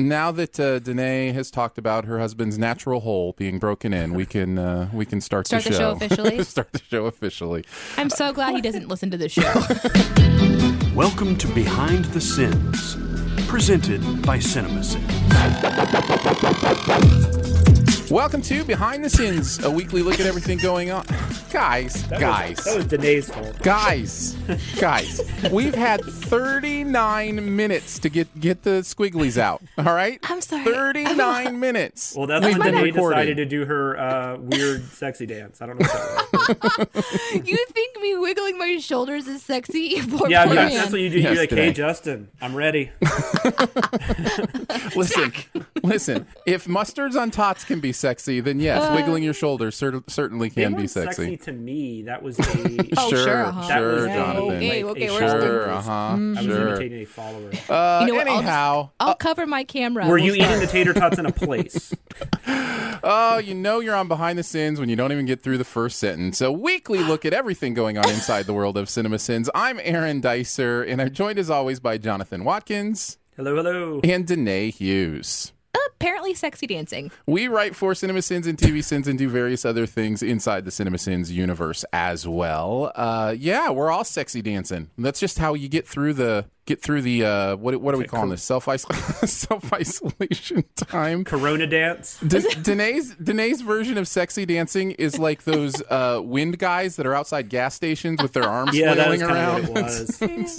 Now that uh, Danae has talked about her husband's natural hole being broken in, we can uh, we can start, Start the show officially? start the show officially. I'm so glad he doesn't listen to the show. Welcome to Behind the Sins, presented by CinemaSins. Welcome to Behind the Sins, a weekly look at everything going on. Guys, guys, That was Danae's fault. guys, guys. We've had 39 minutes to get get the squigglies out. All right, I'm sorry. 39 minutes. Well, that's We've when been Danae recording. decided to do her uh, weird, sexy dance. I don't know what that was. you think me wiggling my shoulders is sexy? Poor, Yeah, poor yeah, that's what you do. Yes, You're like, Danae. hey, Justin, I'm ready. Listen, listen. If mustards on tots can be sexy, then yes, wiggling your shoulders cer- certainly can be weren't sexy. to me. That was a. Oh, sure, sure, uh-huh. That was sure, a- Jonathan. Okay, okay, a we're. Sure, uh huh. I was Sure. imitating a follower. Uh, You know what, I'll anyhow, I'll cover my camera. Were We'll you start. eating the tater tots in a place? Oh, you know you're on behind the sins when you don't even get through the first sentence. A weekly look at everything going on inside the world of cinema sins. I'm Aaron Dicer, and I'm joined as always by Jonathan Watkins Hello, hello. and Danae Hughes. Apparently, sexy dancing. We write for Cinema Sins and TV Sins and do various other things inside the Cinema Sins universe as well. Uh, yeah, we're all sexy dancing. That's just how you get through the get through the uh, what what are we calling this self self isolation time. Corona dance. D- Danae's Danae's version of sexy dancing is like those uh, wind guys that are outside gas stations with their arms Yeah, flailing around. what it was.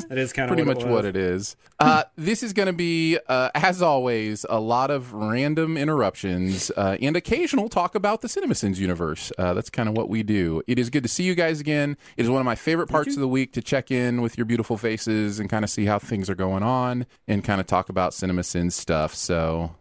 that is kind of Pretty what much it what it is. Uh, this is going to be, uh, as always, a lot of random interruptions uh, and occasional talk about the CinemaSins universe. Uh, that's kind of what we do. It is good to see you guys again. It is one of my favorite parts of the week to check in with your beautiful faces and kind of see how things are going on and kind of talk about CinemaSins stuff. So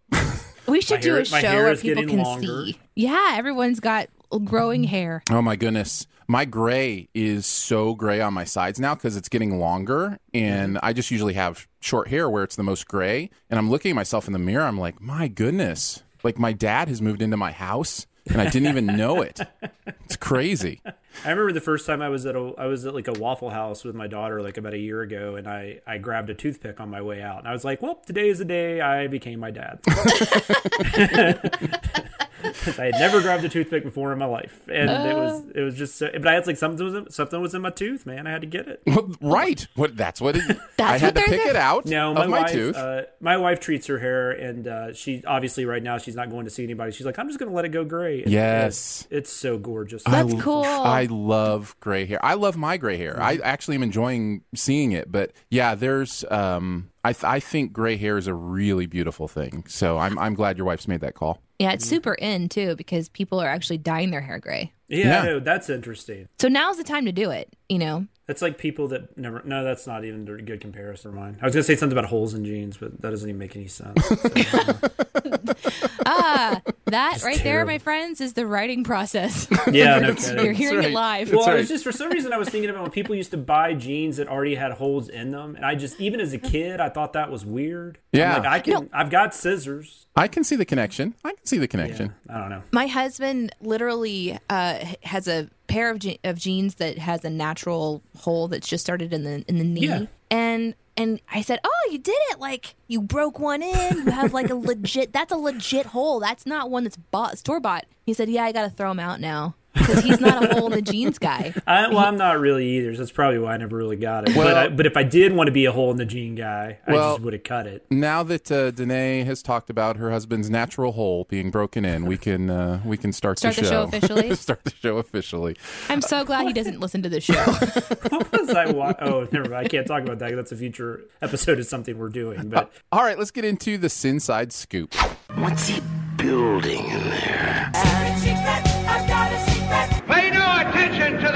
We should My do hair- a show where people can longer. see. Yeah, everyone's got growing mm-hmm. hair. Oh my goodness. My gray is so gray on my sides now because it's getting longer. And mm-hmm. I just usually have short hair where it's the most gray. And I'm looking at myself in the mirror. I'm like, my goodness. Like my dad has moved into my house and I didn't even know it. It's crazy. I remember the first time I was at a I was at like a Waffle House with my daughter like about a year ago, and I I grabbed a toothpick on my way out, and I was like, "Well, today is the day I became my dad." I had never grabbed a toothpick before in my life, and it was it was just. So, but I had like something was in, something was in my tooth, man. I had to get it. Right. What that's what it, I That's had what to they're pick there- it out No, of my, my wife. tooth. Uh, my wife treats her hair, and uh, she obviously right now she's not going to see anybody. She's like, I'm just going to let it go gray. And Yes. it's, it's so gorgeous. That's l- cool. I love gray hair. I love my gray hair. I actually am enjoying seeing it. But yeah, there's. Um, I th- I think gray hair is a really beautiful thing. So I'm I'm glad your wife's made that call. Yeah, it's mm. super in too because people are actually dyeing their hair gray. yeah, Yeah. I that's interesting. So now's the time to do it. You know, That's like people that never. No, that's not even a good comparison of mine. I was gonna say something about holes in jeans, but that doesn't even make any sense. So, ah, that right there, my friends, is the writing process. yeah, no You're kidding. hearing right. it live. Well, right. it was just for some reason I was thinking about when people used to buy jeans that already had holes in them, and I just even as a kid I thought that was weird. I'm Yeah. like, I can. I've got scissors. I can see the connection. I can see the connection. I don't know. My husband literally uh, has a pair of, je- of jeans that has a natural hole that's just started in the in the knee, Yeah. And and I said, "Oh, you did it! Like you broke one in. You have like a legit. That's a legit hole. That's not one that's bought store bought." He said, "Yeah, I got to throw him out now because he's not a hole in the jeans guy." I, well, I'm not really either. So that's probably why I never really got it. but I, but if I did want to be a hole in the jean guy, I just would have cut it. Now that uh, Danae has talked about her husband's natural hole being broken in, we can uh, we can start, Start the show officially? start the show officially. I'm so glad he doesn't listen to the show. What was I? Wa- oh, never mind. I can't talk about that. That's a future episode of something we're doing. But All right, let's get into the Sinside scoop. What's he building in there? No attention to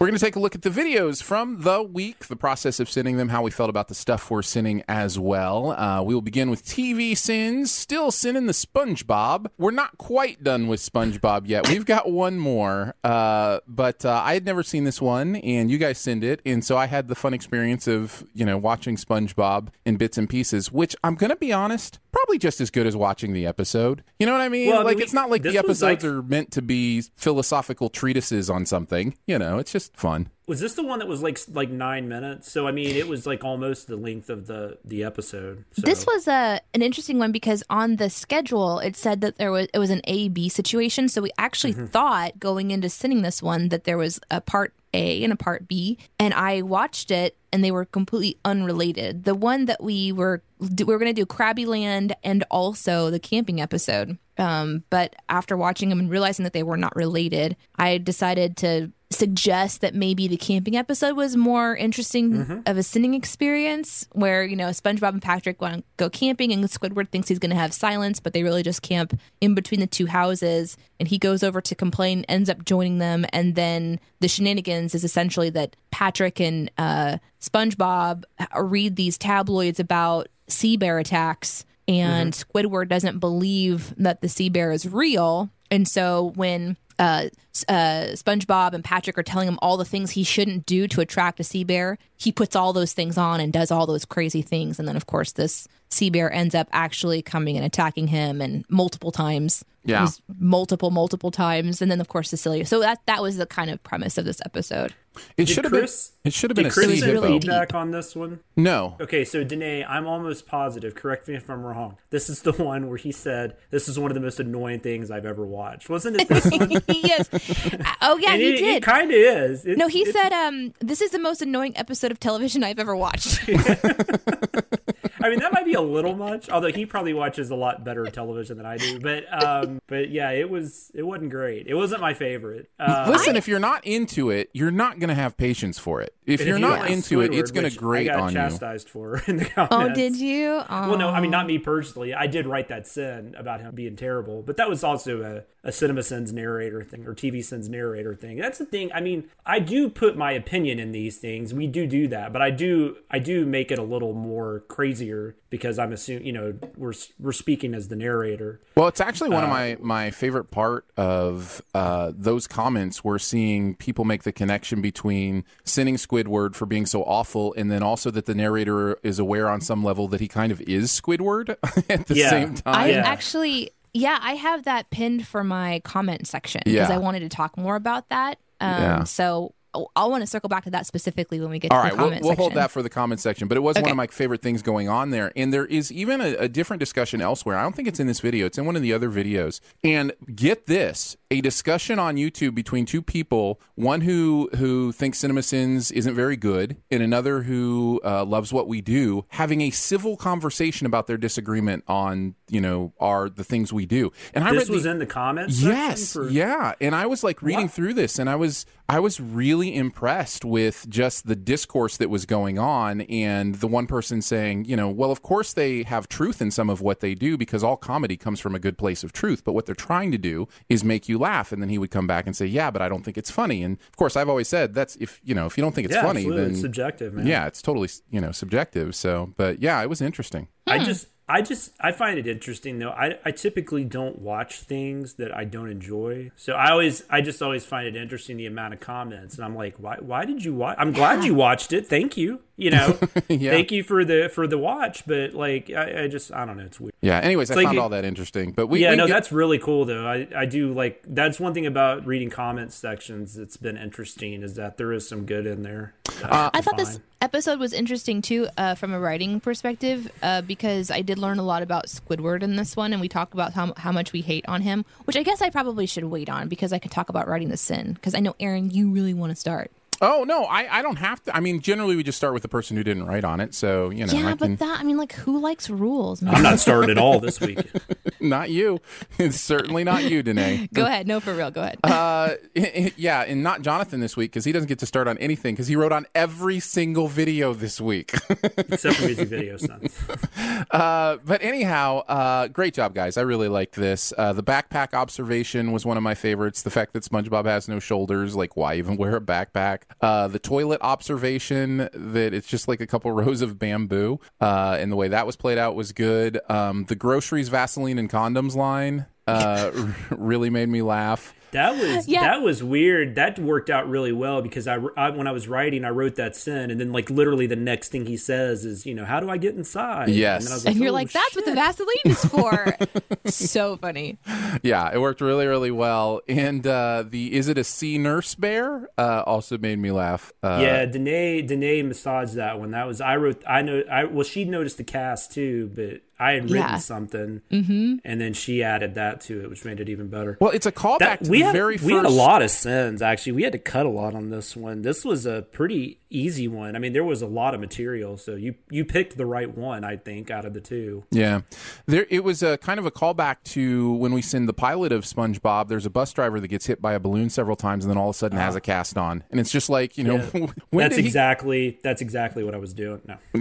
We're going to take a look at the videos from the week, the process of sinning them, how we felt about the stuff we're sinning as well. Uh, we will begin with TV sins. Still sinning the SpongeBob. We're not quite done with SpongeBob yet. We've got one more, uh, but uh, I had never seen this one, and you guys sin it, and so I had the fun experience of you know watching SpongeBob in bits and pieces, which I'm going to be honest, probably just as good as watching the episode. You know what I mean? Well, like we- it's not like the episodes like- are meant to be philosophical treatises on something. You know, it's just fun. Was this the one that was like like nine minutes? So I mean, it was like almost the length of the the episode. So. This was a an interesting one because on the schedule it said that there was it was an A B situation. So we actually mm-hmm. thought going into sinning this one that there was a part A and a part B, and I watched it and they were completely unrelated. The one that we were we were going to do Krabby Land and also the camping episode. Um, but after watching them and realizing that they were not related, I decided to suggest that maybe the camping episode was more interesting of a sinning experience where you know spongebob and patrick want to go camping and squidward thinks he's going to have silence but they really just camp in between the two houses and he goes over to complain ends up joining them and then the shenanigans is essentially that patrick and uh, spongebob read these tabloids about sea bear attacks and squidward doesn't believe that the sea bear is real and so when uh, uh, SpongeBob and Patrick are telling him all the things he shouldn't do to attract a sea bear. He puts all those things on and does all those crazy things, and then of course this sea bear ends up actually coming and attacking him and multiple times. Yeah. Was multiple, multiple times, and then of course Cecilia. So that that was the kind of premise of this episode. It should have been. Chris- It should have been Did a Chris send really feedback on this one? No, Okay, so Danae, I'm almost positive. Correct me if I'm wrong. This is the one where he said this is one of the most annoying things I've ever watched. Wasn't it this one? yes. Oh yeah, and he it, did. kind of is. It- no, he it's- said, um, "This is the most annoying episode of television I've ever watched." I mean, that might be a little much. Although he probably watches a lot better television than I do. But um, but yeah, it was it wasn't great. It wasn't my favorite. Uh, listen. if you're not into it, you're not going to have patience for it. If you're if you not don't like into it, it's gonna grate I got on you. chastised for in the comments. oh, did you? Oh. Well, no, I mean not me personally. I did write that sin about him being terrible, but that was also a, a Cinema Sins narrator thing or TV Sins narrator thing. That's the thing. I mean, I do put my opinion in these things. We do do that, but I do I do make it a little more crazier because I'm assuming you know we're we're speaking as the narrator. Well, it's actually Uh, one of my, my favorite part of uh, those comments. We're seeing people make the connection between sinning Squidward for being so awful, and then also that the narrator is aware on some level that he kind of is Squidward at the Yeah. same time. I Yeah. actually, yeah, I have that pinned for my comment section because Yeah. I wanted to talk more about that. Um, Yeah. So oh, I'll want to circle back to that specifically when we get All to right, the we'll, comment we'll hold that for the comment section. But it was one of my favorite things going on there. And there is even a, a different discussion elsewhere. I don't think it's in this video, it's in one of the other videos. And get this a discussion on YouTube between two people one who, who thinks CinemaSins isn't very good, and another who uh, loves what we do, having a civil conversation about their disagreement on, you know, are the things we do. And I This read was the, in the comments. Yes, for- yeah, and I was like reading through this, and I was I was really impressed with just the discourse that was going on, and the one person saying, you know, well, of course they have truth in some of what they do because all comedy comes from a good place of truth, but what they're trying to do is make you laugh, and then he would come back and say, yeah, but I don't think it's funny, and of course I've always said that's if you know if you don't think it's Yeah, funny, absolutely. then It's subjective, man. yeah, it's totally you know subjective. So, but yeah, it was interesting. I hmm. just I just I find it interesting though. I I typically don't watch things that I don't enjoy. So I always I just always find it interesting the amount of comments and I'm like, why why did you watch? I'm glad you watched it. Thank you. You know. Yeah. Thank you for the for the watch, but like I, I just I don't know, it's weird. Yeah. Anyways, I like found all that interesting, but we yeah, we no, get- that's really cool though. I, I do like that's one thing about reading comment sections that's been interesting is that there is some good in there. Uh, I thought this episode was interesting too, uh, from a writing perspective, uh, because I did learn a lot about Squidward in this one, and we talked about how how much we hate on him, which I guess I probably should wait on because I could talk about writing the sin. Because I know Aaron, you really want to start. Oh no, I, I don't have to. I mean, generally we just start with the person who didn't write on it. So you know, yeah, I can, but that I mean, like, who likes rules? Man? I'm not starting at all this week. not you. It's certainly not you, Danae. Go ahead, no, for real, go ahead. Uh, yeah, and not Jonathan this week because he doesn't get to start on anything because he wrote on every single video this week. Except for music video stunts. Uh, but anyhow, uh, great job, guys. I really liked this. Uh, the backpack observation was one of my favorites. The fact that SpongeBob has no shoulders, like why even wear a backpack? Uh, the toilet observation that it's just like a couple rows of bamboo, uh, and the way that was played out was good. Um, the groceries, Vaseline, and condoms line uh, really made me laugh. That was Yeah. that was weird. That worked out really well because I, I when I was writing, I wrote that sin, and then like literally the next thing he says is, you know, how do I get inside? Yes. and, then I was And you're "Oh, like, that's what the. Vaseline is for. so funny. Yeah, it worked really, really well. And uh, the is it a sea nurse bear uh, also made me laugh. Uh, yeah, Danae Danae massaged that one. That was I wrote. I know. I well, she noticed the cast too, but I had written Yeah. something, mm-hmm. and then she added that to it, which made it even better. Well, it's a callback That, to we the had very we had a lot of sins actually. We had to cut a lot on this one. This was a pretty easy one. I mean, there was a lot of material, so you you picked the right one, I think, out of the two. Yeah, there. It was a kind of a callback to when we sin the pilot of SpongeBob. There's a bus driver that gets hit by a balloon several times, and then all of a sudden has a cast on, and it's just like you know, Yeah. when that's did he- exactly that's exactly what I was doing. No,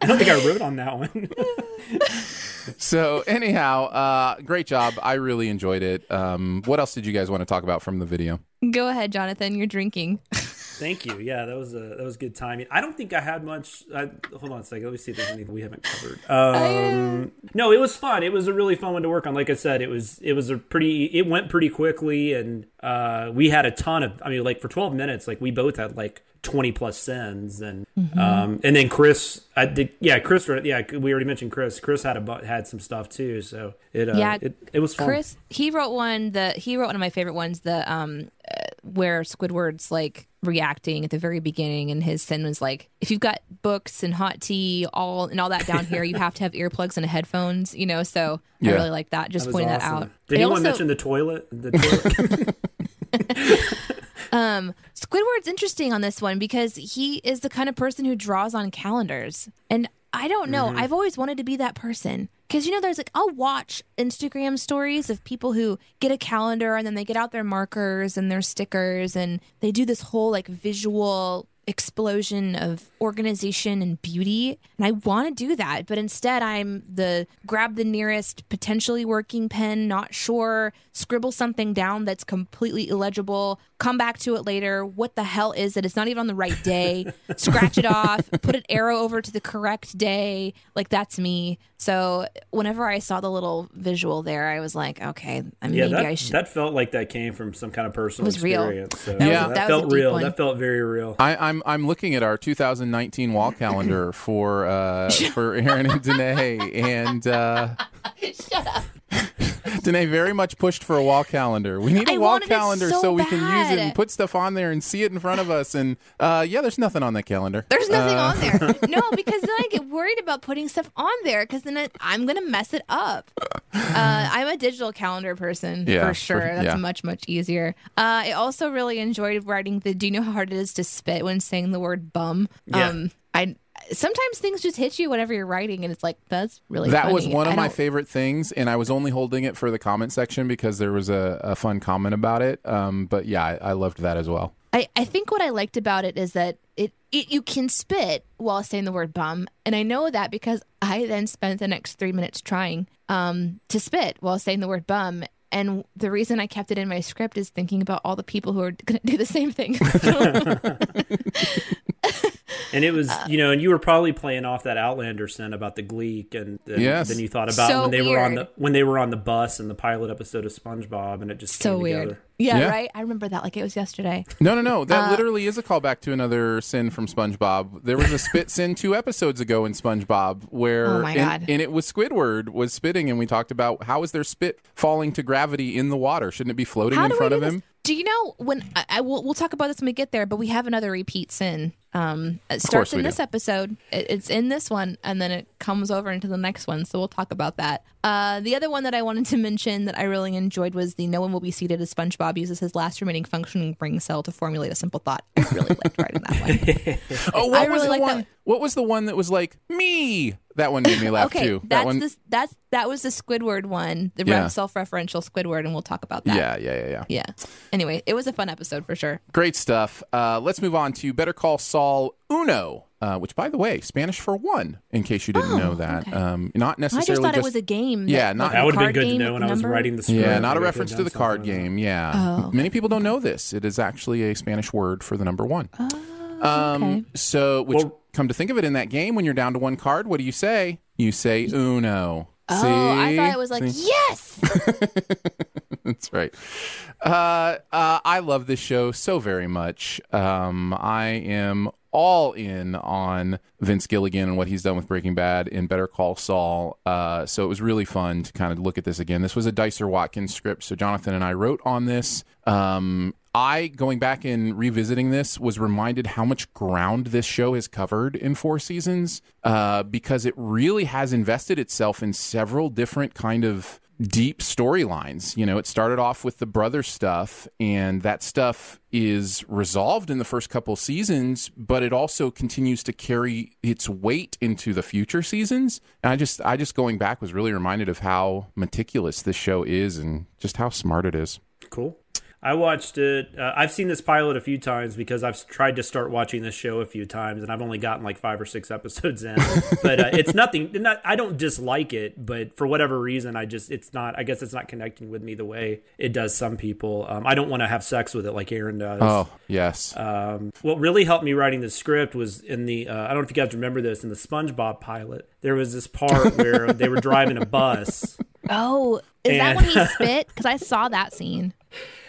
I don't think I wrote on that one. So anyhow, uh, great job. I really enjoyed it. Um, what else did you guys want to talk about from the video? Go ahead, Jonathan. You're drinking. Thank you. Yeah, that was a that was good timing. I don't think I had much. I, hold on a second. Let me see if there's anything we haven't covered. Um, no, it was fun. It was a really fun one to work on. Like I said, it was it was a pretty. It went pretty quickly, and uh, we had a ton of. I mean, like for 12 minutes, like we both had like 20 plus sins, and um, and then Chris, I did. Yeah, Chris. wrote- Yeah, we already mentioned Chris. Chris had a had some stuff too. So it uh, Yeah, it, it was fun. Chris, he wrote one. The he wrote one of my favorite ones. The um, uh, where Squidward's like reacting at the very beginning, and his sin was like, if you've got books and hot tea, all and all that down here, you have to have earplugs and headphones. You know, so Yeah. I really like that. Just That pointing awesome. that out. Did I anyone also- mention the toilet? The toilet? Squidward's interesting on this one because he is the kind of person who draws on calendars. And I don't know. Mm-hmm. I've always wanted to be that person. Because, you know, there's like, I'll watch Instagram stories of people who get a calendar and then they get out their markers and their stickers and they do this whole like visual explosion of organization and beauty. And I want to do that. But instead, I'm the grab the nearest potentially working pen, not sure, scribble something down that's completely illegible, come back to it later. What the hell is it? It's not even on the right day. Scratch it off, put an arrow over to the correct day. Like that's me. So whenever I saw the little visual there, I was like, okay, Yeah, maybe that, I should. that felt like that came from some kind of personal was real. experience. So, That was- Yeah. that, that was a felt deep real. one. That felt very real. I, I'm I'm looking at our 2019 wall calendar for uh, for Aaron and Danae, and uh, Shut up. Danae very much pushed for a wall calendar. We need a I wall calendar so we can use it and put stuff on there and see it in front of us. And uh, yeah, there's nothing on that calendar. There's nothing Uh, on there. No, because then I get worried about putting stuff on there because then it, I'm going to mess it up. Uh, I'm a digital calendar person Yeah, for sure. for- That's yeah. much, much easier. Uh, I also really enjoyed writing the Do you know how hard it is to spit when saying the word bum? Yeah. Um, I Sometimes things just hit you whenever you're writing, and it's like, that's really That was one of my favorite things, and I was only holding it for the comment section because there was a, a fun comment about it. Um, but yeah, I, I loved that as well. I, I think what I liked about it is that it, it you can spit while saying the word bum, and I know that because I then spent the next three minutes trying um, to spit while saying the word bum. And the reason I kept it in my script is thinking about all the people who are going to do the same thing. And it was, you know, and you were probably playing off that Outlander sin about the Gleek, and then, Yes. then you thought about So when they were on the when they were on the bus in the pilot episode of SpongeBob, and it just so came weird. Yeah, Yeah. right. I remember that like it was yesterday. No, no, no. Uh, That literally is a callback to another sin from SpongeBob. There was a spit sin two episodes ago in SpongeBob where, Oh my and, God. and it was Squidward was spitting, and we talked about how is there spit falling to gravity in the water? Shouldn't it be floating How in front of do him? Do you know when I, I will we'll talk about this when we get there, but we have another repeat sin. Um, it starts we in do. this episode. It, it's in this one, and then it comes over into the next one. So we'll talk about that. Uh, the other one that I wanted to mention that I really enjoyed was the "No one will be seated" as SpongeBob uses his last remaining functioning brain cell to formulate a simple thought. I really liked writing that one. Oh, what I was really the like that one? What was the one that was like me? That one made me laugh okay, too. That that's one. the that's that was the Squidward one, the Yeah. self-referential Squidward, and we'll talk about that. yeah, yeah, yeah, yeah. Yeah. Anyway, it was a fun episode for sure. Great stuff. Uh, let's move on to Better Call Saul Uno, uh, which, by the way, Spanish for one. In case you didn't Oh, know that, okay. um, not I necessarily just thought it was a game. Yeah, not- That a would have been card good to game know with when I was writing the script. Yeah, not a reference to the card something like that. game. Yeah. Oh. Many people don't know this. It is actually a Spanish word for the number one. um, Oh, okay. So, which Well- come to think of it, in that game, when you're down to one card, what do you say? You say uno. Oh, I thought it was like See? yes. That's right. Uh, uh, I love this show so very much. Um, I am all in on Vince Gilligan and what he's done with Breaking Bad and Better Call Saul. Uh, so it was really fun to kind of look at this again. This was a Dicer Watkins script, so Jonathan and I wrote on this. Um, I, going back and revisiting this, was reminded how much ground this show has covered in four seasons uh, because it really has invested itself in several different kind of deep storylines. You know, it started off with the brother stuff, and that stuff is resolved in the first couple seasons, but it also continues to carry its weight into the future seasons. And I just, I just going back was really reminded of how meticulous this show is and just how smart it is. Cool. I watched it. Uh, I've seen this pilot a few times because I've tried to start watching this show a few times, and I've only gotten like five or six episodes in. but uh, it's nothing. Not, I don't dislike it, but for whatever reason, I just it's not. I guess it's not connecting with me the way it does some people. Um, I don't want to have sex with it like Aaron does. Oh, yes. Um, what really helped me writing the script was in the uh, I don't know if you guys remember this in the SpongeBob pilot. There was this part where they were driving a bus. Oh, is that when he spit? Because I saw that scene.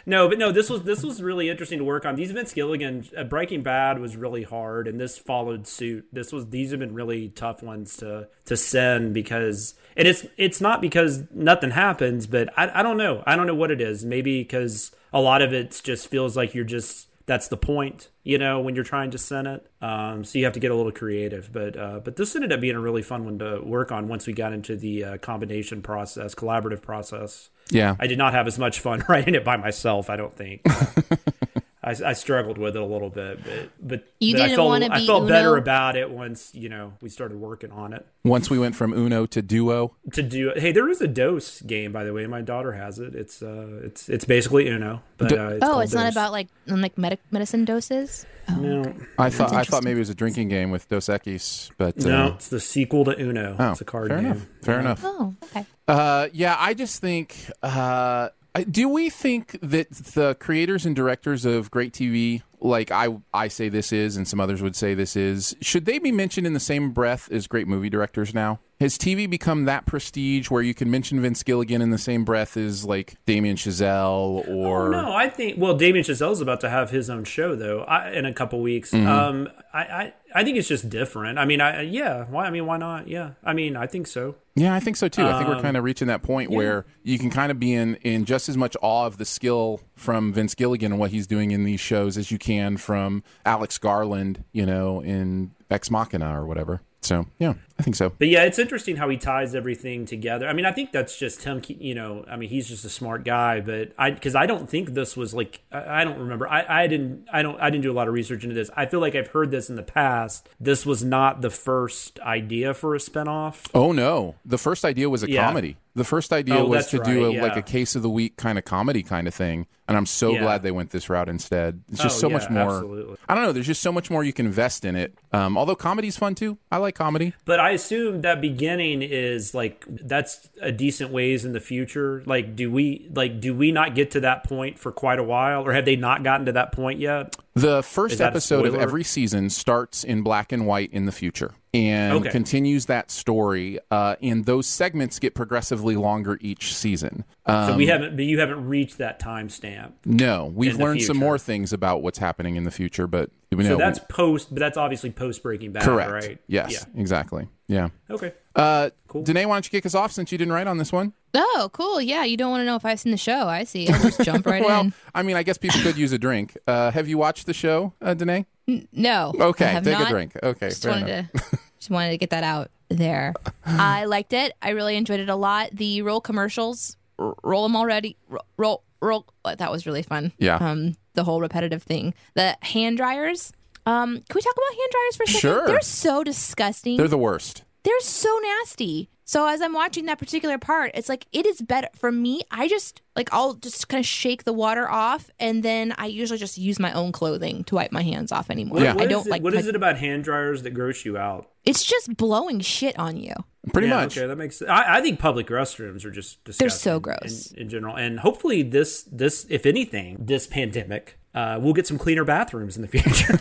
No, but no, this was this was really interesting to work on. These Vince Gilligan uh, Breaking Bad was really hard, and this followed suit. This was these have been really tough ones to to sin because and it's it's not because nothing happens, but I I don't know I don't know what it is. Maybe because a lot of it just feels like you're just that's the point, you know, when you're trying to sin it. Um, so you have to get a little creative. But uh, but this ended up being a really fun one to work on once we got into the uh, combination process, collaborative process. Yeah. I did not have as much fun writing it by myself. I don't think. I, I struggled with it a little bit, but but, You but I didn't felt, wanna I be felt better about it once you know we started working on it. Once we went from Uno to Duo. To do hey, there is a Dos game by the way. My daughter has it. It's uh, it's it's basically Uno, but Do- uh, it's oh, called it's not about like um, like medic medicine doses. Oh. no, I thought I thought maybe it was a drinking game with Dos Equis, but uh, no. It's the sequel to Uno. oh, it's a card fair game. enough. Fair enough. Oh, okay. Uh, yeah, I just think. Uh, I- do we think that the creators and directors of great TV, like I, I say this is, and some others would say this is, should they be mentioned in the same breath as great movie directors now? Has TV become that prestige where you can mention Vince Gilligan in the same breath as like Damien Chazelle or? Oh, no, I think well, Damien Chazelle's about to have his own show though I, in a couple weeks. Mm-hmm. Um, I, I I think it's just different. I mean, I yeah, why? I mean, why not? Yeah, I mean, I think so. Yeah, I think so too. I Um, think we're kind of reaching that point where you can kind of be in, in just as much awe of the skill from Vince Gilligan and what he's doing in these shows as you can from Alex Garland, you know, in Ex Machina or whatever. So, yeah, I think so. But yeah, it's interesting how he ties everything together. I mean, I think that's just him. You know, I mean, he's just a smart guy. But I, because I don't think this was like, I, I don't remember. I, I didn't, I don't, I didn't do a lot of research into this. I feel like I've heard this in the past. This was not the first idea for a spinoff. Oh, no. The first idea was a Yeah. comedy. The first idea Oh, was to do a, right, like a case of the week kind of comedy kind of thing. And I'm so Yeah. glad they went this route instead. It's just Oh, so yeah, much more. absolutely. I don't know. There's just so much more you can invest in it. Um, although comedy's fun too. I like comedy. But I assume that beginning is like that's a decent ways in the future. Like, do we like do we not get to that point for quite a while, or have they not gotten to that point yet? The first Is that a episode of every season starts in black and white in the future and Okay. continues that story. Uh, and those segments get progressively longer each season. Um, So we haven't, but you haven't reached that timestamp. no, we've learned some more things about what's happening in the future, but we So know that's post, but that's obviously post Breaking Bad, correct. right? Yes, exactly. Yeah. Yeah. Okay. Uh, Cool. Danae, why don't you kick us off since you didn't write on this one? Oh, cool. Yeah, you don't want to know if I've seen the show. I see. I'll just jump right in. well, in. I mean, I guess people could use a drink. Uh, have you watched the show, uh, Danae? No. Okay, I have take not. a drink. Okay, Just wanted enough. to just wanted to get that out there. I liked it. I really enjoyed it a lot. The roll commercials, r- roll them already. Roll, roll, roll. That was really fun. Yeah. Um, the whole repetitive thing. The hand dryers. Um, can we talk about hand dryers for a second? Sure. They're so disgusting. They're the worst. They're so nasty. So as I'm watching that particular part, it's like it is better for me. I just like I'll just kind of shake the water off, and then I usually just use my own clothing to wipe my hands off anymore. Yeah. I don't it, like. What touch- is it about hand dryers that gross you out? It's just blowing shit on you. Pretty Yeah, much. Okay, that makes. I, I think public restrooms are just disgusting. They're so gross. in, in general. And hopefully, this this if anything, this pandemic, uh, we'll get some cleaner bathrooms in the future.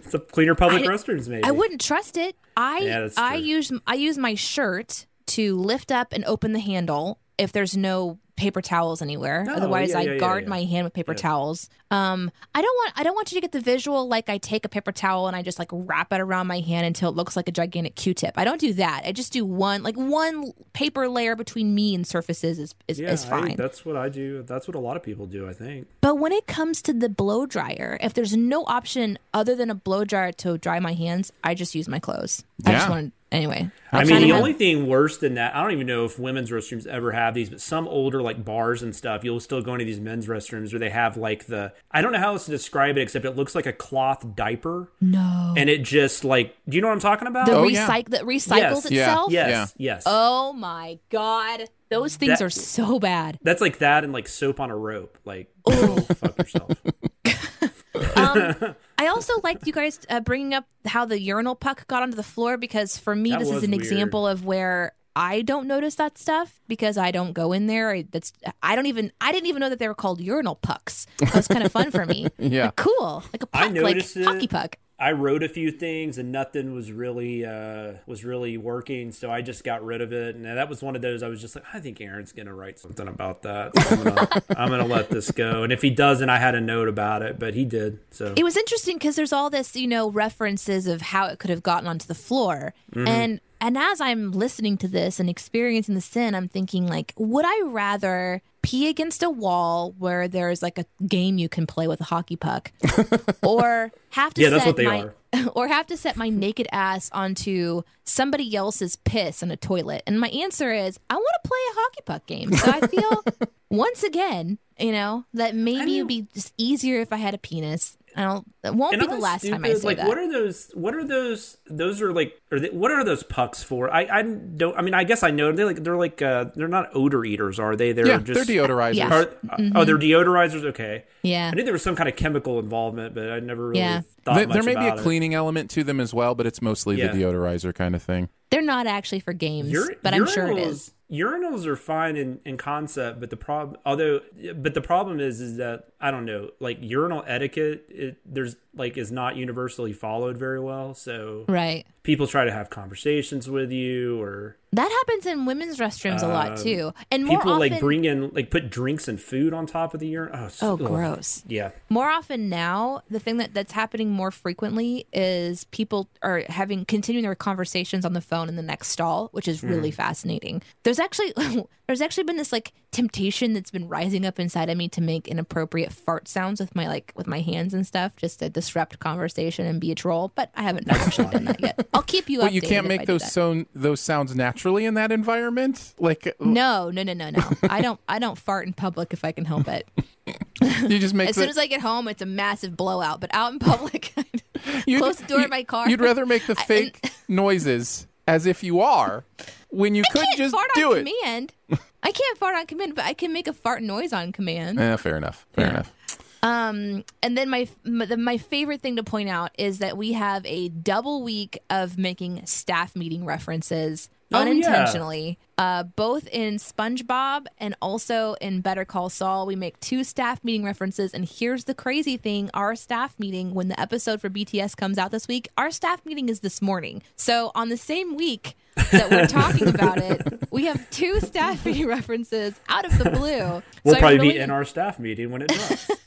some cleaner public I- restrooms, maybe. I wouldn't trust it. I Yeah, I use I use my shirt to lift up and open the handle if there's no paper towels anywhere. Otherwise, yeah, I yeah, guard yeah. my hand with paper towels. Um, I don't want I don't want you to get the visual like I take a paper towel and I just like wrap it around my hand until it looks like a gigantic Q-tip. I don't do that. I just do one like one paper layer between me and surfaces is is, is I- fine. that's what I do. That's what a lot of people do. I think. But when it comes to the blow dryer, if there's no option other than a blow dryer to dry my hands, I just use my clothes. I just Yeah. want anyway. I mean, the how- only thing worse than that, I don't even know if women's restrooms ever have these, but some older like bars and stuff, you'll still go into these men's restrooms where they have like the I don't know how else to describe it except it looks like a cloth diaper, no and it just like, do you know what I'm talking about? the Oh, yeah. that recycles Yes. Yeah. itself. yes, Yeah. yes. Oh my god, those things That- are so bad. That's like that and like soap on a rope. Like, go fuck yourself. Um, I also liked you guys uh, bringing up how the urinal puck got onto the floor because for me That this is an weird. example of where I don't notice that stuff because I don't go in there. I, that's I don't even I didn't even know that they were called urinal pucks. That was kind of fun for me. Yeah. Like, cool, like a puck, like noticed it. hockey puck. I wrote a few things and nothing was really uh, was really working, so I just got rid of it. And that was one of those I was just like, I think Aaron's gonna write something about that. So I'm, gonna, I'm gonna let this go. And if he doesn't, I had a note about it, but he did. So It was interesting because there's all this, you know, references of how it could have gotten onto the floor. And and as I'm listening to this and experiencing the sin, I'm thinking like, would I rather pee against a wall where there's like a game you can play with a hockey puck, or have to Yeah, that's set what they my are. or have to set my naked ass onto somebody else's piss in a toilet? And my answer is, I want to play a hockey puck game. So I feel once again, you know, that maybe it'd be just easier if I had a penis. I don't. It won't And be am the I last time I stupid? say like, that. what are those? What are those? Those are like, are they, what are those pucks for? I, I don't. I mean, I guess I know they like they're like uh, they're not odor eaters, are they? They're Yeah, just they're deodorizers. Yeah. Are, Oh, they're deodorizers. Okay. Yeah. I knew there was some kind of chemical involvement, but I never really Yeah. thought There, much there may be a about it. cleaning element to them as well, but it's mostly Yeah. the deodorizer kind of thing. They're not actually for games, Ur- but I'm sure it is. is. Urinals are fine in, in concept, but the problem, although, but the problem is, is that I don't know, like urinal etiquette, it, there's like is not universally followed very well. So Right. people try to have conversations with you, or That happens in women's restrooms a lot too, and more Um, people often. like bring in like put drinks and food on top of the urine. Oh, oh, ugh. gross. Yeah, More often now, the thing that, that's happening more frequently is people are having continuing their conversations on the phone in the next stall, which is really Hmm. fascinating. There's actually there's actually been this like temptation that's been rising up inside of me to make inappropriate fart sounds with my like with my hands and stuff, just to disrupt conversation and be a troll. But I haven't actually done that yet. I'll keep you. Well, you can't make those so those sounds naturally in that environment. Like uh, No, no, no, no, no. I don't. I don't fart in public if I can help it. you just make As the, soon as I get home, it's a massive blowout. But out in public, close the door you- of my car. You'd rather make the I- fake noises as if you are when you could can't just fart do on it. command. I can't fart on command, but I can make a fart noise on command. Eh, fair enough. Fair enough. Um, and then my my my favorite thing to point out is that we have a double week of making staff meeting references Oh, yeah. unintentionally. Uh, both in SpongeBob and also in Better Call Saul, we make two staff meeting references. And here's the crazy thing: our staff meeting, when the episode for BTS comes out this week, our staff meeting is this morning. So on the same week that we're talking about it, we have two staff meeting references out of the blue. we'll So probably really- be in our staff meeting when it drops.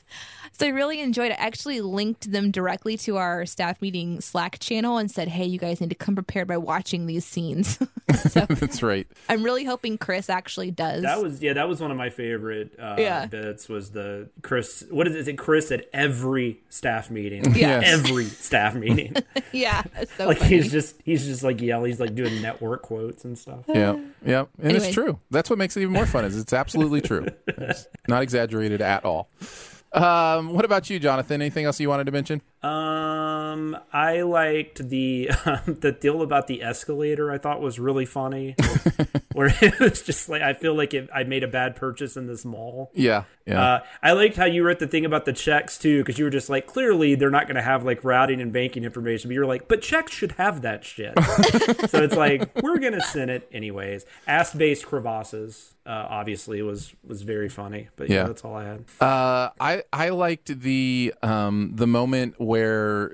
so I really enjoyed it. I actually linked them directly to our staff meeting Slack channel and said, "Hey, you guys need to come prepared by watching these scenes." so That's right. I'm really hoping Chris actually does. That was yeah, that was one of my favorite uh, Yeah. bits. Was the Chris? What is it? Is it Chris at every staff meeting? Yeah. Yes. every staff meeting. yeah, so like funny. he's just he's just like yelling. He's like doing network quotes and stuff. Yeah. Yeah. And Anyway. it's true. That's what makes it even more fun. Is it's absolutely true. It's not exaggerated at all. Um, what about you, Jonathan? Anything else you wanted to mention? Um, I liked the the deal about the escalator. I thought was really funny, where it was just like I feel like it, I made a bad purchase in this mall. Yeah. Yeah. Uh, I liked how you wrote the thing about the checks too, because you were just like, clearly they're not going to have like routing and banking information, but you're like, but checks should have that shit. so it's like we're going to sin it anyways. Ass based crevasses, uh, obviously was was very funny, but yeah, Yeah. that's all I had. Uh, I I liked the um the moment where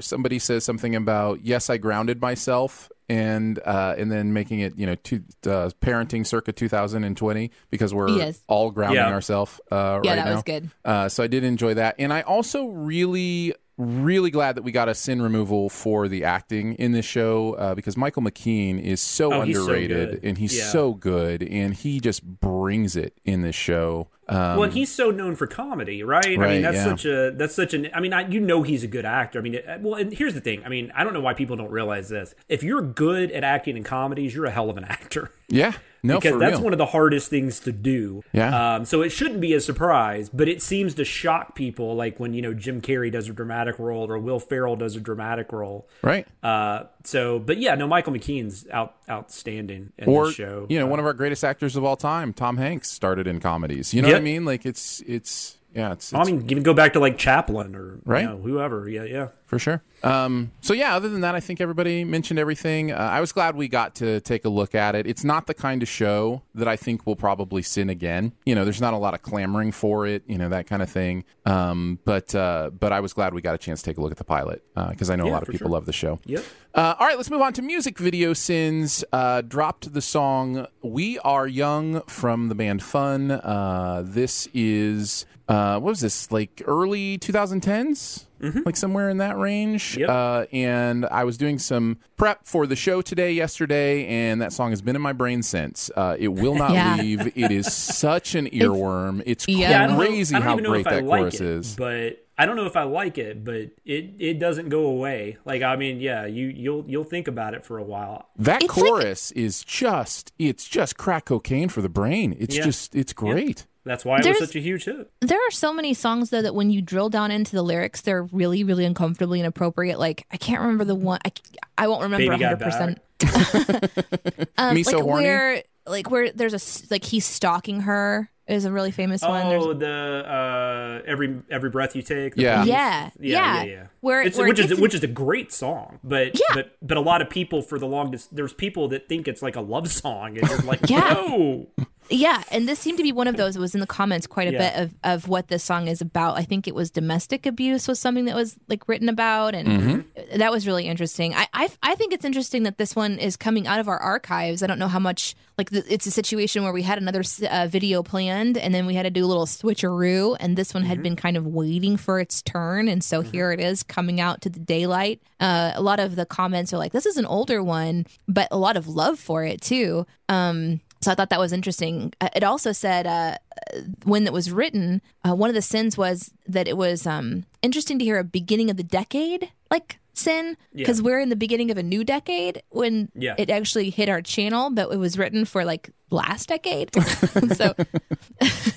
somebody says something about yes I grounded myself and uh, and then making it you know two, uh, parenting circa 2020 because we're Yes. all grounding Yeah. ourselves uh, Yeah, right that now. was good. Uh, so I did enjoy that, and I also really. Really glad that we got a sin removal for the acting in this show uh, because Michael McKean is so Oh, he's so underrated and he's Yeah. so good and he just brings it in this show. Um, well, he's so known for comedy, right? I mean, that's yeah. such a that's such an. I mean, I, you know, he's a good actor. I mean, it, well, and here's the thing. I mean, I don't know why people don't realize this. If you're good at acting in comedies, you're a hell of an actor. yeah, no, because that's real. one of the hardest things to do. Yeah. Um, so it shouldn't be a surprise, but it seems to shock people, like when you know Jim Carrey does a dramatic role or Will Ferrell does a dramatic role. right. Uh, so, but yeah, no, Michael McKean's out outstanding in or this show. you know, Uh, one of our greatest actors of all time, Tom Hanks, started in comedies. You know what I mean? Like it's it's yeah, it's, I it's mean, even go back to like Chaplin or Right. you know, whoever. Yeah, yeah. for sure. Um, so yeah, other than that, I think everybody mentioned everything. Uh, I was glad we got to take a look at it. It's not the kind of show that I think will probably sin again. You know, there's not a lot of clamoring for it. You know that kind of thing. Um, but uh, but I was glad we got a chance to take a look at the pilot because I know a lot of people sure. love the show. Yep. Uh, all right, let's move on to music video sins. Uh, dropped the song "We Are Young" from the band Fun. Uh, this is uh, what was this like early 2010s, like somewhere in that range. Mm-hmm. Yep. Uh, and I was doing some prep for the show today, yesterday, and that song has been in my brain since. Uh, it will not Yeah. leave. It is such an earworm. It's Yeah. Yeah, I don't know- crazy I don't how great if I that like chorus it, is. But I don't know if I like it, but it it doesn't go away. Like I mean, yeah, you you'll you'll think about it for a while. That It's like- chorus is just it's just crack cocaine for the brain. It's Yeah. just it's great. That's why it There's- was such a huge hit. There are so many songs though that when you drill down into the lyrics, they're really, really uncomfortably inappropriate. Like I can't remember the one. I, I won't remember hundred percent. Um, Me like so horny? where, like where there's a like he's stalking her is a really famous one. There's- Oh, the uh, every every breath you take. Yeah. Yeah, yeah, yeah. yeah, yeah. Where- it's, where which is which is a great song, but Yeah. but but a lot of people for the longest there's people that think it's like a love song, and you're like, Yeah. no, Yeah, and this seemed to be one of those. It was in the comments quite a Yeah. bit of, of what this song is about. I think it was domestic abuse was something that was like written about, and Mm-hmm. that was really interesting. I, I I think it's interesting that this one is coming out of our archives. I don't know how much like the, it's a situation where we had another uh, video planned, and then we had to do a little switcheroo, and this one had Mm-hmm. been kind of waiting for its turn, and so here it is coming out to the daylight. Uh, a lot of the comments are like, "This is an older one," but a lot of love for it too. Um, so I thought that was interesting. Uh, It also said uh, when it was written, uh, one of the sins was that it was um, interesting to hear a beginning of the decade like sin because Yeah. we're in the beginning of a new decade when Yeah. it actually hit our channel, but it was written for like last decade. so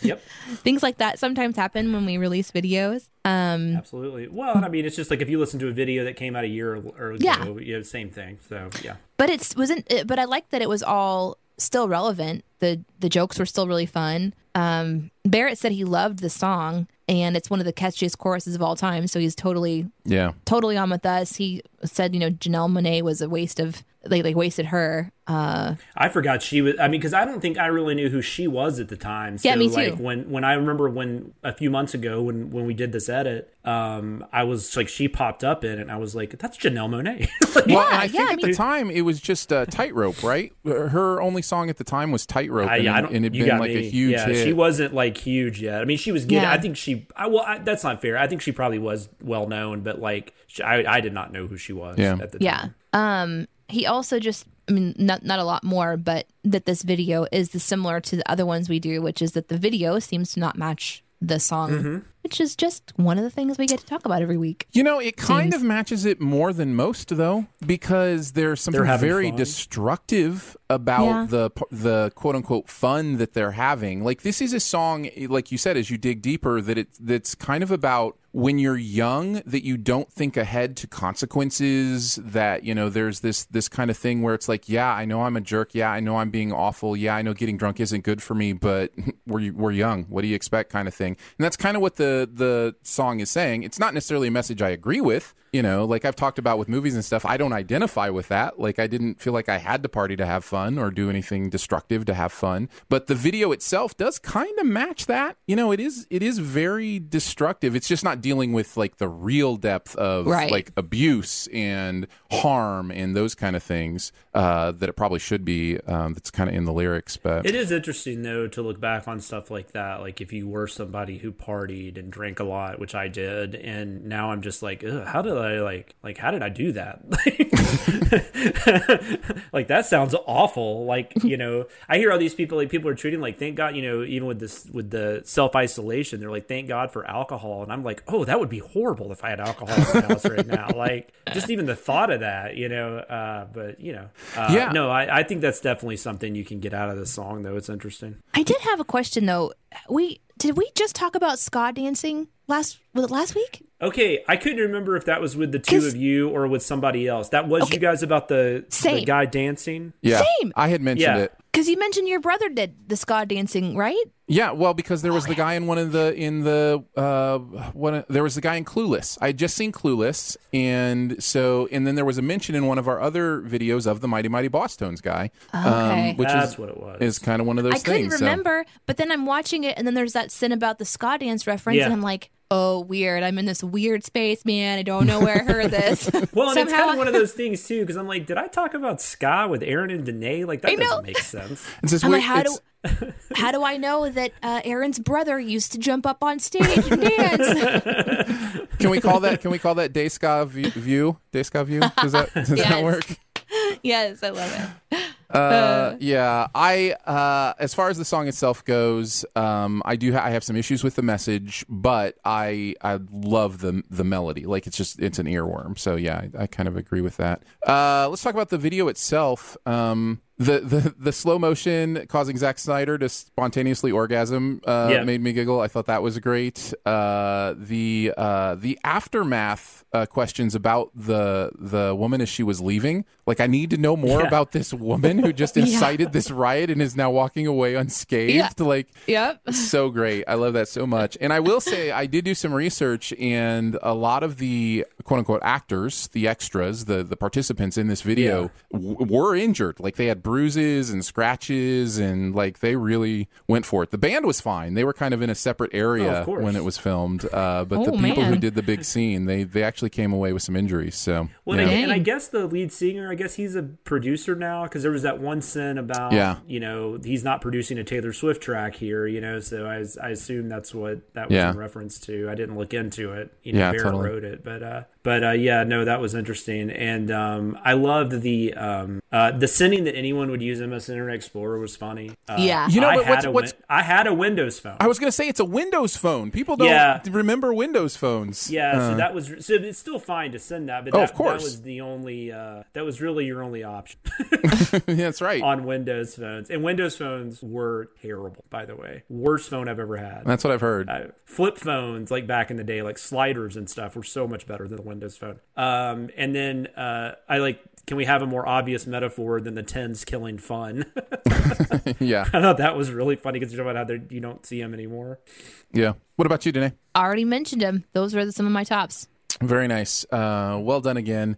yep, things like that sometimes happen when we release videos. Um, absolutely. Well, I mean, it's just like if you listen to a video that came out a year or, or Yeah. ago, yeah, same thing. So yeah, but it's wasn't it, but i like that it was all still relevant. The the jokes were still really fun. Um barrett said he loved the song and it's one of the catchiest choruses of all time so he's totally Yeah. totally on with us. He said you know Janelle Monáe was a waste of they like wasted her uh I forgot she was. I mean, because I don't think I really knew who she was at the time. So, Yeah, me too. Like when when I remember when a few months ago when when we did this edit, um, I was like she popped up in it, and I was like, that's Janelle Monáe. Like, Well, and I Yeah, think yeah, I at the time it was just uh, Tightrope, right? Her only song at the time was Tightrope, I, and, I it- don't, and it'd you been like me. a huge yeah, hit. she wasn't like huge yet. I mean, she was getting. Yeah. I think she. I, well, I, that's not fair. I think she probably was well known, but like she, I, I did not know who she was. Yeah. At the yeah time. Um he also just i mean not not a lot more but that this video is the similar to the other ones we do which is that the video seems to not match the song Mm-hmm. which is just one of the things we get to talk about every week You know, it kind Seems- of matches it more than most, though, because there's something They're very fun. destructive about Yeah. the the quote unquote fun that they're having. Like this is a song, like you said, as you dig deeper, that it that's kind of about when you're young that you don't think ahead to consequences. That you know, there's this this kind of thing where it's like, yeah, I know I'm a jerk. Yeah, I know I'm being awful. Yeah, I know getting drunk isn't good for me, but we're we're young. What do you expect? Kind of thing. And that's kind of what the the song is saying. It's not necessarily a message I agree with You know, like I've talked about with movies and stuff, I don't identify with that. Like I didn't feel like I had to party to have fun or do anything destructive to have fun. But the video itself does kind of match that. You know, it is it is very destructive. It's just not dealing with like the real depth of Right. like abuse and harm and those kind of things uh, that it probably should be. Um, that's kind of in the lyrics, but It is interesting though to look back on stuff like that. Like if you were somebody who partied and drank a lot, which I did, and now I'm just like, Ugh, how did I like like how did I do that? like that sounds awful. Like you know, I hear all these people like people are treating like thank God you know even with this with the self isolation they're like thank God for alcohol, and I'm like oh that would be horrible if I had alcohol in my house right now. Like just even the thought of that, you know. Uh, but you know, uh, Yeah. no, I, I think that's definitely something you can get out of this song though. It's interesting. I did have a question though. We did we just talk about ska dancing last was it last week? Okay, I couldn't remember if that was with the two of you or with somebody else. That was you guys about the, the guy dancing. yeah, Same. I had mentioned Yeah. it. Because you mentioned your brother did the ska dancing, right? Yeah, well, because there Oh, was the guy in one of the in the uh, one. There was the guy in Clueless. I had just seen Clueless, and so and then there was a mention in one of our other videos of the Mighty Mighty Bosstones guy, um, Okay. which That's is what it was. is kind of one of those I couldn't things. so- remember, but then I'm watching it, and then there's that sin about the ska dance reference, Yeah. and I'm like, oh, weird. I'm in this weird space, man. I don't know where I heard this. well, and it's kind of one of those things too, because I'm like, did I talk about ska with Aaron and Danae? Like that I doesn't make sense. It's this I'm weird- like, how it's- do how do I know that uh, Aaron's brother used to jump up on stage and dance? can we call that? Can we call that Day Ska view? view? Day Ska view? Does that does Yes. that work? yes, I love it. Uh, yeah, I uh, as far as the song itself goes, um, I do ha- I have some issues with the message, but I I love the the melody. Like it's just it's an earworm. So yeah, I, I kind of agree with that. Uh, let's talk about the video itself. Um, the, the the slow motion causing Zack Snyder to spontaneously orgasm uh, Yeah. made me giggle. I thought that was great. Uh, the uh, the aftermath uh, questions about the the woman as she was leaving. Like I need to know more Yeah. about this woman who just incited this riot and is now walking away unscathed. Yeah. Like Yep. so great. I love that so much. And I will say, I did do some research, and a lot of the quote unquote actors, the extras, the, the participants in this video w- were injured. Like they had bruises and scratches, and like they really went for it. The band was fine. They were kind of in a separate Oh, area of course. when it was filmed. Uh, but the Oh, people who did the big scene, they, they actually came away with some injuries. So, Well, yeah. and, I, and I guess the lead singer, I guess he's a producer now because there was that one sin about, Yeah. you know, he's not producing a Taylor Swift track here, you know. So I, I assume that's what that was Yeah. in reference to. I didn't look into it. You know, Yeah, Barrett totally. wrote it, but uh, but uh, yeah, no, that was interesting, and um, I loved the um, uh, the sending that anyone would use MS Internet Explorer was funny. Uh, Yeah. You know I had what's- what's- Win- I had a Windows phone. I was going to say it's a Windows phone. People don't Yeah. remember Windows phones. Yeah, Uh, so that was so it's still fine to sin that, but Oh, of course. that was the only uh, that was really your only option that's right. on Windows phones, and Windows phones were terrible, by the way, worst phone I've ever had. That's what I've heard. Uh, flip phones, like back in the day, like sliders and stuff, were so much better than the Windows phone. Um, and then uh, I like, can we have a more obvious metaphor than the tens killing fun? yeah. I thought that was really funny because you're talking about how you don't see them anymore. Yeah. What about you, Danae? Already mentioned him. Those were some of my tops. Very nice. Uh, well done again.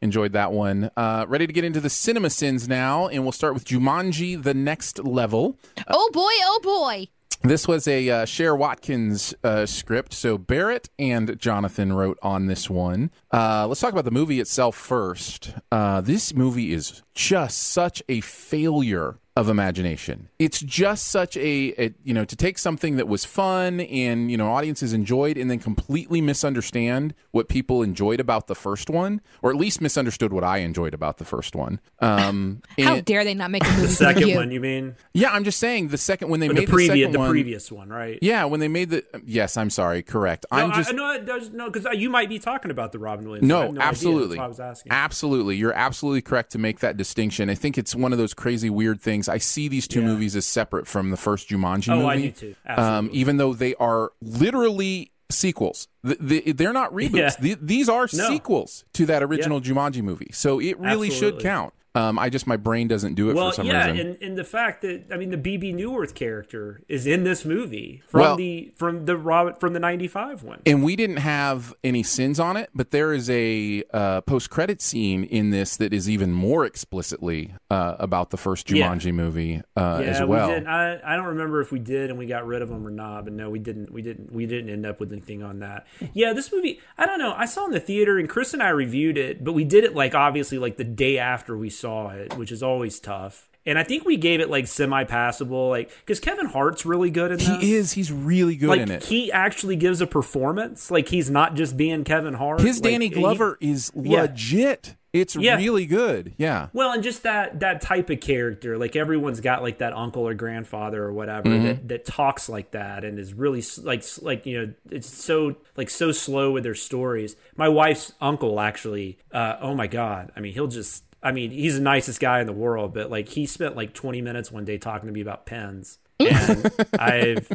Enjoyed that one. Uh, ready to get into the cinema sins now, and we'll start with Jumanji: The Next Level. Oh boy, oh boy. This was a uh, Cher Watkins uh, script, so Barrett and Jonathan wrote on this one. Uh, let's talk about the movie itself first. Uh, this movie is just such a failure of imagination. It's just such a, a you know to take something that was fun and you know audiences enjoyed and then completely misunderstand what people enjoyed about the first one, or at least misunderstood what I enjoyed about the first one. Um, How and- dare they not make a movie The second you? one, you mean? yeah, I'm just saying the second when they Or made the previous, the second the one. previous one, right? Yeah, when they made the yes, I'm sorry, correct. I'm just I, no, it does, no, because you might be talking about the Robin Williams. I no, have no idea. absolutely, That's why I was asking. absolutely. You're absolutely correct to make that distinction. I think it's one of those crazy weird things. I see these two Yeah. movies as separate from the first Jumanji Oh, movie. I do too. Um, even though they are literally sequels. Th- th- They're not reboots. Yeah. Th- These are No. sequels to that original Jumanji movie. So it really should count. Um, I just my brain doesn't do it well, for some yeah, reason. and, and the fact that I mean the Bebe Neuwirth character is in this movie from Well- the from the Robert from the '95 one. and we didn't have any sins on it, but there is a uh, post-credit scene in this that is even more explicitly uh, about the first Yeah. Jumanji movie uh, yeah, as well. we did. I, I don't remember if we did and we got rid of them or not, but no, we didn't. We didn't. We didn't end up with anything on that. Yeah, this movie. I don't know. I saw in the theater and Chris and I reviewed it, but we did it like obviously like the day after we saw it, which is always tough. And I think we gave it like semi-passable, like because Kevin Hart's really good in this. He is. He's really good like in it. he actually gives a performance. Like he's not just being Kevin Hart. His Like, Danny he- Glover is Yeah. legit. It's Yeah. really good. Yeah. Well, and just that that type of character, like everyone's got like that uncle or grandfather or whatever Mm-hmm. that, that talks like that and is really like like you know it's so like so slow with their stories. My wife's uncle actually, uh, oh my god, I mean he'll just. I mean, he's the nicest guy in the world, but like he spent like 20 minutes one day talking to me about pens. And I've,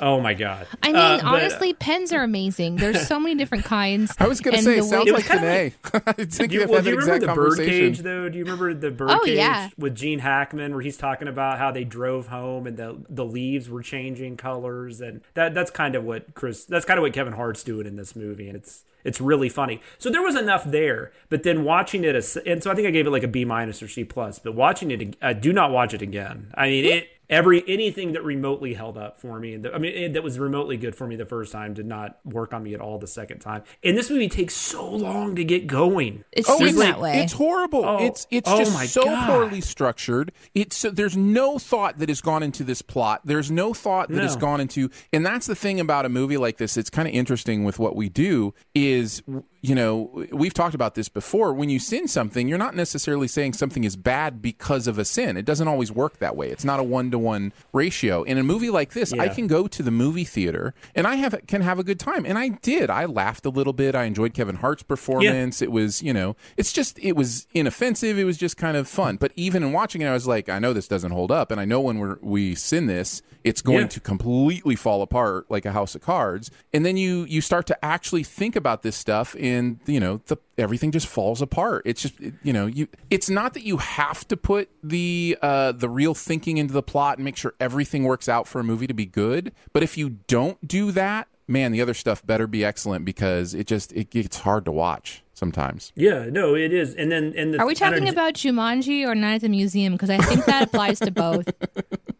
oh my God. I mean, Uh, but- honestly, pens are amazing. There's so many different kinds. I was going to say, it sounds like kinda today. I think Do you, I've well, do you remember the conversation. birdcage though? Do you remember the birdcage Oh, yeah. with Gene Hackman where he's talking about how they drove home and the the leaves were changing colors and that that's kind of what Chris that's kind of what Kevin Hart's doing in this movie and it's it's really funny. So there was enough there, but then watching it as and so I think I gave it like a B minus or C plus, but watching it uh, do not watch it again. I mean it every anything that remotely held up for me i mean it, that was remotely good for me the first time did not work on me at all the second time and this movie takes so long to get going It's Oh, seen it's, that way. it's horrible. Oh, it's it's oh just my so God. poorly structured. It's so, there's no thought that has gone into this plot. There's no thought that has gone into, and that's the thing about a movie like this. It's kind of interesting with what we do is you know we've talked about this before. When you sin something, you're not necessarily saying something is bad because of a sin. It doesn't always work that way. It's not a one to one ratio. In a movie like this, I can go to the movie theater and I have can have a good time, and I did. I laughed a little bit. I enjoyed Kevin Hart's performance. It was, you know, it's just it was inoffensive. It was just kind of fun. But even in watching it, I was like, I know this doesn't hold up, and I know when we're, we sin this, it's going Yeah. to completely fall apart like a house of cards. And then you you start to actually think about this stuff, and you know, the everything just falls apart. It's just you know, you it's not that you have to put the uh, the real thinking into the plot and make sure everything works out for a movie to be good. But if you don't do that, man, the other stuff better be excellent because it just it gets hard to watch sometimes. yeah no it is and then and the, Are we talking about Jumanji or Night at the Museum? Because I think that applies to both.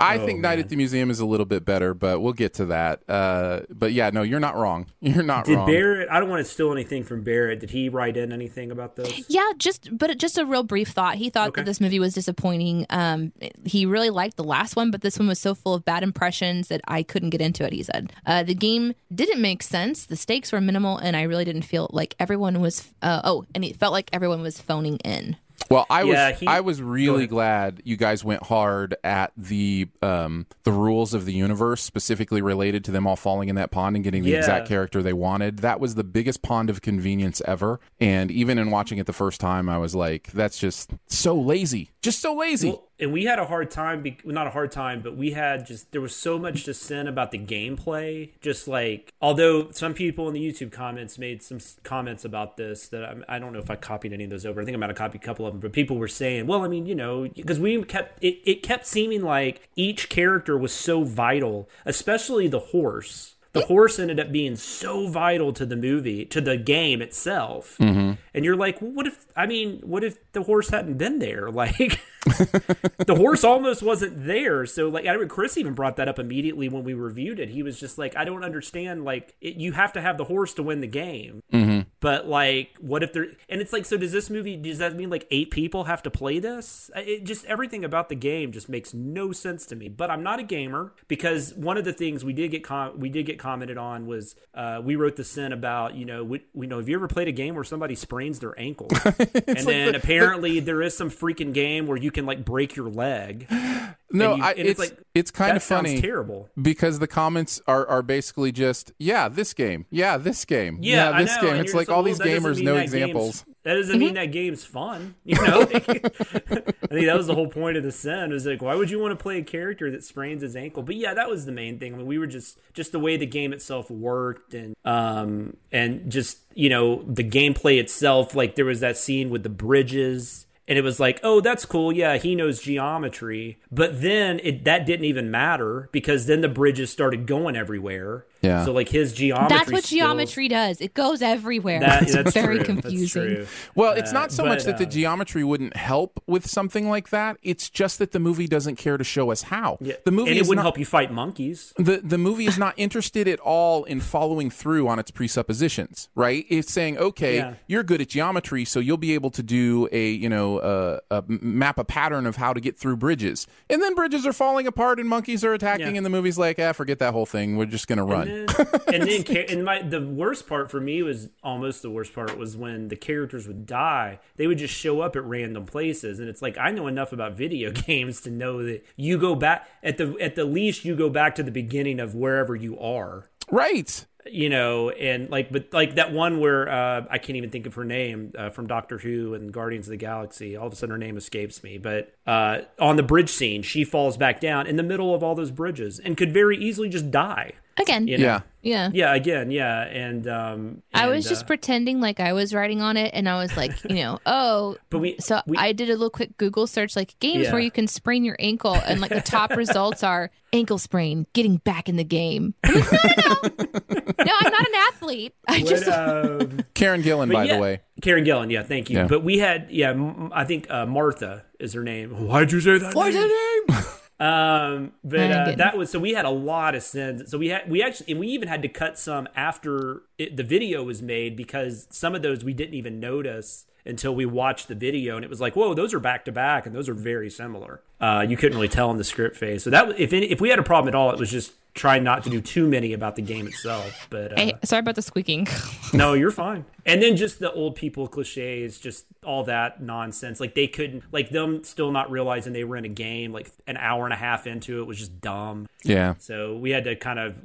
I think Night at the Museum is a little bit better, but we'll get to that. Uh, but yeah, no, you're not wrong. You're not wrong. did wrong. barrett i don't want to steal anything from barrett did he write in anything about this Yeah, just but just a real brief thought. He thought Okay. that this movie was disappointing. Um, he really liked the last one, but this one was so full of bad impressions that I couldn't get into it. He said uh, the game didn't make sense. The stakes were minimal, and I really didn't feel like everyone was. Uh, oh, and it felt like everyone was phoning in. Well, I was he- I was really glad you guys went hard at the um, the rules of the universe, specifically related to them all falling in that pond and getting the Yeah. exact character they wanted. That was the biggest pond of convenience ever. And even in watching it the first time, I was like, "That's just so lazy, just so lazy." Well, and we had a hard time, be- not a hard time, but we had just there was so much to sin about the gameplay. Just like, although some people in the YouTube comments made some comments about this that I, I don't know if I copied any of those over. I think I might have copied a couple of them, but people were saying, well, I mean, you know, because we kept it, it kept seeming like each character was so vital, especially the horse. The horse ended up being so vital to the movie, to the game itself. Mm-hmm. And you're like, well, what if, I mean, what if the horse hadn't been there? Like, the horse almost wasn't there. So like I remember Chris even brought that up immediately when we reviewed it. He was just like, I don't understand. Like it, you have to have the horse to win the game. But like, what if there? And it's like, so does this movie? Does that mean like eight people have to play this? It just everything about the game just makes no sense to me. But I'm not a gamer because one of the things we did get com- we did get commented on was uh, we wrote the sin about you know we, we know have you ever played a game where somebody sprains their ankle and then apparently there is some freaking game where you can like break your leg. no, and you- I, and it's it's like, it's kind that of funny. Sounds terrible. because the comments are, are basically just yeah this game yeah this game Yeah, I this know, game it's like just all these that gamers mean know that game's- examples That doesn't mean that game's fun. You know, I think that was the whole point of the sin. Was like, why would you want to play a character that sprains his ankle? But yeah, that was the main thing. I mean, we were just just the way the game itself worked, and um, and just you know the gameplay itself. Like there was that scene with the bridges and it was like, oh, that's cool. Yeah, he knows geometry. But then it that didn't even matter because then the bridges started going everywhere. Yeah. So like his geometry. That's what skills- geometry does. It goes everywhere. That, it's that's very true. confusing. That's true. Well, it's not so but, much that the uh, geometry wouldn't help with something like that. It's just that the movie doesn't care to show us how. Yeah. The movie and it is wouldn't not, help you fight monkeys. the the movie is not interested at all in following through on its presuppositions, right? It's saying, okay, Yeah. you're good at geometry, so you'll be able to do a you know uh, a map a pattern of how to get through bridges, and then bridges are falling apart and monkeys are attacking, Yeah. and the movie's like, ah, forget that whole thing. We're just gonna run. And then, and then ca- and my the worst part for me was almost the worst part was when the characters would die. They would just show up at random places, and it's like I know enough about video games to know that you go back at the at the least you go back to the beginning of wherever you are. right. you know, and like, but like that one where uh, I can't even think of her name uh, from Doctor Who and Guardians of the Galaxy. All of a sudden, her name escapes me. But uh, on the bridge scene, she falls back down in the middle of all those bridges and could very easily just die. Again, You know? Yeah. yeah. Yeah, again, yeah, and um, I was just uh, pretending like I was writing on it, and I was like, you know, oh. But we- so we- I did a little quick Google search, like games Yeah. where you can sprain your ankle, and like the top results are ankle sprain, getting back in the game. I'm like, no, no, no, no, I'm not an athlete. I What, just um, Karen Gillan, by yeah, the way. Karen Gillan. Yeah, thank you. Yeah. But we had, yeah, m- I think uh, Martha is her name. Why'd you say that? What's her name? Um, but uh, that was so we had a lot of sins. So we had we actually and we even had to cut some after it, the video was made because some of those we didn't even notice until we watched the video and it was like, whoa, those are back to back and those are very similar. Uh, you couldn't really tell in the script phase. So that if any, if we had a problem at all, it was just trying not to do too many about the game itself. But uh, Hey, sorry about the squeaking. no, you're fine. And then just the old people cliches, just all that nonsense. Like they couldn't, like them still not realizing they were in a game. Like an hour and a half into it was just dumb. Yeah. So we had to kind of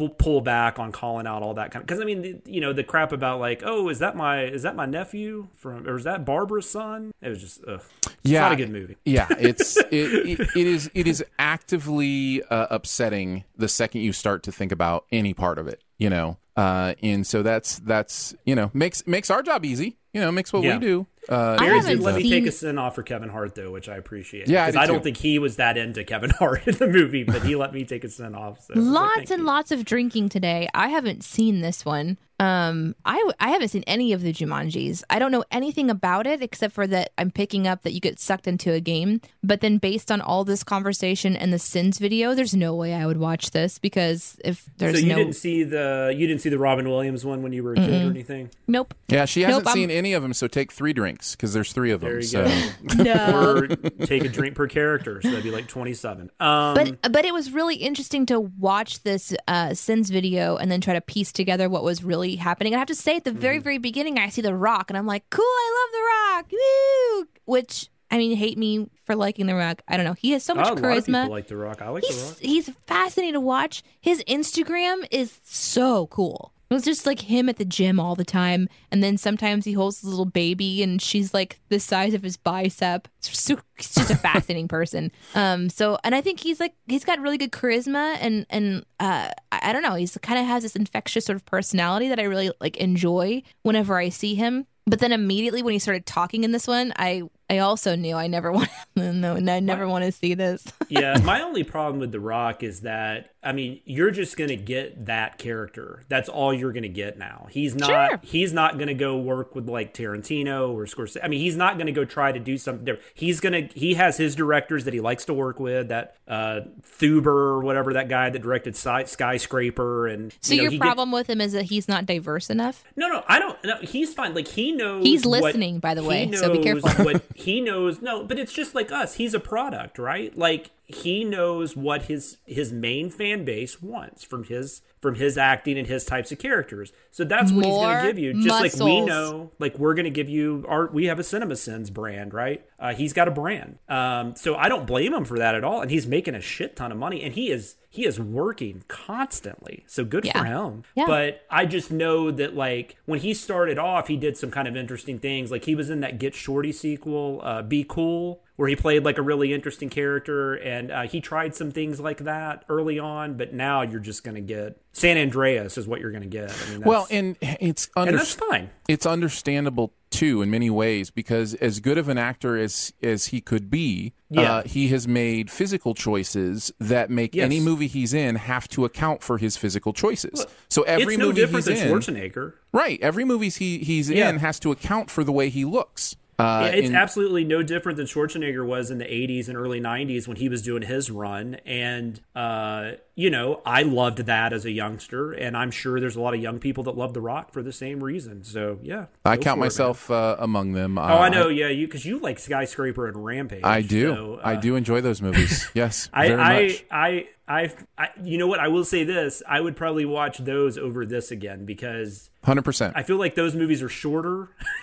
f- pull back on calling out all that kind of. Because I mean, the, you know, the crap about like, oh, is that my is that my nephew from, or is that Barbara's son? It was just, ugh. It's yeah, not a good movie. yeah, it's it, it, it is it is actively uh, upsetting the second you start to think about any part of it. You know, uh, and so that's that's you know makes makes our job easy. You know, makes what Yeah. we do. Uh, I haven't did let me take a sin off for Kevin Hart though, which I appreciate. Yeah, because did I, don't too. think he was that into Kevin Hart in the movie, but he let me take a sin off. So, so lots thank and you. lots of drinking today. I haven't seen this one. Um, I w- I haven't seen any of the Jumanjis. I don't know anything about it except for that I'm picking up that you get sucked into a game. But then, based on all this conversation and the Sins video, there's no way I would watch this because if there's so you no didn't see the you didn't see the Robin Williams one when you were a kid or anything. nope, yeah, she hasn't Nope, I'm- seen any of them, so take three drinks because there's three of them. There you so go. no. or take a drink per character, so that'd be like twenty seven. Um, But but it was really interesting to watch this uh, Sins video and then try to piece together what was really happening. I have to say, at the Mm-hmm. very very beginning, I see The Rock and I'm like, cool, I love The Rock, woo! Which I mean, hate me for liking The Rock. I don't know. He has so much oh, a charisma. people like The Rock. I like The Rock. he's fascinating to watch. His Instagram is so cool. It was just like him at the gym all the time, and then sometimes he holds his little baby, and she's like the size of his bicep. So, he's just a fascinating person. Um, so and I think he's like he's got really good charisma, and and uh, I, I don't know, he's kind of has this infectious sort of personality that I really like enjoy whenever I see him. But then immediately when he started talking in this one, I I also knew I never want no, I never want to see this. yeah, my only problem with The Rock is that I mean, you're just gonna get that character. That's all you're gonna get now. He's not. Sure. He's not gonna go work with like Tarantino or Scorsese. I mean, he's not gonna go try to do something different. He's gonna. He has his directors that he likes to work with. That uh Thurber or whatever that guy that directed Sky, Skyscraper and. So you know, your gets- problem with him is that he's not diverse enough. No, no, I don't. No, he's fine. Like he knows. He's what- listening, by the he way, so be careful. what he knows. No, but it's just like us. He's a product, right? Like he knows what his his main fan base wants from his from his acting and his types of characters. So that's what he's going to give you. Just like we know, like we're going to give you our we have a CinemaSins brand, right? Uh, he's got a brand. Um, so I don't blame him for that at all, and he's making a shit ton of money, and he is he is working constantly. So good Yeah. for him. Yeah. But I just know that like when he started off, he did some kind of interesting things. Like he was in that Get Shorty sequel, uh, Be Cool, where he played like a really interesting character, and uh, he tried some things like that early on. But now you're just going to get San Andreas is what you're going to get. I mean, Well, and it's under- and that's fine. it's understandable too in many ways because as good of an actor as as he could be, Yeah. uh, he has made physical choices that make Yes. any movie he's in have to account for his physical choices. so every it's no movie different he's in, Schwarzenegger. right? Every movie he he's Yeah. in has to account for the way he looks. Uh, Yeah, it's in- absolutely no different than Schwarzenegger was in the 80s and early 90s when he was doing his run. And, uh, you know, I loved that as a youngster. And I'm sure there's a lot of young people that love The Rock for the same reason. So, yeah. I count myself uh, among them. Oh, I know. Yeah, you because you like Skyscraper and Rampage. I do. so, I uh, do enjoy those movies. Yes, I, I. I, I, I, you know what? I will say this: I would probably watch those over this again because Hundred percent. I feel like those movies are shorter,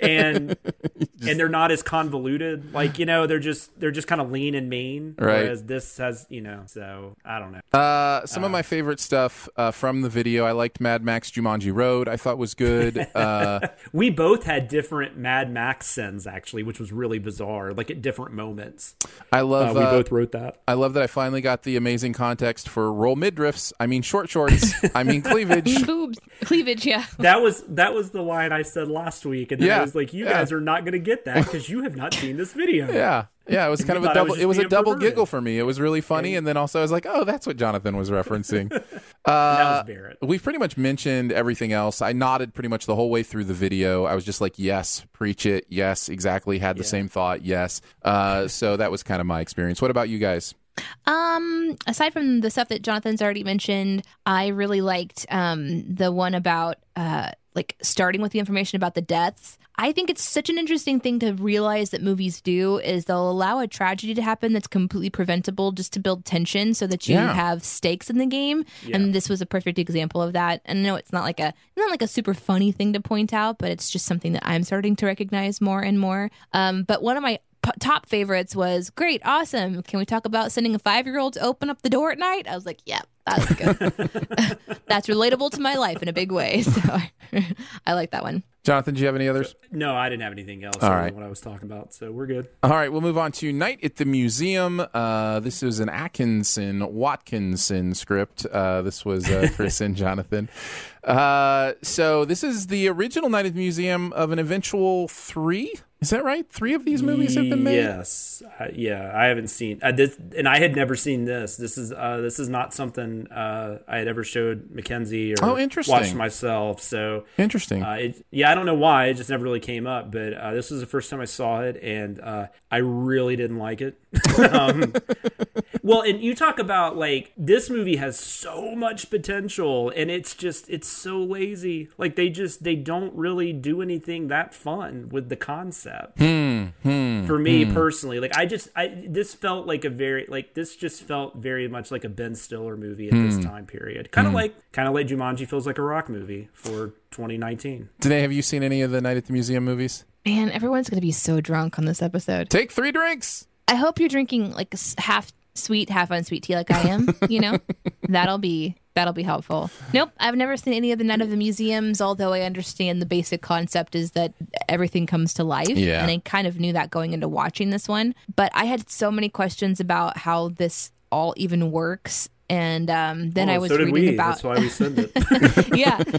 and and they're not as convoluted. Like you know, they're just they're just kind of lean and mean. Right. Whereas this has you know, so I don't know. Uh, some of my favorite stuff uh, from the video. I liked Mad Max Jumanji Road. I thought was good. Uh, we both had different Mad Max sins actually, which was really bizarre. Like at different moments. I Uh, love. we uh, both wrote that. I love that I finally got the amazing context for roll midriffs. I mean short shorts. I mean cleavage. Boobs, cleavage. Yeah. That was that was the line I said last week, and then Yeah, I was like, "You yeah. guys are not going to get that because you have not seen this video." Yeah. Yeah, it was kind of a thought was double. It was a double perverted. giggle for me. It was really funny, and then also I was like, "Oh, that's what Jonathan was referencing." that Uh, was Barrett. We've pretty much mentioned everything else. I nodded pretty much the whole way through the video. I was just like, "Yes, preach it. Yes, exactly." Had the same thought. Yes. Uh, so that was kind of my experience. What about you guys? Um, aside from the stuff that Jonathan's already mentioned, I really liked um the one about uh like starting with the information about the deaths. I think it's such an interesting thing to realize that movies do is they'll allow a tragedy to happen that's completely preventable just to build tension so that you Yeah. have stakes in the game. And this was a perfect example of that. And no, it's not like a not like a super funny thing to point out, but it's just something that I'm starting to recognize more and more. Um, but one of my p- top favorites was great, awesome. Can we talk about sending a five year old to open up the door at night? I was like, yeah, that's good. that's relatable to my life in a big way. So I like that one. Jonathan, do you have any others? No, I didn't have anything else. All other right. than what I was talking about, so we're good. All right, we'll move on to Night at the Museum. Uh, this is an Atkinson Watkinson script. Uh, this was uh, Chris and Jonathan. Uh, so this is the original Night at the Museum of an eventual three. Is that right? Three of these movies have been made. Yes, uh, yeah, I haven't seen uh, this, and I had never seen this. This is uh, this is not something uh, I had ever showed Mackenzie or Oh, interesting. watched myself. So Interesting. Uh, it, yeah, I don't know why. It just never really came up. But uh, this was the first time I saw it, and uh, I really didn't like it. um, well, and you talk about like this movie has so much potential, and it's just it's so lazy. Like they just they don't really do anything that fun with the concept. Hmm, hmm, for me hmm. personally, like I just I this felt like a very like this just felt very much like a Ben Stiller movie at this time period. Kind of like kind of like Jumanji feels like a rock movie for 2019. Today, have you seen any of the Night at the Museum movies? Man, everyone's going to be so drunk on this episode. Take three drinks. I hope you're drinking like half sweet, half unsweet tea like I am, you know? that'll be that'll be helpful. Nope, I've never seen any of the Night of the Museums, although I understand the basic concept is that everything comes to life. Yeah. And I kind of knew that going into watching this one. But I had so many questions about how this all even works. And um, then I Oh, was so did reading we. about That's why we sin it. yeah.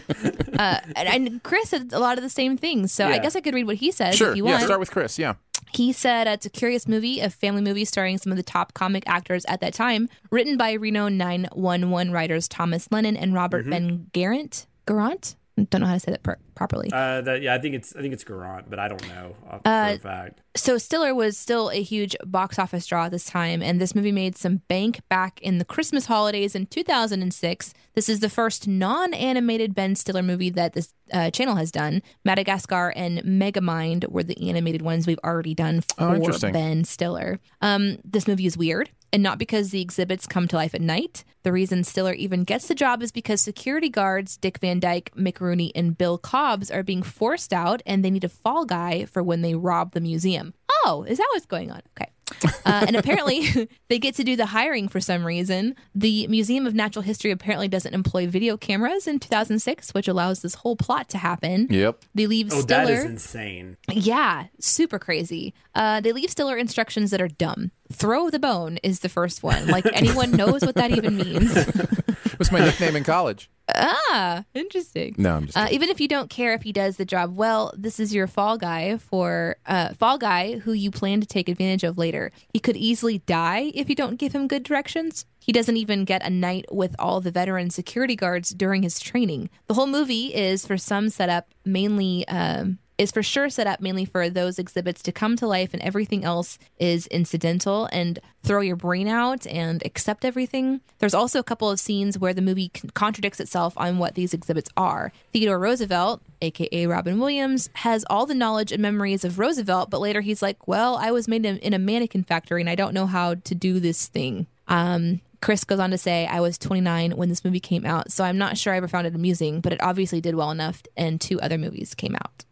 Uh, and, and Chris said a lot of the same things. So I guess I could read what he says Sure. if you Yeah. want. Start with Chris. Yeah. He said it's a curious movie, a family movie starring some of the top comic actors at that time, written by Reno 911 writers Thomas Lennon and Robert mm-hmm. Ben Garant. Garant? Don't know how to say that per- properly. Uh, that, yeah, I think it's I think it's Garant, but I don't know uh, Uh, for a fact. so Stiller was still a huge box office draw at this time, and this movie made some bank back in the Christmas holidays in 2006. This is the first non-animated Ben Stiller movie that this uh, channel has done. Madagascar and Megamind were the animated ones we've already done Oh, for interesting. Ben Stiller. Um, this movie is weird, and not because the exhibits come to life at night. The reason Stiller even gets the job is because security guards Dick Van Dyke, Mick Rooney, and Bill Cobbs are being forced out, and they need a fall guy for when they rob the museum. Oh, is that what's going on? Okay. Uh, and apparently, they get to do the hiring for some reason. The Museum of Natural History apparently doesn't employ video cameras in 2006, which allows this whole plot to happen. Yep. They leave Oh, Stiller. that is insane. Yeah, super crazy. Uh, they leave Stiller instructions that are dumb. Throw the bone is the first one. Like anyone knows what that even means. It was my nickname in college. Ah, interesting. No, I'm just Uh, even if you don't care if he does the job well, this is your fall guy for uh, fall guy who you plan to take advantage of later. He could easily die if you don't give him good directions. He doesn't even get a night with all the veteran security guards during his training. The whole movie is for some setup, mainly um, is for sure set up mainly for those exhibits to come to life, and everything else is incidental and throw your brain out and accept everything. There's also a couple of scenes where the movie contradicts itself on what these exhibits are. Theodore Roosevelt, aka Robin Williams, has all the knowledge and memories of Roosevelt, but later he's like, "Well, I was made in, a mannequin factory, and I don't know how to do this thing." Um, Chris goes on to say, I was 29 when this movie came out, so I'm not sure I ever found it amusing, but it obviously did well enough, and two other movies came out.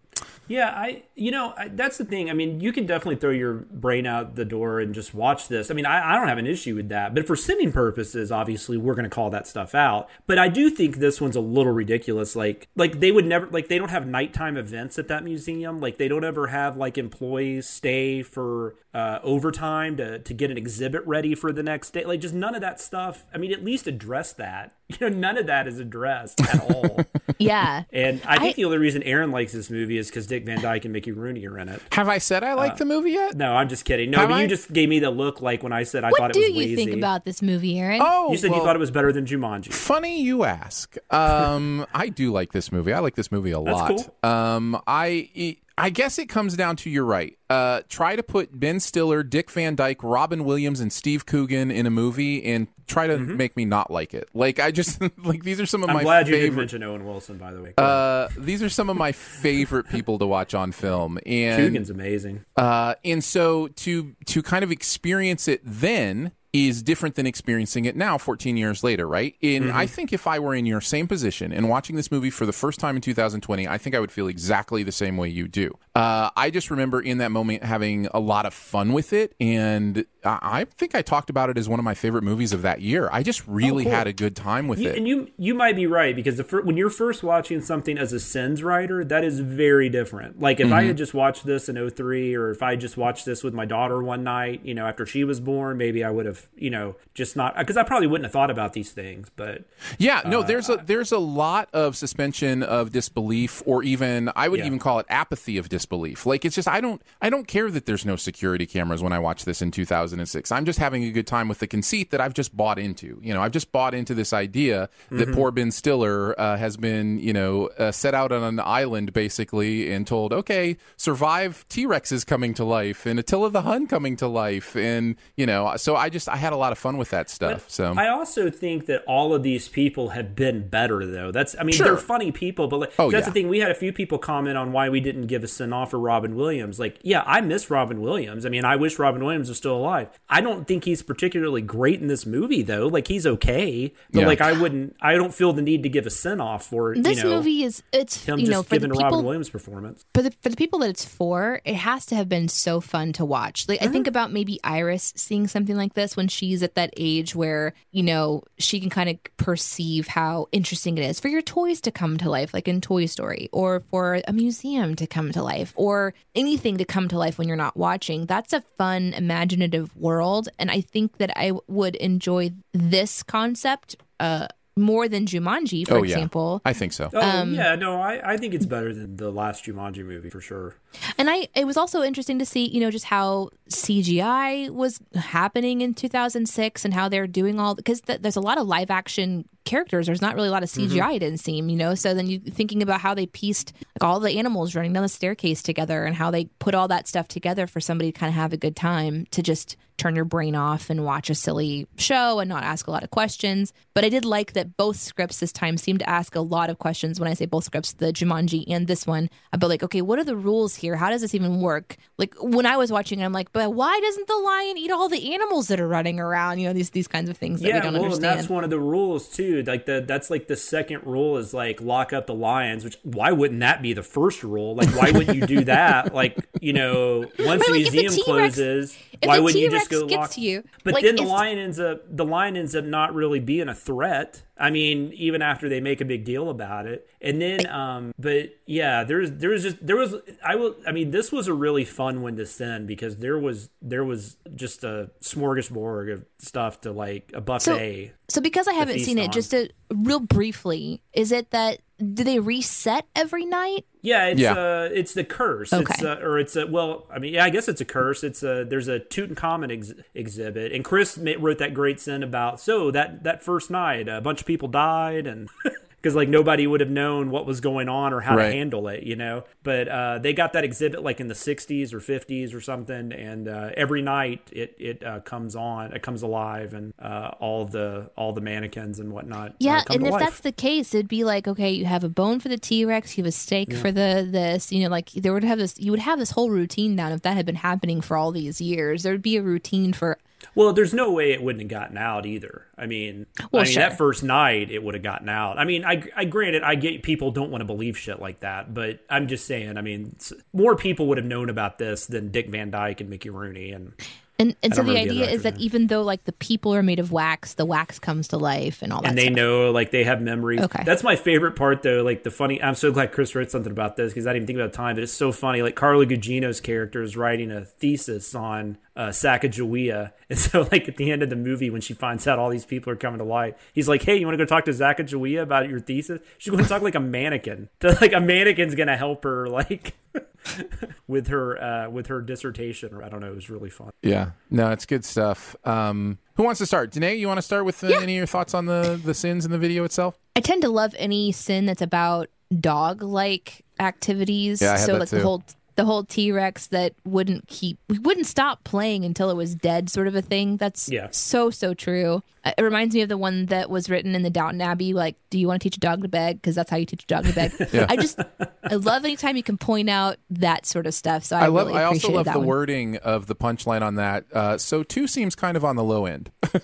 Yeah, I you know I, that's the thing. I mean, you can definitely throw your brain out the door and just watch this. I mean, I, I don't have an issue with that, but for sinning purposes, obviously we're going to call that stuff out. But I do think this one's a little ridiculous. Like like they would never like they don't have nighttime events at that museum. Like they don't ever have like employees stay for uh, overtime to to get an exhibit ready for the next day. Like just none of that stuff. I mean, at least address that. You know, none of that is addressed at all. Yeah. And I think I- the only reason Aaron likes this movie is because Dick Van Dyke and Mickey Rooney are in it. Have I said I like the movie yet? No, I'm just kidding. No, Have but I? you just gave me the look like when I said I what thought it was lazy. What do you lazy. think about this movie, Aaron? Oh, you said you thought it was better than Jumanji. Funny you ask. Um, I do like this movie. I like this movie a That's lot. cool. Um, I I guess it comes down to you're right. Uh, try to put Ben Stiller, Dick Van Dyke, Robin Williams, and Steve Coogan in a movie, and try to make me not like it. Like I just like these are some of Mm-hmm. I'm my glad you didn't favorite. mention Owen Wilson, by the way. Uh, these are some of my favorite people to watch on film, and Coogan's amazing. uh, and so to to kind of experience it then is different than experiencing it now 14 years later right and Mm-hmm. i think if i were in your same position and watching this movie for the first time in 2020 i think i would feel exactly the same way you do uh, i just remember in that moment having a lot of fun with it and I, I think i talked about it as one of my favorite movies of that year i just really Oh, cool. had a good time with You, it and you you might be right because the fir- when you're first watching something as a sins writer, that is very different. Like if Mm-hmm. I had just watched this in 03 or if I just watched this with my daughter one night, you know, after she was born, maybe I would have, you know, just not because I probably wouldn't have thought about these things. But Yeah, no, Uh, there's a there's a lot of suspension of disbelief, or even I would Yeah. even call it apathy of disbelief. Like it's just I don't I don't care that there's no security cameras when I watch this in 2006. I'm just having a good time with the conceit that I've just bought into. You know, I've just bought into this idea that Mm-hmm. poor Ben Stiller uh, has been you know uh, set out on an island basically and told, okay, survive T Rexes coming to life and Attila the Hun coming to life, and you know, so I just I had a lot of fun with that stuff. So I also think that all of these people have been better, though. That's, I mean, Sure. they're funny people, but like, Oh, that's yeah. the thing. We had a few people comment on why we didn't give a send off for Robin Williams. Like, yeah, I miss Robin Williams. I mean, I wish Robin Williams was still alive. I don't think he's particularly great in this movie, though. Like, he's okay, but Yeah. like, I wouldn't, I don't feel the need to give a send off for this you know movie is it's him you just know for the giving a Robin Williams performance. for the for the people that it's for, it has to have been so fun to watch. Like I mm-hmm. think about maybe Iris seeing something like this when she's at that age where you know she can kind of perceive how interesting it is for your toys to come to life, like in Toy Story, or for a museum to come to life, or anything to come to life when you're not watching. That's a fun, imaginative world, and I think that I would enjoy this concept uh, more than Jumanji, for oh yeah, example. I think so. Oh Um, yeah, no, I, I think it's better than the last Jumanji movie for sure. And I, it was also interesting to see, you know, just how CGI was happening in 2006 and how they're doing all because th- there's a lot of live action characters. There's not really a lot of mm-hmm. CGI. It didn't seem, you know. So then you thinking about how they pieced like all the animals running down the staircase together and how they put all that stuff together for somebody to kind of have a good time to just turn your brain off and watch a silly show and not ask a lot of questions. But I did like that both scripts this time seemed to ask a lot of questions. When I say both scripts, the Jumanji and this one, about like, okay, what are the rules here? How does this even work? Like when I was watching, I'm like, but why doesn't the lion eat all the animals that are running around? You know, these these kinds of things that we yeah, don't well, and understand. that's one of the rules too. Like the that's like the second rule is like lock up the lions. Which why wouldn't that be the first rule? Like why wouldn't you do that? Like you know, once the like, the museum T-Rex- closes, why wouldn't you just go to you, but like, then the lion ends up the lion ends up not really being a threat. I mean, even after they make a big deal about it, and then, um, but yeah, there's there was just there was I will I mean this was a really fun one to sin because there was there was just a smorgasbord of stuff to like a buffet. So because I haven't seen it, on. just to, real briefly, is it that do they reset every night? Yeah, it's Yeah. uh it's the curse. Okay. It's uh, or it's a well, I mean, yeah, I guess it's a curse. It's a there's a Tutankhamun ex- exhibit, and Chris wrote that great sin about so that that first night a bunch of people died and. Because like nobody would have known what was going on or how Right. to handle it, you know. But uh, they got that exhibit like in the '60s or '50s or something, and uh, every night it it uh, comes on, it comes alive, and uh, all the all the mannequins and whatnot. uh, Yeah, come and to if life. that's the case, it'd be like, okay, you have a bone for the T Rex, you have a steak for the this, you know, like there would have this, you would have this whole routine down if that had been happening for all these years. There would be a routine for. Well, there's no way it wouldn't have gotten out either. I mean, Well, I mean sure. that first night it would have gotten out. I mean, I, I granted, I get people don't want to believe shit like that, but I'm just saying. I mean, more people would have known about this than Dick Van Dyke and Mickey Rooney, and And, and so the remember the idea is that name. even though like the people are made of wax, the wax comes to life and all that. and they stuff. know like they have memories. Okay. That's my favorite part though. Like the funny. I'm so glad Chris wrote something about this because I didn't even think about time, but it's so funny. Like Carla Gugino's character is writing a thesis on uh, Sacagawea, and so like at the end of the movie when she finds out all these people are coming to life, he's like, "Hey, you want to go talk to Sacagawea about your thesis?" She's going to talk like a mannequin. like a mannequin's going to help her like. with her uh with her dissertation or I don't know it was really fun. Yeah, no, it's good stuff. Um, who wants to start? Danae, you want to start with uh, any of your thoughts on the the sins in the video itself? I tend to love any sin that's about dog like activities. Yeah, I had so that like too. the whole the whole T Rex that wouldn't keep we wouldn't stop playing until it was dead, sort of a thing. That's Yeah. so so true. Uh, It reminds me of the one that was written in the Downton Abbey. Like, do you want to teach a dog to beg? Because that's how you teach a dog to beg. Yeah. I just I love anytime you can point out that sort of stuff. So I, I love. really I also love that the one. wording of the punchline on that. Uh, so two seems kind of on the low end.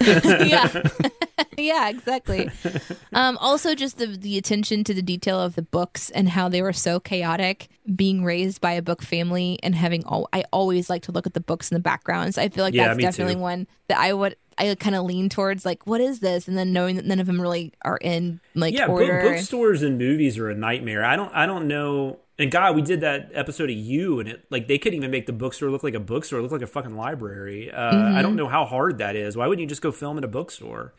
yeah yeah exactly um also just the the attention to the detail of the books and how they were so chaotic being raised by a book family and having all i always like to look at the books in the backgrounds i feel like Yeah, that's definitely too. one that i would i kind of lean towards like what is this and then knowing that none of them really are in like yeah, book, bookstores and movies are a nightmare. I don't I don't know. And God, we did that episode of You, and it like they couldn't even make the bookstore look like a bookstore. It looked like a fucking library. Uh, Mm-hmm. I don't know how hard that is. Why wouldn't you just go film in a bookstore?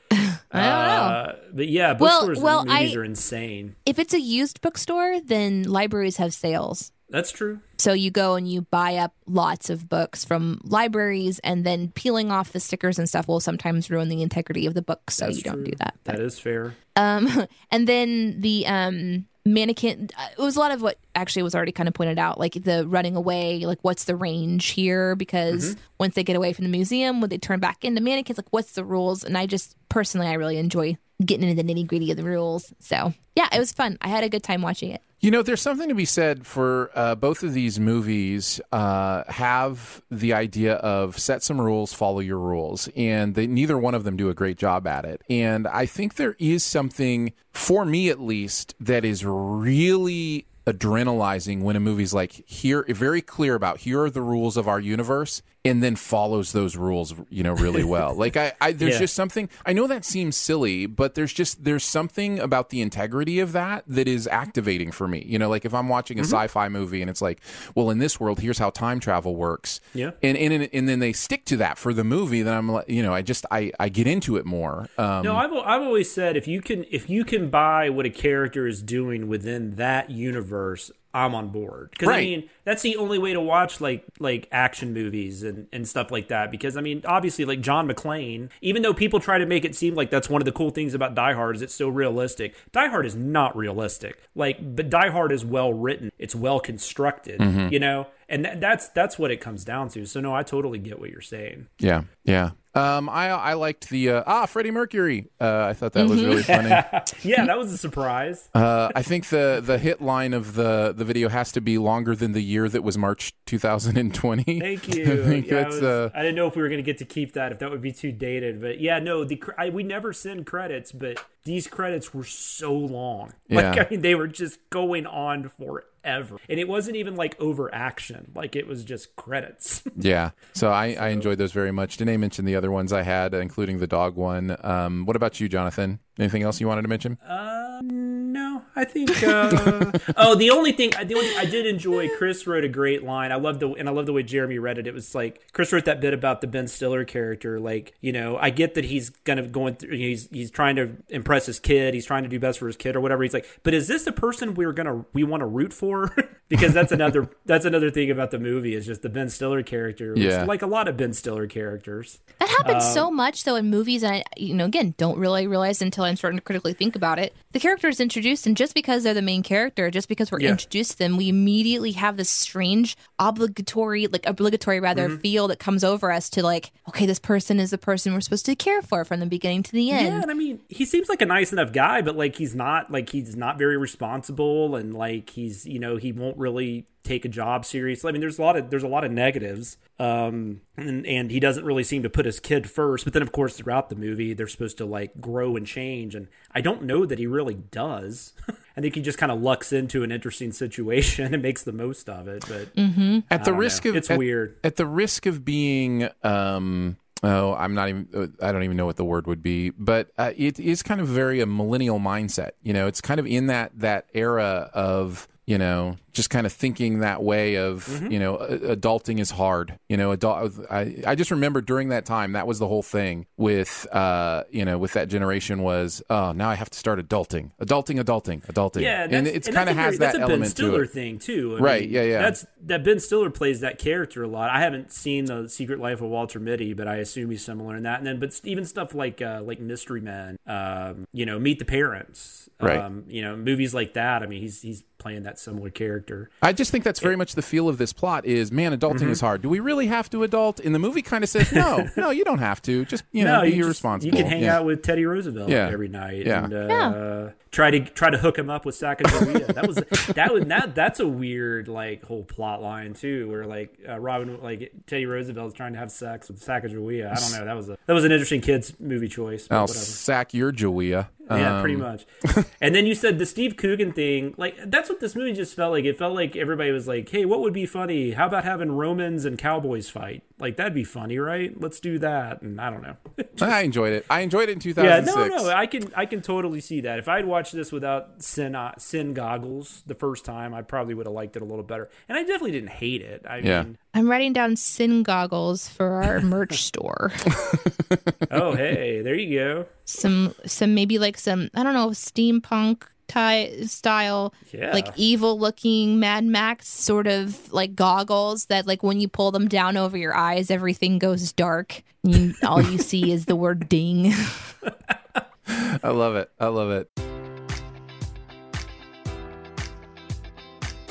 I don't know Uh, but yeah, bookstores well, and movies I- are insane. if it's a used bookstore then libraries have sales That's true. So you go and you buy up lots of books from libraries, and then peeling off the stickers and stuff will sometimes ruin the integrity of the book. So That's you don't true. do that. That is fair. Um, and then the um mannequin. uh, It was a lot of what actually was already kind of pointed out, like the running away. Like, what's the range here? Because once they get away from the museum, would they turn back into mannequins? Like, what's the rules? And I just personally, I really enjoy getting into the nitty gritty of the rules. So yeah, it was fun. I had a good time watching it. You know, there's something to be said for uh, both of these movies. Uh, have the idea of set some rules, follow your rules, and they, neither one of them do a great job at it. And I think there is something, for me at least, that is really adrenalizing when a movie's like here very clear about here are the rules of our universe and then follows those rules you know really well. Like i, I there's Yeah. just something i know that seems silly but there's just there's something about the integrity of that that is activating for me. You know like if i'm watching a sci-fi movie and it's like well in this world here's how time travel works. Yeah. and and, and then they stick to that for the movie then i'm like you know i just i i get into it more um. No, I've I've always said if you can if you can buy what a character is doing within that universe, I'm on board. Because I mean, that's the only way to watch like like action movies and, and stuff like that. Because I mean, obviously, like John McClane, even though people try to make it seem like that's one of the cool things about Die Hard is it's so realistic. Die Hard is not realistic. Like, but Die Hard is well written. It's well constructed. Mm-hmm. You know, and that, that's that's what it comes down to. So no, I totally get what you're saying. Yeah, yeah. Um, I I liked the uh, ah Freddie Mercury. Uh, I thought that was really funny. Yeah, that was a surprise. Uh, I think the the hit line of the the video has to be longer than the year that was March 2020. Thank you. I Yeah, I, was- uh, I didn't know if we were going to get to keep that, if that would be too dated. But yeah, no, the I, we never sin credits, but these credits were so long. Like, Yeah. I mean, they were just going on forever. And it wasn't even like over action, like, it was just credits. yeah. So I, I enjoyed those very much. Danae mentioned the other ones I had, including the dog one. Um, what about you, Jonathan? Anything else you wanted to mention? No, I think. Uh, oh, the only thing, the only I did enjoy. Chris wrote a great line. I love the and I love the way Jeremy read it. It was like Chris wrote that bit about the Ben Stiller character. Like, you know, I get that he's kind of going through. He's he's trying to impress his kid. He's trying to do best for his kid or whatever. He's like, but is this the person we're gonna we want to root for? because that's another that's another thing about the movie is just the Ben Stiller character. Yeah. like a lot of Ben Stiller characters. That happens Um, so much though in movies, and I, you know, again, don't really realize until I'm starting to critically think about it. The character is introduced, and just because they're the main character, just because we're Yeah. introduced to them, we immediately have this strange obligatory, like obligatory rather, Mm-hmm. feel that comes over us to like, okay, this person is the person we're supposed to care for from the beginning to the end. Yeah, and I mean, he seems like a nice enough guy, but like he's not like he's not very responsible, and like he's you know he won't really take a job seriously. I mean, there's a lot of there's a lot of negatives, um, and and he doesn't really seem to put his kid first. But then, of course, throughout the movie, they're supposed to like grow and change, and I don't know that he really does. I think he just kind of lucks into an interesting situation and makes the most of it. But At the risk know. of It's at- weird. At the risk of being um oh I'm not even uh, I don't even know what the word would be, but uh, it is kind of very a millennial mindset. You know, it's kind of in that that era of you know just kind of thinking that way of Mm-hmm. you know adulting is hard you know adult I, I just remember during that time that was the whole thing with uh you know with that generation was oh now i have to start adulting adulting adulting adulting Yeah, and it's kind of has that a element Ben to Stiller it thing too. I Right, mean, yeah, yeah. That's that Ben Stiller plays that character a lot. I haven't seen the Secret Life of Walter Mitty, but I assume he's similar in that. And then, but even stuff like uh, like Mystery Men, um, you know, Meet the Parents, Right. Um, you know, movies like that. I mean, he's he's playing that similar character. I just think that's very much the feel of this plot is man adulting Mm-hmm. is hard. Do we really have to adult? And the movie kind of says no, no, you don't have to. Just you know, no, be you just- irresponsible. you can hang Yeah. out with Teddy Roosevelt Yeah. every night Yeah. and uh, Yeah. Try to try to hook him up with Sacagawea. that was that was that that's a weird like whole plot line too, where like uh, Robin like Teddy Roosevelt is trying to have sex with Sacagawea. I don't know. That was a that was an interesting kids movie choice. But I'll whatever. sack your Joia. Yeah, pretty Um, much. and then you said the Steve Coogan thing. Like that's what this movie just felt like. It felt like everybody was like, "Hey, what would be funny? How about having Romans and Cowboys fight? Like that'd be funny, right? Let's do that." And I don't know. I enjoyed it. I enjoyed it in 2006. yeah, no, no, I can I can totally see that. If I'd watched this without sin uh, sin goggles the first time, I probably would have liked it a little better. And I definitely didn't hate it. I Yeah. mean, I'm writing down sin goggles for our merch store. oh hey, there you go. Some, some maybe like some I don't know steampunk ty- style, Yeah. like evil looking Mad Max sort of like goggles that like when you pull them down over your eyes, everything goes dark. You, all you see is the word ding. I love it. I love it.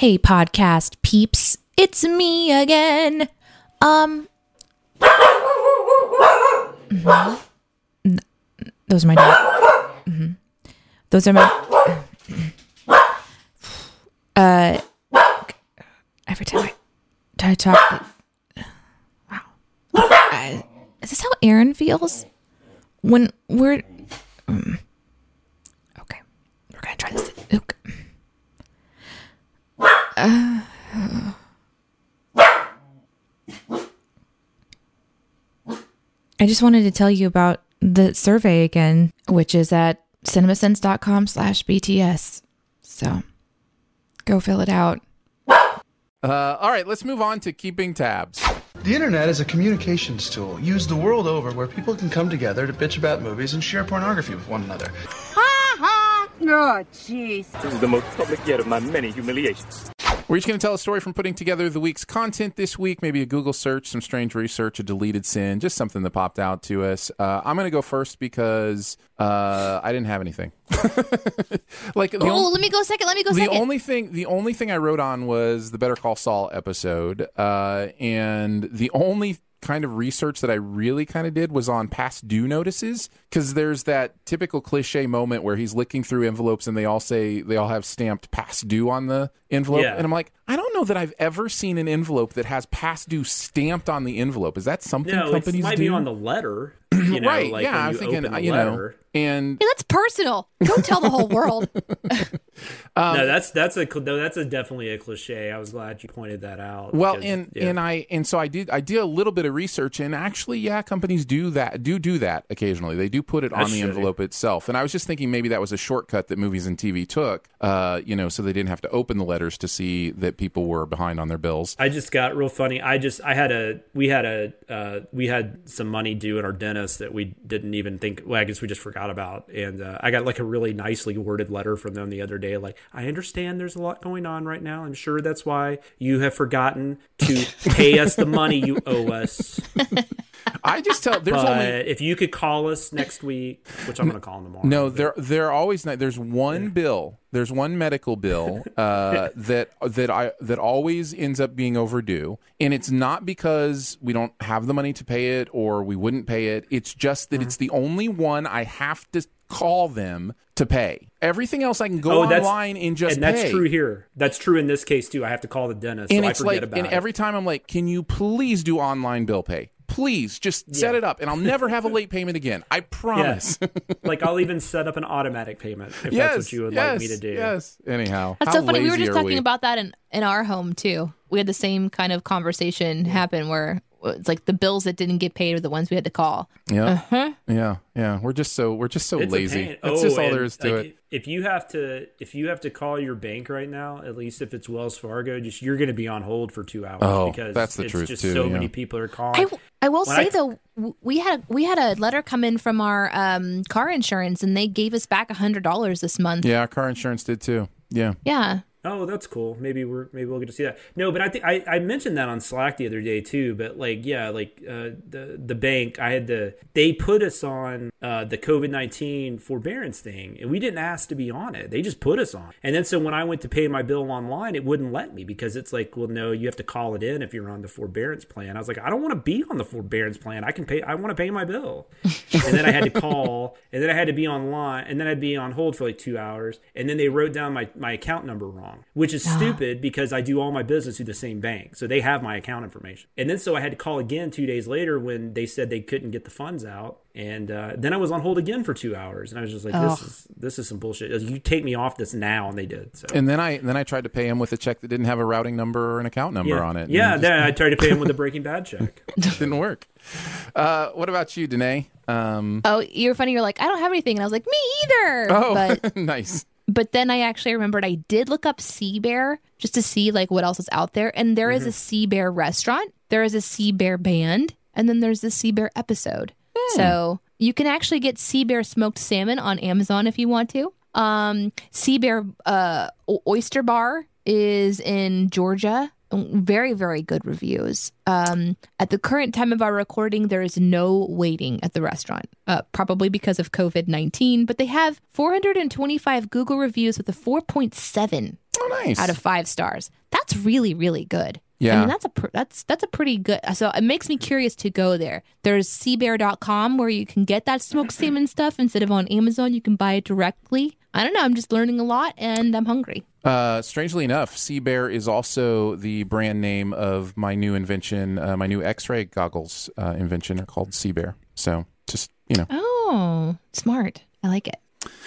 Hey, podcast peeps, it's me again. Um. Mhm. Those are my dad. Mhm. Those are my. Uh. Every time I, I talk. Wow. Uh, is this how Aaron feels when we're? Mm. Okay, we're gonna try this. Okay. Uh, I just wanted to tell you about the survey again, which is at cinemasins.com slash BTS. So go fill it out. Uh, all right, let's move on to keeping tabs. The internet is a communications tool used the world over where people can come together to bitch about movies and share pornography with one another. Ha ha! Oh, jeez. This is the most public yet of my many humiliations. We're each going to tell a story from putting together the week's content this week. Maybe a Google search, some strange research, a deleted sin, just something that popped out to us. Uh, I'm going to go first because uh, I didn't have anything. like, Oh, let me go second. Let me go the second. only thing, the only thing I wrote on was the Better Call Saul episode, uh, and the only kind of research that I really kind of did was on past due notices because there's that typical cliche moment where he's licking through envelopes and they all say they all have stamped past due on the envelope, Yeah. and I'm like, I don't know that I've ever seen an envelope that has past due stamped on the envelope. Is that something No, it companies might do? be on the letter. You know, right? like yeah, I'm thinking, open the you know, and Hey, that's personal. Don't tell the whole world. Um, no, that's that's a no, that's a definitely a cliche. I was glad you pointed that out. Well, because, and yeah. and I and so I did I did a little bit of research and actually, yeah, companies do that do do that occasionally. They do put it That's on the shitty. envelope itself. And I was just thinking maybe that was a shortcut that movies and TV took, uh, you know, so they didn't have to open the letters to see that people were behind on their bills. I just got real funny. I just I had a we had a uh, we had some money due at our dentist that we didn't even think. Well, I guess we just forgot about, and uh, I got like a really nicely worded letter from them the other day. Like, I understand there's a lot going on right now. I'm sure that's why you have forgotten to pay us the money you owe us. I just tell there's but only if you could call us next week, which I'm going to call them tomorrow. No, there there are always not. There's one bill. There's one medical bill uh, that that I that always ends up being overdue, and it's not because we don't have the money to pay it or we wouldn't pay it. It's just that it's the only one I have to call them to pay. Everything else I can go Oh, online and just and that's pay. true here. That's true in this case too. I have to call the dentist, and so I it's forget like, and it. every time I'm like, can you please do online bill pay? Please just set it up, and I'll never have a late payment again. I promise. like I'll even set up an automatic payment if yes, that's what you would yes, like me to do. Yes. Anyhow, That's how so funny. We were just talking we? about that in, in our home too. We had the same kind of conversation happen where it's like the bills that didn't get paid are the ones we had to call. Yeah. Uh-huh. Yeah. Yeah. We're just so we're just so It's lazy. pain. That's Oh, just all and, there is to like, it. If you have to, if you have to call your bank right now, at least if it's Wells Fargo, just you're going to be on hold for two hours Oh, because that's the it's truth, just too, so yeah. many people are calling. I, w- I will When say I- though, we had a, we had a letter come in from our um, car insurance, and they gave us back a hundred dollars this month. Yeah, our car insurance did too. Yeah. Yeah. Oh, that's cool. Maybe we're maybe we'll get to see that. No, but I think I, mentioned that on Slack the other day too. But like, yeah, like uh, the the bank, I had to. They put us on uh, the COVID nineteen forbearance thing, and we didn't ask to be on it. They just put us on. And then so when I went to pay my bill online, it wouldn't let me because it's like, well, no, you have to call it in if you're on the forbearance plan. I was like, I don't want to be on the forbearance plan. I can pay. I want to pay my bill. and then I had to call, and then I had to be online, and then I'd be on hold for like two hours, and then they wrote down my my account number wrong, which is stupid because I do all my business through the same bank, so they have my account information. And then so I had to call again two days later when they said they couldn't get the funds out, and uh, then I was on hold again for two hours, and I was just like, this Ugh. is this is some bullshit. You take me off this now, and they did. So. And then I then I tried to pay him with a check that didn't have a routing number or an account number yeah, on it. and yeah. it just Then I tried to pay him with a Breaking Bad check. didn't work. Uh, what about you, Danae? Um, Oh, you're funny. You're like, I don't have anything, and I was like, me either. oh, But nice. But then I actually remembered I did look up Sea Bear just to see like what else is out there, and there is a Sea Bear restaurant, there is a Sea Bear band, and then there's the Sea Bear episode. So you can actually get Sea Bear smoked salmon on Amazon if you want to. Um, sea Bear uh, Oyster Bar is in Georgia. Very, very good reviews. Um, at the current time of our recording, there is no waiting at the restaurant, uh, probably because of COVID 19, but they have 425 Google reviews with a 4.7 Oh, nice. out of five stars. That's really, really good. Yeah. I mean that's a pr- that's that's a pretty good. So it makes me curious to go there. There's seabear.com where you can get that smoked salmon stuff instead of on Amazon. You can buy it directly. I don't know. I'm just learning a lot, and I'm hungry. Uh, strangely enough, Sea Bear is also the brand name of my new invention, uh, my new X-ray goggles uh, invention are called Sea Bear. So just you know. Oh, smart. I like it.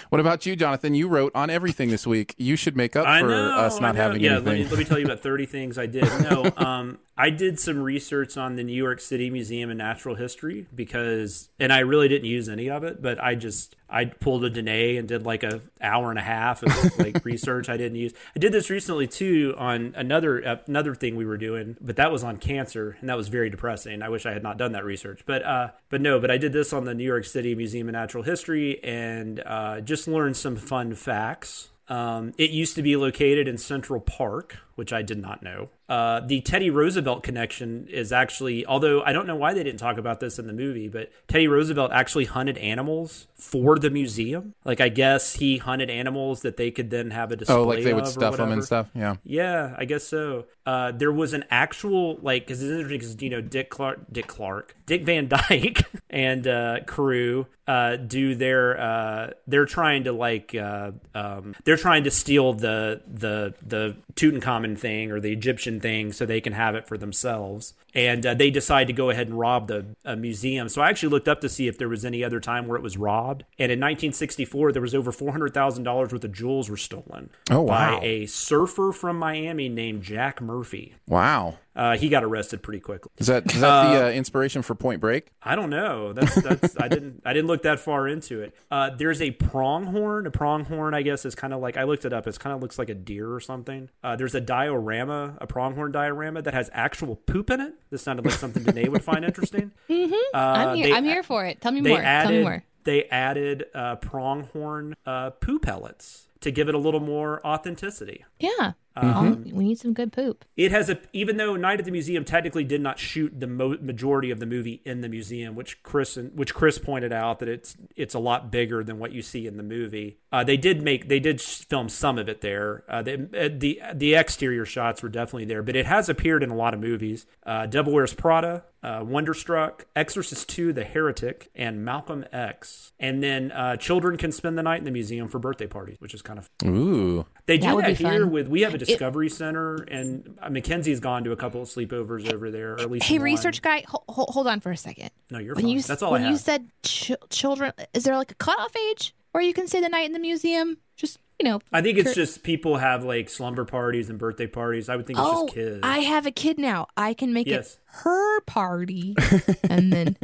What about you, Jonathan? You wrote on everything this week. You should make up for know, us not having yeah, anything. Let me, let me tell you about 30 things I did. No, um, I did some research on the New York City Museum of Natural History because, and I really didn't use any of it, but I just, I pulled a Danae and did like a hour and a half of like research I didn't use. I did this recently too on another, uh, another thing we were doing, but that was on cancer and that was very depressing. I wish I had not done that research, but, uh, but no, but I did this on the New York City Museum of Natural History and, uh, just learned some fun facts. Um, it used to be located in Central Park, which I did not know. Uh, the Teddy Roosevelt connection is actually, although I don't know why they didn't talk about this in the movie, but Teddy Roosevelt actually hunted animals for the museum. Like, I guess he hunted animals that they could then have a display oh, like they would stuff them and stuff. Yeah. Yeah, I guess so. Uh, there was an actual like because it's interesting because you know Dick Clark, Dick Clark, Dick Van Dyke, and uh, crew uh, do their uh, they're trying to like uh, um, they're trying to steal the the the Tutankhamun thing or the Egyptian thing so they can have it for themselves. And uh, they decide to go ahead and rob the uh, museum. So I actually looked up to see if there was any other time where it was robbed. And in 1964, there was over four hundred thousand dollars worth of jewels were stolen Oh, wow. by a surfer from Miami named Jack Murphy. Wow. Uh, he got arrested pretty quickly. Is that is that the uh, inspiration for Point Break? I don't know. That's that's I didn't I didn't look that far into it. Uh, there's a pronghorn. A pronghorn, I guess, is kind of like I looked it up. It's kind of looks like a deer or something. Uh, there's a diorama, a pronghorn diorama that has actual poop in it. This sounded like something Danae would find interesting. Mm-hmm. Uh, I'm here. they- I'm here for it. Tell me they more. Added, Tell me more. They added uh, pronghorn uh, poo pellets to give it a little more authenticity. Yeah. Um, we need some good poop. It has a even though Night at the Museum technically did not shoot the mo- majority of the movie in the museum, which Chris and which Chris pointed out that it's it's a lot bigger than what you see in the movie. Uh, they did make they did film some of it there. Uh, the, uh, the the exterior shots were definitely there, but it has appeared in a lot of movies. Uh, Devil Wears Prada, uh, Wonderstruck, Exorcist Two, The Heretic, and Malcolm X. And then uh, children can spend the night in the museum for birthday parties, which is kind of Ooh. they do would that here fun. with we have a It- Discovery Center, and uh, Mackenzie's gone to a couple of sleepovers over there, or at least Hey, one. research guy, hold, hold on for a second. No, you're when fine. you That's all I. when I you said ch- children, is there like a cutoff age where you can stay the night in the museum? Just you know. I think it's cur- just people have like slumber parties and birthday parties. I would think it's oh, just kids. I have a kid now. I can make Yes. it her party, and then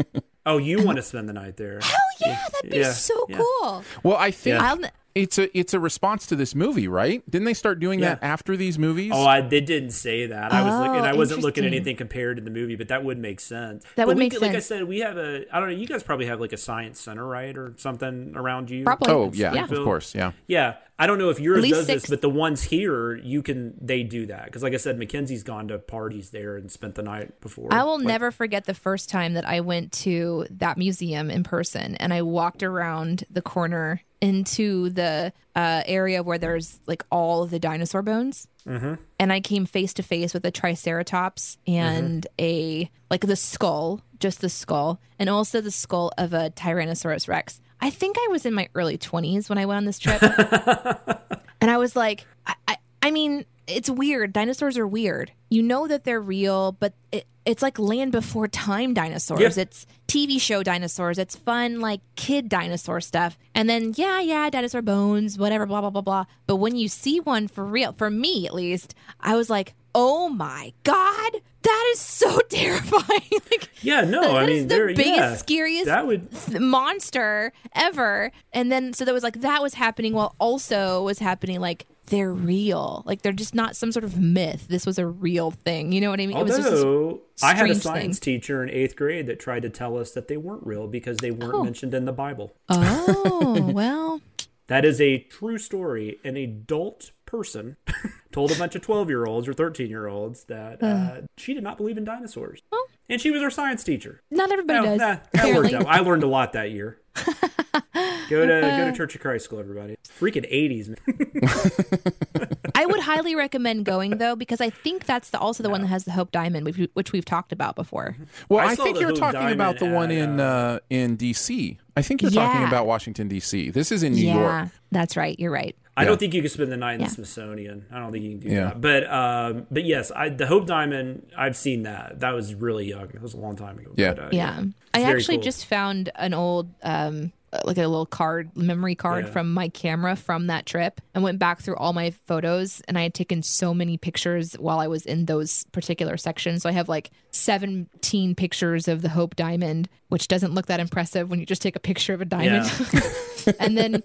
oh, you want to spend the night there? hell yeah, that'd be Yeah, so yeah. cool. Well, I think I'll, n- it's a it's a response to this movie, right? Didn't they start doing that after these movies? Oh, I they didn't say that. I was Oh, looking. I wasn't looking at anything compared to the movie, but that would make sense. That But would we make could- Like I said, we have a. I don't know. You guys probably have like a science center, right, or something around you. Probably. oh yeah, Yeah. of course, yeah. Yeah, I don't know if yours At least does this, but the ones here, you can they do that because, like I said, Mackenzie's gone to parties there and spent the night before. I will Like, never forget the first time that I went to that museum in person and I walked around the corner into the uh, area where there's like all of the dinosaur bones. Mm-hmm. And I came face to face with a triceratops and a like the skull, just the skull, and also the skull of a Tyrannosaurus Rex. I think I was in my early 20s when I went on this trip. and I was like, I, I, I mean, it's weird. Dinosaurs are weird. You know that they're real, but it, it's like land before time dinosaurs. Yeah. It's TV show dinosaurs. It's fun, like kid dinosaur stuff. And then, yeah, yeah, dinosaur bones, whatever, blah, blah, blah, blah. But when you see one for real, for me at least, I was like, oh my God, that is so terrifying. like, Yeah, no, that I mean, the biggest, yeah, scariest That would monster ever. And then so there was like that was happening while also was happening like they're real. Like they're just not some sort of myth. This was a real thing. You know what I mean? it was just Although I had a science thing. teacher in eighth grade that tried to tell us that they weren't real because they weren't Oh. mentioned in the Bible. Oh, well. That is a true story. An adult person told a bunch of 12 year olds or 13 year olds that uh, she did not believe in dinosaurs. and she was our science teacher. Not everybody No, does. nah, that worked out. I learned a lot that year. Go to go to Church of Christ School, everybody. Freaking eighties, man. I would highly recommend going though because I think that's the, also the one that has the Hope Diamond, which, we- which we've talked about before. Well, I I, think you're Hope talking about the Diamond one at, in uh, in DC. I think you're talking about Washington D.C. This is in New yeah, York. that's right. You're right. I Yeah. don't think you can spend the night in Yeah. the Smithsonian. I don't think you can do Yeah. that. But um, but yes, I, the Hope Diamond. I've seen that. That was really young. That was a long time ago. Yeah. But, uh, Yeah. I actually cool. just found an old um uh, like a little card memory card Yeah. from my camera from that trip and went back through all my photos and I had taken so many pictures while I was in those particular sections. So I have like 17 pictures of the Hope Diamond, which doesn't look that impressive when you just take a picture of a diamond. and then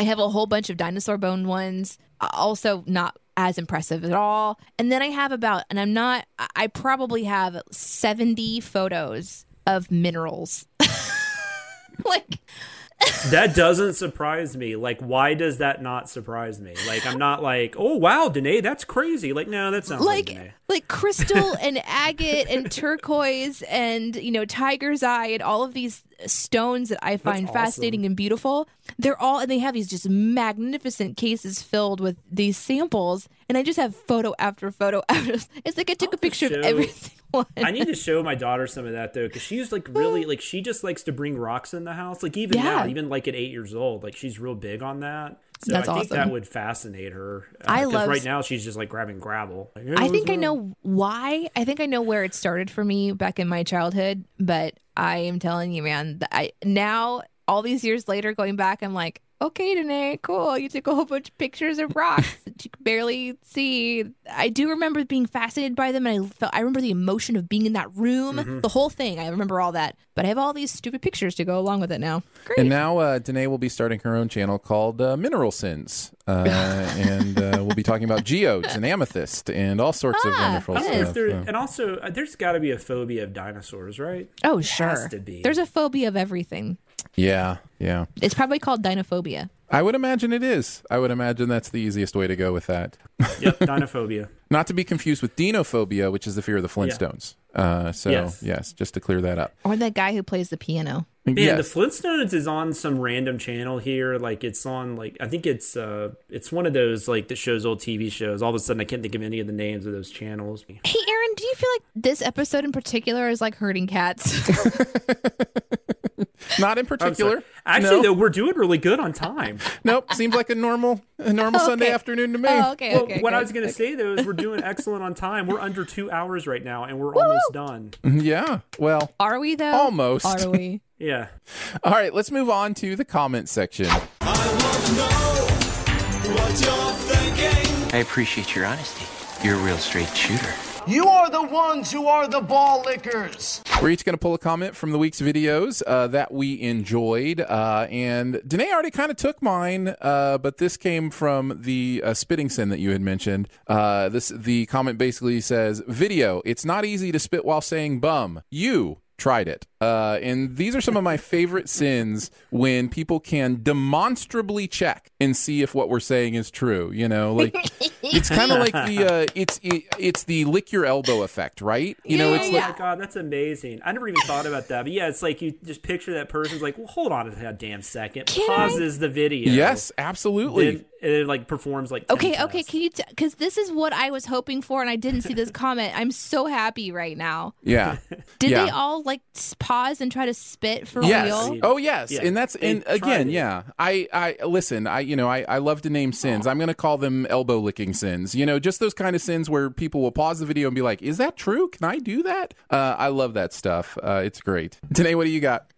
I have a whole bunch of dinosaur bone ones, also not as impressive at all. And then I have about, and I'm not, I probably have 70 photos of minerals. like, that doesn't surprise me. Like, why does that not surprise me? Like, I'm not like, oh wow, Danae, that's crazy. Like, no, that sounds like, like, like crystal and agate and turquoise and, you know, tiger's eye and all of these stones that I find awesome. fascinating and beautiful. They're all, and they have these just magnificent cases filled with these samples. And I just have photo after photo after. It's like I took a picture of show- every single one. I need to show my daughter some of that though, because she's like really like she just likes to bring rocks in the house. Like even now, even like at eight years old, like she's real big on that. So That's I think awesome. that would fascinate her. Uh, I love- right now she's just like grabbing gravel. Like, I "Oh, think I know why. I think I know where it started for me back in my childhood, but I am telling you, man, that I now all these years later going back, I'm like, okay, Danae, cool. You took a whole bunch of pictures of rocks that you could barely see. I do remember being fascinated by them, and I felt I remember the emotion of being in that room, Mm-hmm. the whole thing. I remember all that, but I have all these stupid pictures to go along with it now. Great. And now uh, Danae will be starting her own channel called uh, Mineral Sins, uh, and uh, we'll be talking about geodes and amethyst and all sorts of Ah, wonderful I don't know if stuff. there- and also, uh, there's got to be a phobia of dinosaurs, right? oh, It sure. has to be. There's a phobia of everything. Yeah, yeah. It's probably called dinophobia. I would imagine it is. I would imagine that's the easiest way to go with that. yep, dinophobia. Not to be confused with dinophobia, which is the fear of the Flintstones. Uh, so Yes. yes. just to clear that up. Or that guy who plays the piano. Man, yes. the Flintstones is on some random channel here. Like it's on like I think it's uh it's one of those like that shows old TV shows. All of a sudden I can't think of any of the names of those channels. Hey, Aaron, do you feel like this episode in particular is like hurting cats? Not in particular. Actually, no. though, we're doing really good on time. nope. Seems like a normal, a normal Oh, Sunday afternoon to me. oh, okay, Well, okay. what I was going to say though is we're doing excellent on time. We're under two hours right now, and we're almost done. Mm-hmm, yeah. Well, Are we though? Almost. Are we? Yeah. all right. Let's move on to the comment section. I appreciate your honesty. You're a real straight shooter. You are the ones who are the ball lickers. We're each going to pull a comment from the week's videos uh, that we enjoyed. Uh, and Danae already kind of took mine, uh, but this came from the uh, spitting sin that you had mentioned. Uh, this The comment basically says Video, it's not easy to spit while saying bum. You tried it. Uh, and these are some of my favorite sins when people can demonstrably check and see if what we're saying is true. You know, like it's kind of like the uh, it's it, it's the lick your elbow effect, right? You know, it's oh like my god, that's amazing. I never even thought about that. But yeah, it's like you just picture that person's like, well, hold on a damn second. Can I- Pauses the video. Yes, absolutely. Then it like performs like 10 Okay, tests. okay. Can you? Because this is what I was hoping for, and I didn't see this comment. I'm so happy right now. yeah. Did yeah. they all like pause and try to spit for Yes. real? Oh, yes. Yeah. And that's They and tried again, it. yeah. I I listen. I you know I I love to name sins. I'm going to call them elbow licking sins. You know, just those kind of sins where people will pause the video and be like, "Is that true? Can I do that?" Uh, I love that stuff. Uh, it's great. Danae, what do you got?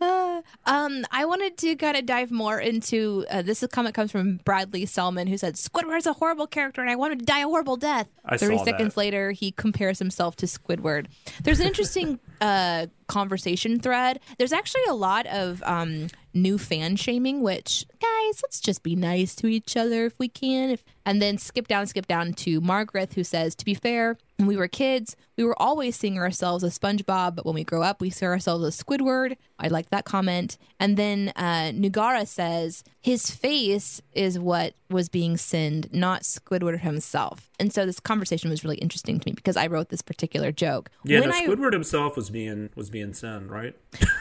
Uh, um, I wanted to kind of dive more into uh, this. comment comes from Bradley Selman, who said Squidward's a horrible character, and I want him to die a horrible death. I Thirty seconds that. later, he compares himself to Squidward. There's an interesting uh, conversation thread. There's actually a lot of um, new fan shaming, which guys, let's just be nice to each other if we can. If, and then skip down, skip down to Margaret, who says, "To be fair, when we were kids, we were always seeing ourselves as SpongeBob, but when we grow up, we see ourselves as Squidward. I like that comment. And then uh, Nugara says his face is what was being sinned, not Squidward himself. And so this conversation was really interesting to me because I wrote this particular joke. Yeah, When no, I- Squidward himself was being was being sin, right?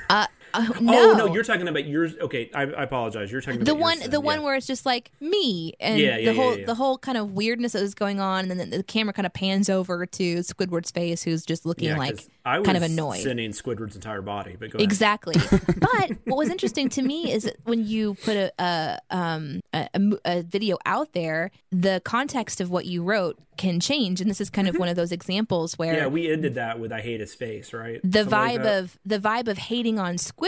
Uh, uh, no. Oh no, you're talking about yours. Okay, I, I apologize. You're talking the one the yeah. one where it's just like me and Yeah, yeah, the whole the whole kind of weirdness that was going on and then the, the camera kind of pans over to Squidward's face who's just looking like 'cause I was kind of annoyed. sinning Squidward's entire body. But. Exactly. but what was interesting to me is that when you put a a, um, a, a video out there, the context of what you wrote can change, and this is kind of one of those examples where Mm-hmm. Yeah, we ended that with "I hate his face," right? the Something vibe that. of the vibe of hating on Squidward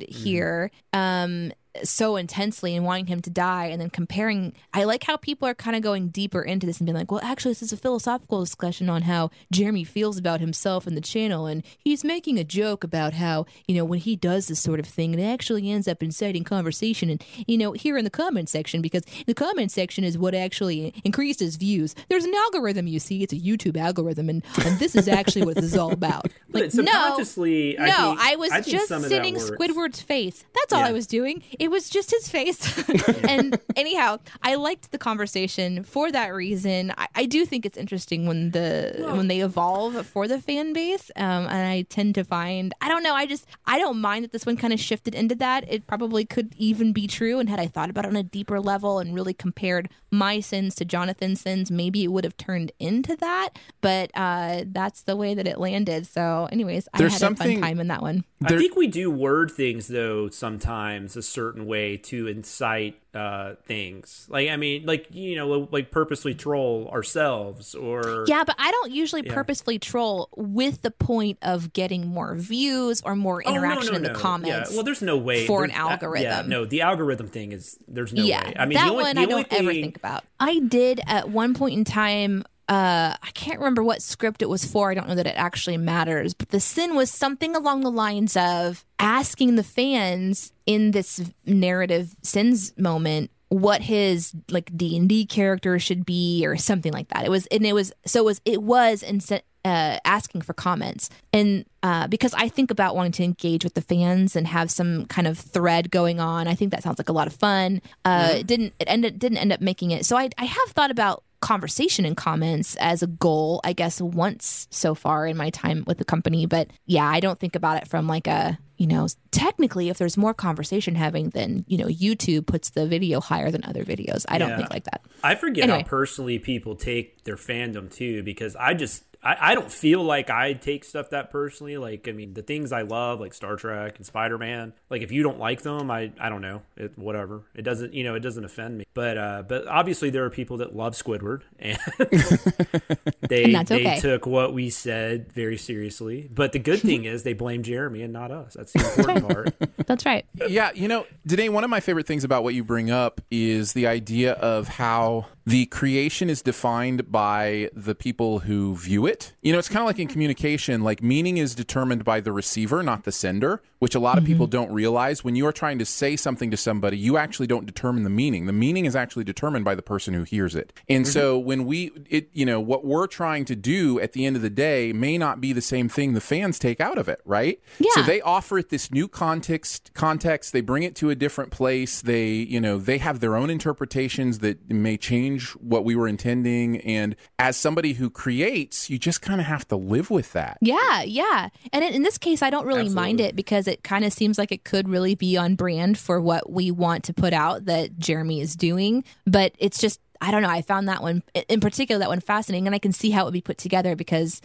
Mm-hmm. here um so intensely and wanting him to die and then comparing I like how people are kind of going deeper into this and being like, well actually this is a philosophical discussion on how Jeremy feels about himself and the channel and he's making a joke about how, you know, when he does this sort of thing it actually ends up inciting conversation and you know, here in the comment section because the comment section is what actually increases views. There's an algorithm you see, it's a YouTube algorithm and, and this is actually what this is all about. But Like, no, subconsciously, I no, think- I was I just sitting. Squidward's face. That's all Yeah. I was doing. It was just his face. and anyhow, I liked the conversation for that reason. I, I do think it's interesting when the when they evolve for the fan base. Um, and I tend to find I don't know. I just I don't mind that this one kind of shifted into that. It probably could even be true. And had I thought about it on a deeper level and really compared my sins to Jonathan's sins, maybe it would have turned into that. But uh, that's the way that it landed. So, anyways, I There's had a fun time in that one. I think we do word things though sometimes a certain way to incite uh things. Like I mean, like you know, like purposely troll ourselves or Yeah, but I don't usually Yeah. purposefully troll with the point of getting more views or more Oh, no, interaction no, in the no. comments. Yeah. Well, there's no way for an there's- that- algorithm. yeah, no, the algorithm thing is there's no yeah, way. I mean, that the only, one the I only don't ever think about. I did at one point in time. Uh, I can't remember what script it was for. I don't know that it actually matters, but the sin was something along the lines of asking the fans in this narrative sins moment what his like D and D character should be or something like that. It was and it was so it was it was and uh, asking for comments and uh, because I think about wanting to engage with the fans and have some kind of thread going on. I think that sounds like a lot of fun. Uh, It didn't it ended didn't end up making it. So I I have thought about conversation in comments as a goal i guess once so far in my time with the company but yeah i don't think about it from like a you know technically if there's more conversation having then you know youtube puts the video higher than other videos i don't Yeah. think like that I forget Anyway. how personally people take their fandom too, because I just I, I don't feel like I take stuff that personally. Like I mean, the things I love, like Star Trek and Spider Man. Like if you don't like them, I I don't know, it whatever. It doesn't you know it doesn't offend me. But uh, but obviously there are people that love Squidward, and they And that's they okay. took what we said very seriously. But the good thing is they blame Jeremy and not us. That's the important part. that's right Yeah, you know, today, one of my favorite things about what you bring up is the idea of how the creation is defined by the people who view it. You know, it's kind of like in mm-hmm. communication, like meaning is determined by the receiver, not the sender, which a lot of mm-hmm. people don't realize. When you are trying to say something to somebody, you actually don't determine the meaning. The meaning is actually determined by the person who hears it. And so mm-hmm. when we, it, you know, what we're trying to do at the end of the day may not be the same thing the fans take out of it, right? Yeah. So they offer it this new context context they bring it to a different place they you know they have their own interpretations that may change what we were intending and as somebody who creates you just kind of have to live with that Yeah, yeah. And in, in this case, I don't really mind it because it kind of seems like it could really be on brand for what we want to put out that Jeremy is doing. But it's just, I don't know. I found that one, in particular, that one fascinating. And I can see how it would be put together because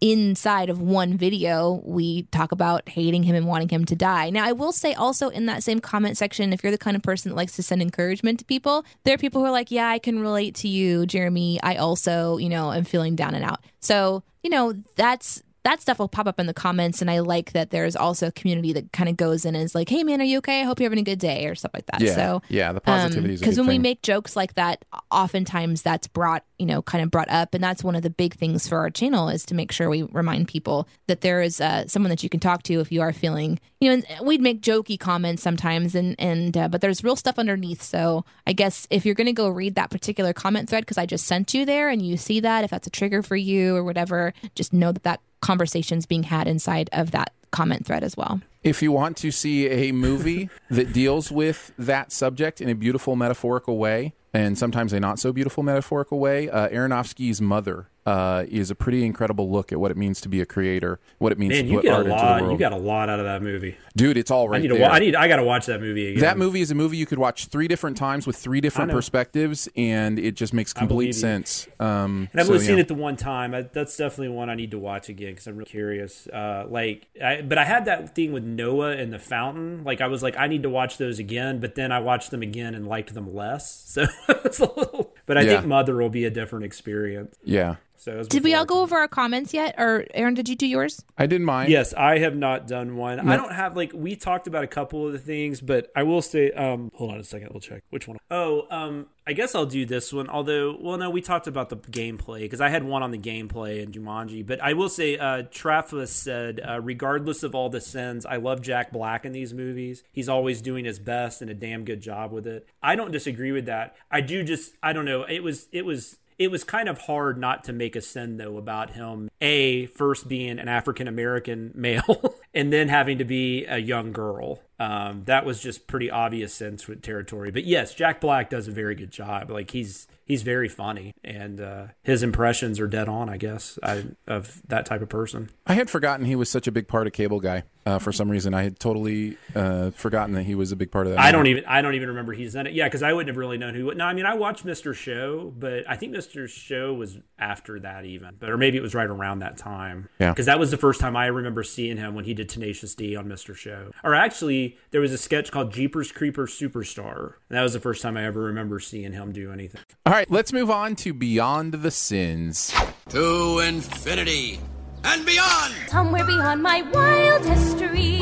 inside of one video, we talk about hating him and wanting him to die. Now, I will say also in that same comment section, if you're the kind of person that likes to send encouragement to people, there are people who are like, yeah, I can relate to you, Jeremy. I also, you know, am feeling down and out. So, you know, that's that stuff will pop up in the comments, and I like that there's also a community that kind of goes in and is like, "Hey, man, are you okay? I hope you're having a good day," or stuff like that. Yeah, so yeah, the positivity is a because when we make jokes like that, oftentimes that's brought you know kind of brought up, and that's one of the big things for our channel is to make sure we remind people that there is uh, someone that you can talk to if you are feeling you know. And we'd make jokey comments sometimes, and and uh, but there's real stuff underneath. So I guess if you're going to go read that particular comment thread because I just sent you there, and you see that if that's a trigger for you or whatever, just know that that conversation's being had inside of that comment thread as well. If you want to see a movie that deals with that subject in a beautiful metaphorical way, and sometimes a not so beautiful metaphorical way, uh, Aronofsky's Mother uh, is a pretty incredible look at what it means to be a creator, what it means Man, to put art into the world. You got a lot out of that movie. Dude, it's all right I need to. there. I need. I got to watch that movie again. That movie is a movie you could watch three different times with three different perspectives, and it just makes complete sense. Um, And I've so, only seen yeah. it the one time. I, that's definitely one I need to watch again because I'm really curious. Uh, like, I, but I had that thing with Noah and the Fountain. Like, I was like, I need to watch those again. But then I watched them again and liked them less. So it's a little. But I Yeah. think Mother will be a different experience. Yeah, So it was Did we all go over our comments yet? Or Aaron, did you do yours? I didn't mind. Yes, I have not done one. No. I don't have like we talked about a couple of the things, but I will say um hold on a second, we'll check. Which one? Oh, um I guess I'll do this one. Although, well no, we talked about the gameplay because I had one on the gameplay in Jumanji, but I will say uh Trafus said uh, regardless of all the sins, I love Jack Black in these movies. He's always doing his best and a damn good job with it. I don't disagree with that. I do just I don't know. It was it was it was kind of hard not to make a sin though about him a first being an african american male and then having to be a young girl um, that was just pretty obvious sin territory but yes jack black does a very good job like he's he's very funny and uh, his impressions are dead on i guess I, of that type of person I had forgotten he was such a big part of Cable Guy. Uh, for some reason, I had totally uh, forgotten that he was a big part of that. I don't even I don't even remember he's in it. Yeah, because I wouldn't have really known who. No, I mean I watched Mr. Show, but I think Mr. Show was after that even, but or maybe it was right around that time. Yeah. because that was the first time I remember seeing him when he did Tenacious D on Mr. Show. Or actually, there was a sketch called Jeepers Creepers Superstar, and that was the first time I ever remember seeing him do anything. All right, let's move on to Beyond the Sins. To infinity and beyond. Somewhere beyond my wild history.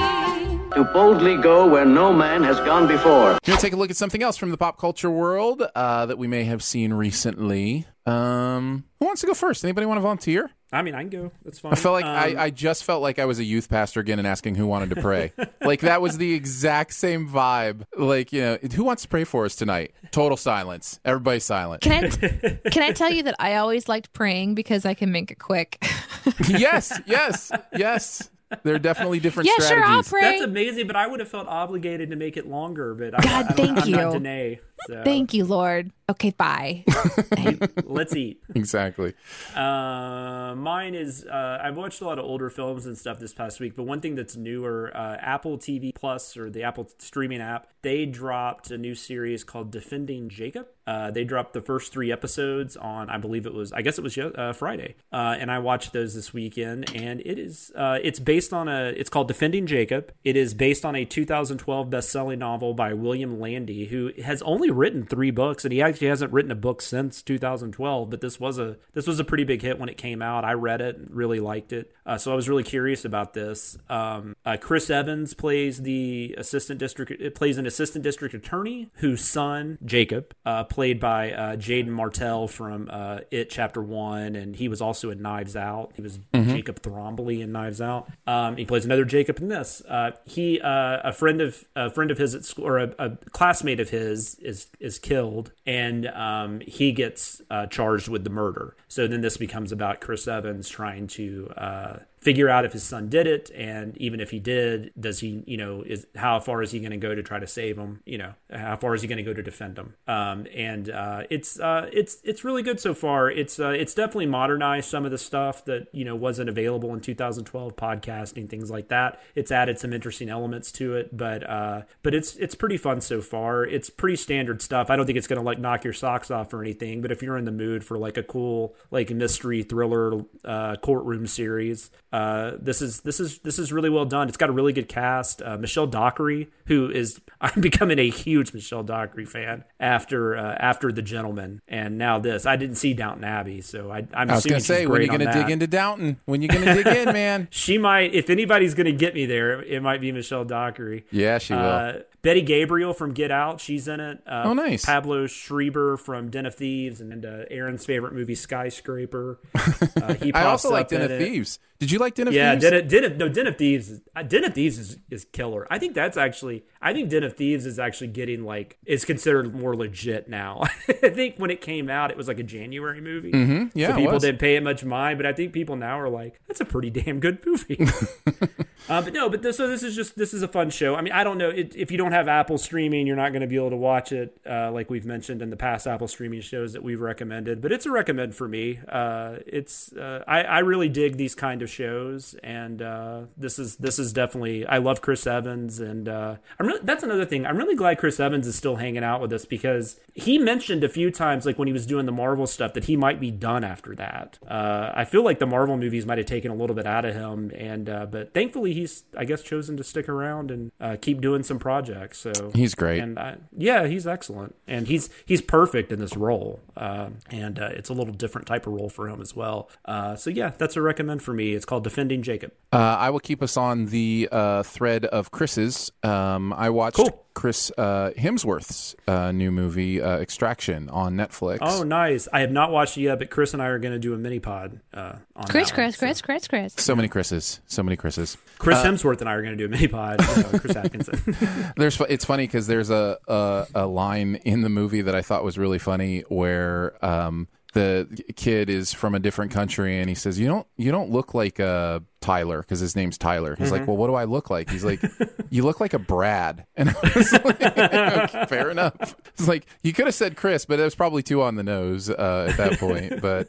To boldly go where no man has gone before. We're going to take a look at something else from the pop culture world uh, that we may have seen recently. Um, who wants to go first? Anybody want to volunteer? I mean, I can go. That's fine. I felt like Um, I, I just felt like I was a youth pastor again and asking who wanted to pray. like that was the exact same vibe. Like you know, who wants to pray for us tonight? Total silence. Everybody silent. Can I can I tell you that I always liked praying because I can make it quick. yes, yes, yes. There are definitely different Yeah, sure, strategies. I'll pray. That's amazing, but I would have felt obligated to make it longer. But I, God, I, thank I'm you. not Danae, so Thank you, Lord. Okay, bye. let's eat. Exactly. Uh, mine is uh, I've watched a lot of older films and stuff this past week, but one thing that's newer, uh, Apple TV Plus or the Apple streaming app, they dropped a new series called Defending Jacob. Uh, they dropped the first three episodes on, I believe it was, I guess it was uh, Friday, uh, and I watched those this weekend. And it is, uh, it's based on a, it's called Defending Jacob. It is based on a 2012 best-selling novel by William Landay, who has only written three books, and he actually hasn't written a book since 2012. But this was a, this was a pretty big hit when it came out. I read it, really liked it, uh, so I was really curious about this. Um, uh, Chris Evans plays the assistant district, it plays an assistant district attorney whose son Jacob, uh, played by uh, Jaeden Martell from uh, It Chapter One, and he was also in Knives Out. He was Mhm. Jacob Thrombey in Knives Out. Um, he plays another Jacob in this. Uh, he uh, a friend of a friend of his at school or a, a classmate of his is is killed, and um, he gets uh, charged with the murder. So then this becomes about Chris Evans trying to. Uh, figure out if his son did it and even if he did does he you know is how far is he going to go to try to save him you know? How far is he going to go to defend him? Um, and uh, it's uh, it's it's really good so far. It's uh, it's definitely modernized some of the stuff that you know wasn't available in 2012 podcasting things like that. It's added some interesting elements to it but uh, but it's it's pretty fun so far. It's pretty standard stuff. I don't think it's going to like knock your socks off or anything but if you're in the mood for like a cool like mystery thriller uh, courtroom series uh, this is this is this is really well done. It's got a really good cast. Uh, Michelle Dockery, who is I'm becoming a huge Michelle Dockery fan after uh, after The Gentleman, and now this. I didn't see Downton Abbey, so I, I'm I was going to say, when are you going to dig into Downton? When you going to dig in, man? she might, if anybody's going to get me there, it might be Michelle Dockery. Yeah, she will. Uh, Betty Gabriel from Get Out, she's in it. Uh, oh, nice. Pablo Schreiber from Den of Thieves and uh, Aaron's favorite movie, Skyscraper. Uh, he I also like Den of Thieves. Did you like Den of yeah, Thieves? Yeah, Den of, no, Den of Thieves. Is, uh, Den of Thieves is, is killer. I think that's actually. I think Den of Thieves is actually getting like is considered more legit now. I think when it came out, it was like a January movie. Mm-hmm. Yeah, so people didn't pay it much mind. But I think people now are like, that's a pretty damn good movie. uh, but no, but this, so this is just this is a fun show. I mean, I don't know it, if you don't have Apple streaming, you're not going to be able to watch it. Uh, like we've mentioned in the past Apple streaming shows that we've recommended, but it's a recommend for me. Uh, it's uh, I, I really dig these kind of shows, and uh, this is this is definitely I love Chris Evans, and uh, I'm really that's another thing. I'm really glad Chris Evans is still hanging out with us because he mentioned a few times, like when he was doing the Marvel stuff, that he might be done after that. Uh, I feel like the Marvel movies might have taken a little bit out of him, and but thankfully he's I guess chosen to stick around and keep doing some projects. So he's great, and I, yeah, he's excellent, and he's he's perfect in this role, uh, and uh, it's a little different type of role for him as well. Uh, so yeah, that's a recommend for me. It's called Defending Jacob. I will keep us on the thread of Chris's. Um, I watched. Cool. Chris uh, Hemsworth's uh, new movie uh, Extraction on Netflix. Oh, nice! I have not watched it yet, but Chris and I are going to do a mini pod on Chris, that Chris, one, Chris, so. Chris, Chris. So many Chris's, so many Chris's. Chris Hemsworth and I are going to do a mini pod. Chris Atkinson. there's it's funny because there's a, a a line in the movie that I thought was really funny where. Um, the kid is from a different country and he says you don't you don't look like uh Tyler because his name's Tyler. He's Mm-hmm. like, well, what do I look like? He's like, you look like a Brad. And I was like, okay, fair enough. It's like you could have said Chris, but it was probably too on the nose uh, at that point. but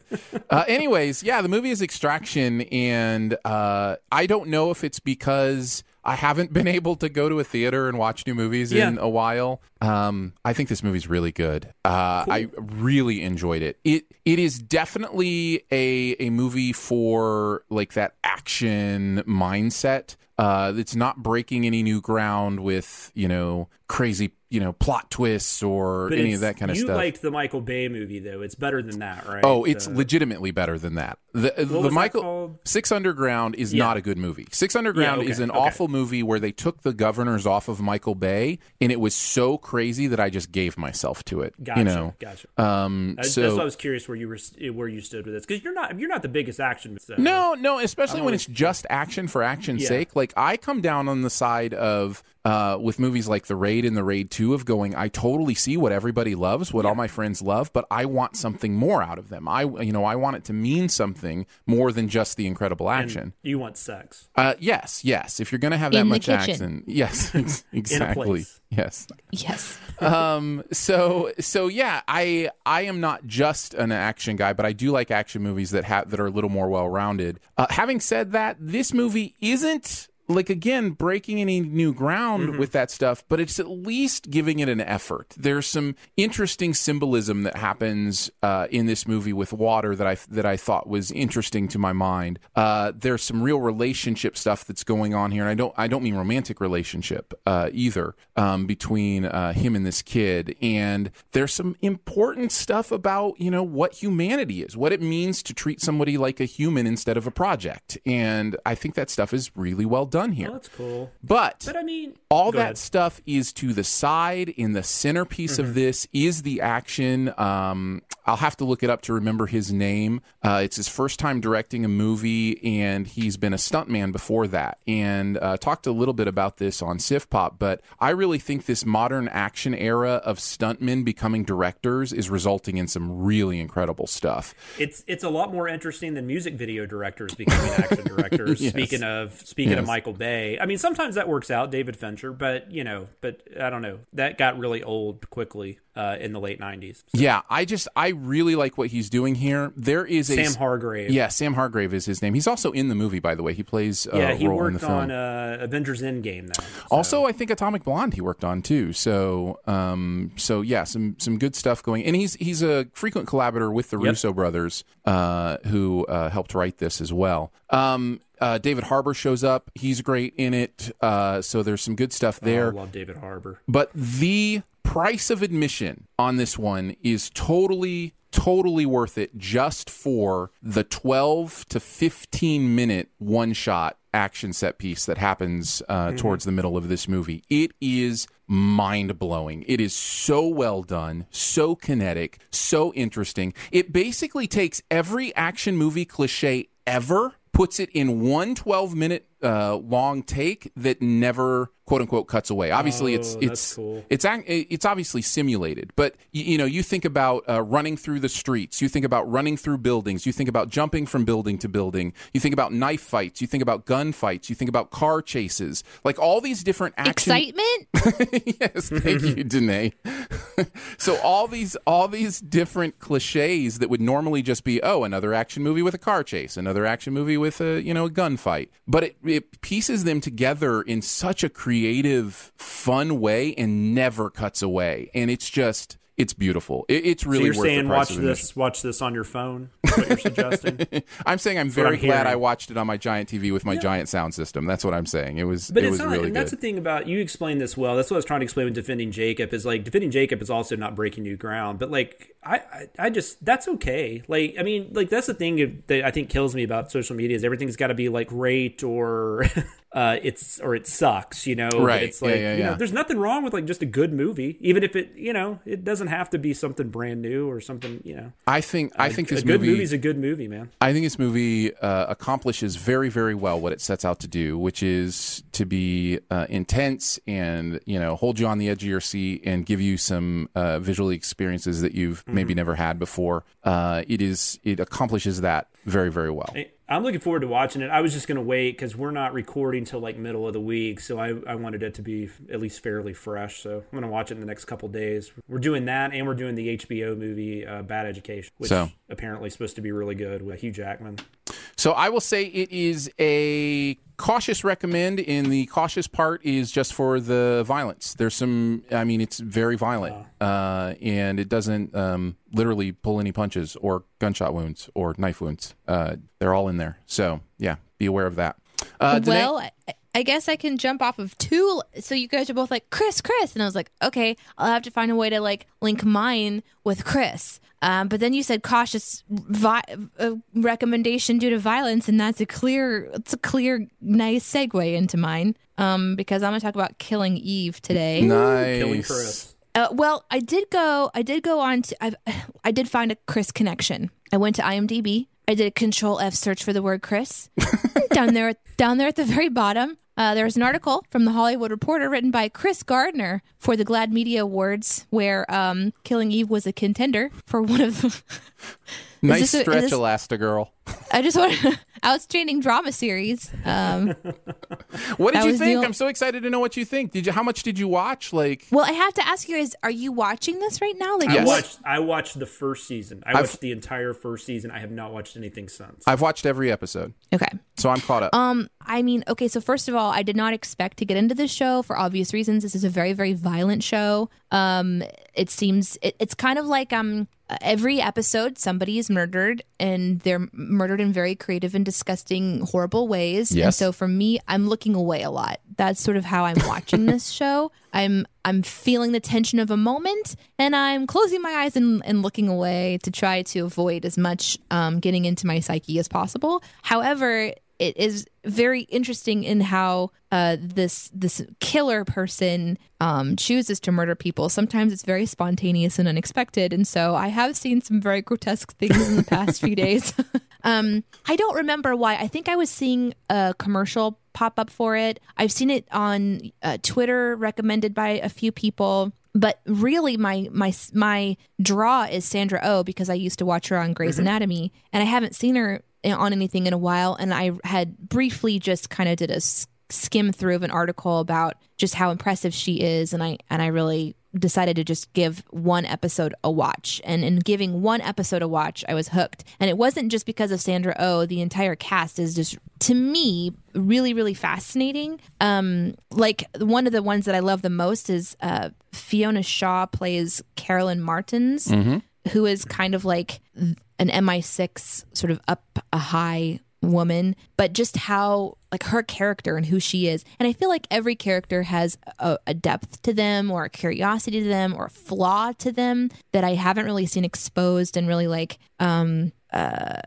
uh, anyways, yeah, the movie is Extraction, and uh, I don't know if it's because. I haven't been able to go to a theater and watch new movies Yeah. in a while. Um, I think this movie's really good. Uh, I really enjoyed it. It it is definitely a a movie for like that action mindset. Uh, it's not breaking any new ground with you know crazy you know plot twists or But any of that kind of you stuff. You liked the Michael Bay movie though. It's better than that, right? Oh, it's The- legitimately better than that. The the that Michael called? Six Underground is Yeah. not a good movie. Six Underground okay, is an okay. awful movie where they took the governors off of Michael Bay, and it was so crazy that I just gave myself to it. Gotcha, you know, gotcha. Um, I- so that's why I was curious where you were where you stood with this because you're not you're not the biggest action. So. No, no, especially when always- it's just action for action's Yeah. sake. Like I come down on the side of uh, with movies like The Raid and The Raid 2 of going, I totally see what everybody loves, what all my friends love, but I want something more out of them. I you know, I want it to mean something more than just the incredible And action. you want sex. Uh, yes, yes. If you're going to have that In much action, yes, ex- exactly. place. Yes. Yes. um so so yeah i i am not just an action guy but i do like action movies that have that are a little more well-rounded uh, having said that this movie isn't like again breaking any new ground with that stuff but it's at least giving it an effort. There's some interesting symbolism that happens uh, in this movie with water that i that i thought was interesting to my mind. Uh, there's some real relationship stuff that's going on here and i don't i don't mean romantic relationship uh, either um, between uh, him and this kid. And there's some important stuff about you know what humanity is what it means to treat somebody like a human instead of a project. And i think that stuff is really well done here Oh, that's cool. but But I mean, all that ahead. stuff is to the side. In the centerpiece Mm-hmm. of this is the action. Um, I'll have to look it up to remember his name. Uh, it's his first time directing a movie, and he's been a stuntman before that. And uh, talked a little bit about this on Sif Pop, but I really think this modern action era of stuntmen becoming directors is resulting in some really incredible stuff. It's it's a lot more interesting than music video directors becoming action directors. Yes. Speaking of speaking of Yes. Michael Bay, I mean sometimes that works out, David Fincher, but you know, but I don't know, that got really old quickly. Uh, in the late '90s. Yeah, I just I really like what he's doing here. There is a Sam Hargrave. Yeah, Sam Hargrave is his name. He's also in the movie, by the way. He plays uh, yeah, he role in the worked film. on uh, Avengers Endgame. Now, Also, I think Atomic Blonde he worked on too. So, um, so yeah, some some good stuff going. And he's he's a frequent collaborator with the Yep. Russo brothers, uh, who uh, helped write this as well. Um, uh, David Harbour shows up. He's great in it. Uh, so there's some good stuff there. Oh, I love David Harbour. But the price of admission on this one is totally, totally worth it just for the 12 to 15 minute one shot action set piece that happens uh, Mhm. towards the middle of this movie. It is mind blowing. It is so well done, so kinetic, so interesting. It basically takes every action movie cliche ever, puts it in one 12 minute uh, long take that never quote unquote cuts away. Obviously, it's Oh, it's that's cool. it's it's obviously simulated, but you, you know, you think about uh, running through the streets, you think about running through buildings, you think about jumping from building to building, you think about knife fights, you think about gun fights, you think about car chases, like all these different action. Excitement? yes, thank you, Danae. so all these all these different cliches that would normally just be oh another action movie with a car chase, another action movie with a you know a gunfight, but it, it pieces them together in such a creative, fun way and never cuts away, and it's just it's beautiful. It, it's really so you're worth saying the price watch admission. this, watch this on your phone. What you're suggesting? I'm saying I'm very I'm glad hearing. I watched it on my giant TV with my giant sound system. That's what I'm saying. It was But it it's was not, really and good. that's the thing about you explained this well. That's what I was trying to explain with defending Jacob is like defending Jacob is also not breaking new ground. But like I, I, I just that's okay. Like I mean, like that's the thing that I think kills me about social media is everything's got to be like great or uh, it's or it sucks. You know, But Right. It's Yeah, like yeah, you know, yeah. there's nothing wrong with like just a good movie, even if it you know it doesn't have to be something brand new or something. You know, I think I A- think a this good movie movie's a good movie, man. I think this movie uh, accomplishes very, very well what it sets out to do, which is to be uh, intense and you know hold you on the edge of your seat and give you some uh, visual experiences that you've maybe Mm-hmm. never had before. Uh, it is it accomplishes that very, very well. I- I'm looking forward to watching it. I was just going to wait because we're not recording till like middle of the week, so I, I wanted it to be at least fairly fresh. So I'm going to watch it in the next couple days. We're doing that, and we're doing the HBO movie uh, Bad Education, which So- apparently is supposed to be really good with Hugh Jackman. So I will say it is a cautious recommend. In the cautious part is just for the violence. There's some. I mean, it's very violent, uh, and it doesn't um, literally pull any punches or gunshot wounds or knife wounds. Uh, they're all in there. So yeah, be aware of that. Uh, well, I, I guess I can jump off of two. So you guys are both like Chris, Chris, and I was like, okay, I'll have to find a way to like link mine with Chris. Um, but then you said cautious vi- uh, recommendation due to violence, and that's a clear, it's a clear, nice segue into mine. Um, because I'm gonna talk about killing Eve today. nice. Killing Chris. Uh, well, I did go. I did go on to. I've, I did find a Chris connection. I went to IMDb. I did a Control F search for the word Chris. down there, down there at the very bottom, uh, there's an article from the Hollywood Reporter written by Chris Gardner for the GLAAD Media Awards, where um, Killing Eve was a contender for one of the. Nice a- stretch, this- Elastigirl. I just want outstanding drama series. Um, What did you think? ol- I'm so excited to know what you think. Did you? How much did you watch? Like, well, I have to ask you guys: Are you watching this right now? Like, I Yes. what- watched. I watched the first season. I I've- watched the entire first season. I have not watched anything since. I've watched every episode, Okay. So I'm caught up. Um, I mean, okay, so first of all, I did not expect to get into this show for obvious reasons. This is a very, very violent show. Um, it seems it, it's kind of like um every episode somebody is murdered and they're murdered in very creative and disgusting, horrible ways. And Yes. so for me, I'm looking away a lot. That's sort of how I'm watching this show. I'm I'm feeling the tension of a moment and I'm closing my eyes and, and looking away to try to avoid as much um, getting into my psyche as possible. However, it is very interesting in how uh, this this killer person um, chooses to murder people. Sometimes it's very spontaneous and unexpected, and so I have seen some very grotesque things in the past few days. um, I don't remember why. I think I was seeing a commercial pop up for it. I've seen it on uh, Twitter, recommended by a few people. But really, my my my draw is Sandra Oh because I used to watch her on Grey's Anatomy, and I haven't seen her on anything in a while. And I had briefly just kind of did a skim through of an article about just how impressive she is, and I and I really decided to just give one episode a watch. And in giving one episode a watch, I was hooked. And it wasn't just because of Sandra Oh, the entire cast is just to me really really fascinating um like one of the ones that i love the most is uh fiona shaw plays carolyn martens Mm-hmm. who is kind of like an mi6 sort of up a high woman but just how like her character and who she is and i feel like every character has a, a depth to them or a curiosity to them or a flaw to them that i haven't really seen exposed and really like um uh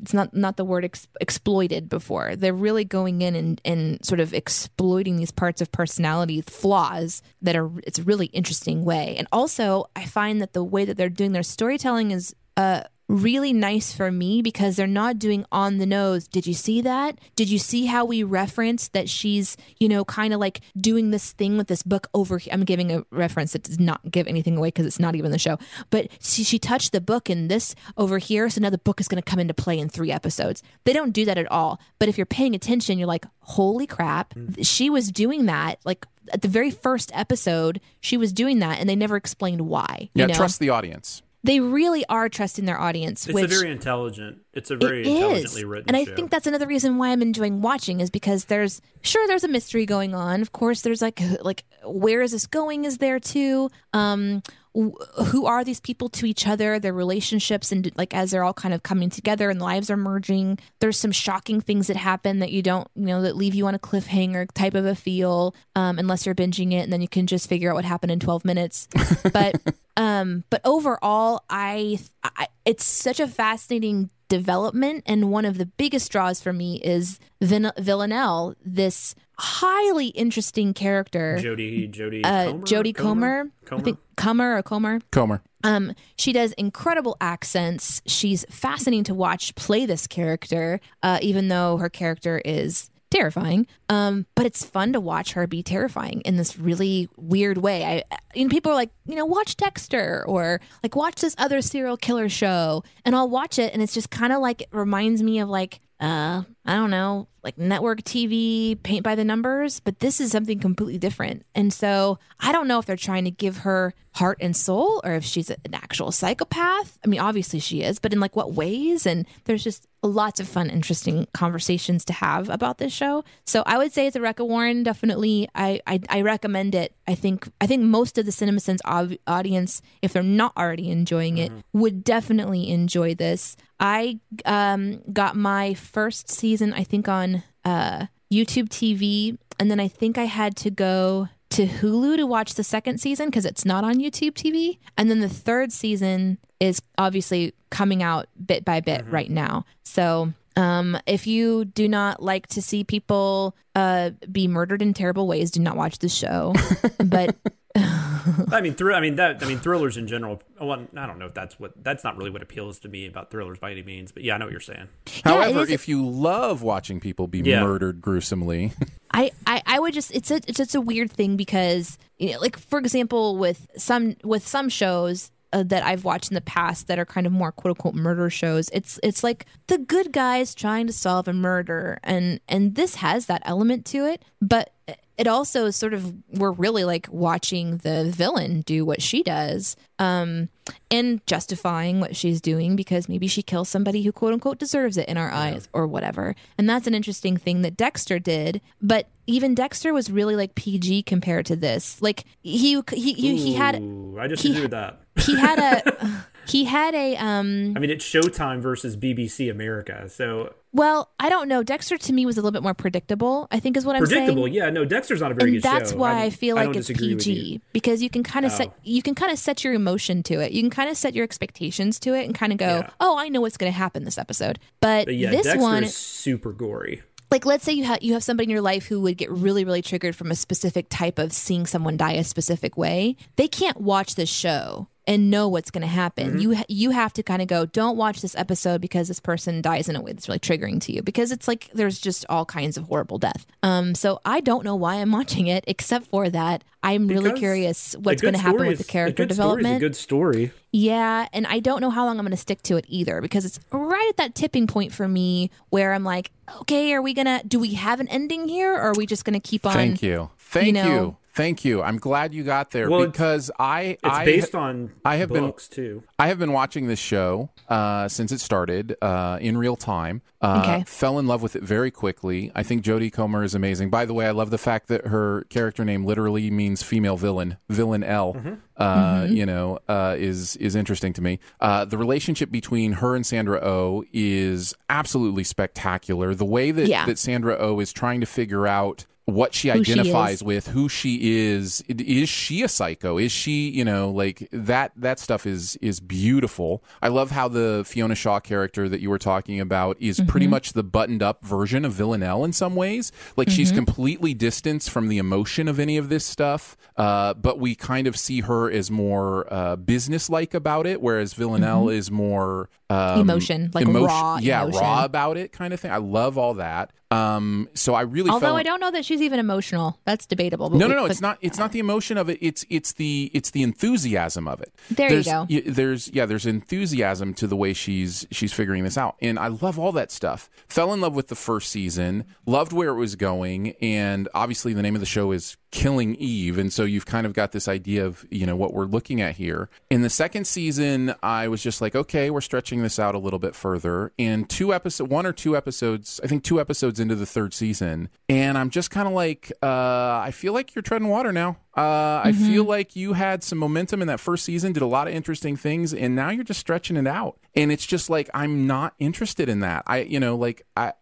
it's not not the word ex- exploited before. They're really going in and, and sort of exploiting these parts of personality flaws that are it's a really interesting way. And also, I find that the way that they're doing their storytelling is uh really nice for me because they're not doing on the nose. Did you see that? Did you see how we referenced that she's, you know, kind of like doing this thing with this book over here? I'm giving a reference that does not give anything away because it's not even the show. But she, she touched the book in this over here. So now the book is going to come into play in three episodes. They don't do that at all. But if you're paying attention, you're like, holy crap, mm. she was doing that. Like at the very first episode, she was doing that and they never explained why. Yeah, you know? trust the audience. They really are trusting their audience. It's which a very intelligent. It's a very it intelligently is. written and I show. think that's another reason why I'm enjoying watching is because there's sure there's a mystery going on. Of course, there's like like where is this going? Is there too? Um, wh- who are these people to each other? Their relationships and like as they're all kind of coming together and lives are merging. There's some shocking things that happen that you don't you know that leave you on a cliffhanger type of a feel. Um, unless you're binging it and then you can just figure out what happened in 12 minutes. But um, but overall, I, I it's such a fascinating development, and one of the biggest draws for me is Vin- Villanelle, this highly interesting character. Jodie Jodie uh, Comer? Jodie Comer, Comer? I think Comer or Comer. Comer. Um, she does incredible accents. She's fascinating to watch play this character, uh, even though her character is terrifying. Um, but it's fun to watch her be terrifying in this really weird way. I, know, people are like, you know, watch Dexter or like watch this other serial killer show, and I'll watch it, and it's just kind of like it reminds me of like, uh, I don't know, like network TV, paint by the numbers, but this is something completely different. And so I don't know if they're trying to give her heart and soul or if she's an actual psychopath. I mean, obviously she is, but in like what ways? And there's just lots of fun, interesting conversations to have about this show. So I would say it's a Recca Warren. Definitely, I, I I recommend it. I think I think most of the CinemaSins au- audience, if they're not already enjoying it, would definitely enjoy this. I um, got my first season, I think, on uh, YouTube TV, and then I think I had to go to Hulu to watch the second season because it's not on YouTube TV. And then the third season is obviously coming out bit by bit right now. So um, if you do not like to see people uh, be murdered in terrible ways, do not watch the show. but I mean, thr- I mean that. I mean, thrillers in general. Well, I don't know if that's what. That's not really what appeals to me about thrillers by any means. But yeah, I know what you're saying. However, is- if you love watching people be Yeah. murdered gruesomely, I, I, I would just it's a it's just a weird thing because you know, like for example with some with some shows uh, that I've watched in the past that are kind of more quote unquote murder shows it's it's like the good guys trying to solve a murder and and this has that element to it but it also sort of we're really like watching the villain do what she does um and justifying what she's doing because maybe she kills somebody who quote unquote deserves it in our eyes or whatever. And that's an interesting thing that dexter did but even dexter was really like pg compared to this. Like he he he, he had Ooh, I disagree he- with that. he had a he had a um I mean, it's Showtime versus BBC America, so well i don't know dexter to me was a little bit more predictable i think is what i'm saying predictable. Yeah, no, Dexter's not a very and good that's show. why I'm- I feel like don't it's with you. PG because you can kind of set Oh. you can kind of set your emotion to it. You can kind of set your expectations to it and kind of go, Yeah. "Oh, I know what's going to happen this episode." But, But yeah, this Dexter's one, super gory. like, let's say you have you have somebody in your life who would get really really triggered from a specific type of seeing someone die a specific way. They can't watch this show and know what's going to happen. Mm-hmm. You you have to kind of go, "Don't watch this episode because this person dies in a way that's really triggering to you." Because it's like there's just all kinds of horrible death. Um, so I don't know why I'm watching it, except for that I'm really Because curious what's going to happen with the is- a character good story is development. A good story. Yeah, and I don't know how long I'm going to stick to it either because it's right at that tipping point for me where I'm like, okay, are we gonna do we have an ending here, or are we just going to keep on? thank you. Thank you. know, Thank you. I'm glad you got there Well, it's- because I It's I, based on I have books been too. I have been watching this show uh, since it started uh, in real time. Uh, Okay. Fell in love with it very quickly. I think Jodie Comer is amazing. By the way, I love the fact that her character name literally means female villain, villain L. Uh, You know, uh, is is interesting to me. Uh, the relationship between her and Sandra O oh is absolutely spectacular. The way that Yeah. that Sandra O oh is trying to figure out what she Who she identifies is. with who she is is she a psycho is she you know like that that stuff is is beautiful i love how the fiona shaw character that you were talking about is pretty Mm-hmm. much the buttoned up version of villanelle in some ways like Mm-hmm. she's completely distanced from the emotion of any of this stuff uh, but we kind of see her as more uh, business like about it whereas villanelle is more um, Mm-hmm. Emotion, like raw yeah emotion. raw about it kind of thing i love all that um, so i really Although felt I don't know that she's even emotional. That's debatable. but no, no, no. It's not. It's not the emotion of it. It's it's the it's the enthusiasm of it. There you go. y- There's yeah. There's enthusiasm to the way she's she's figuring this out, and I love all that stuff. Fell in love with the first season. Loved where it was going, and obviously the name of the show is Killing Eve, and so you've kind of got this idea of you know what we're looking at here. In the second season, I was just like, okay, we're stretching this out a little bit further. And two episode, one or two episodes, I think two episodes into the third season, and I'm just kind of like, uh, I feel like you're treading water now. Uh, I feel like you had some momentum in that first season, did a lot of interesting things, and now you're just stretching it out. And it's just like I'm not interested in that. I, you know, like I.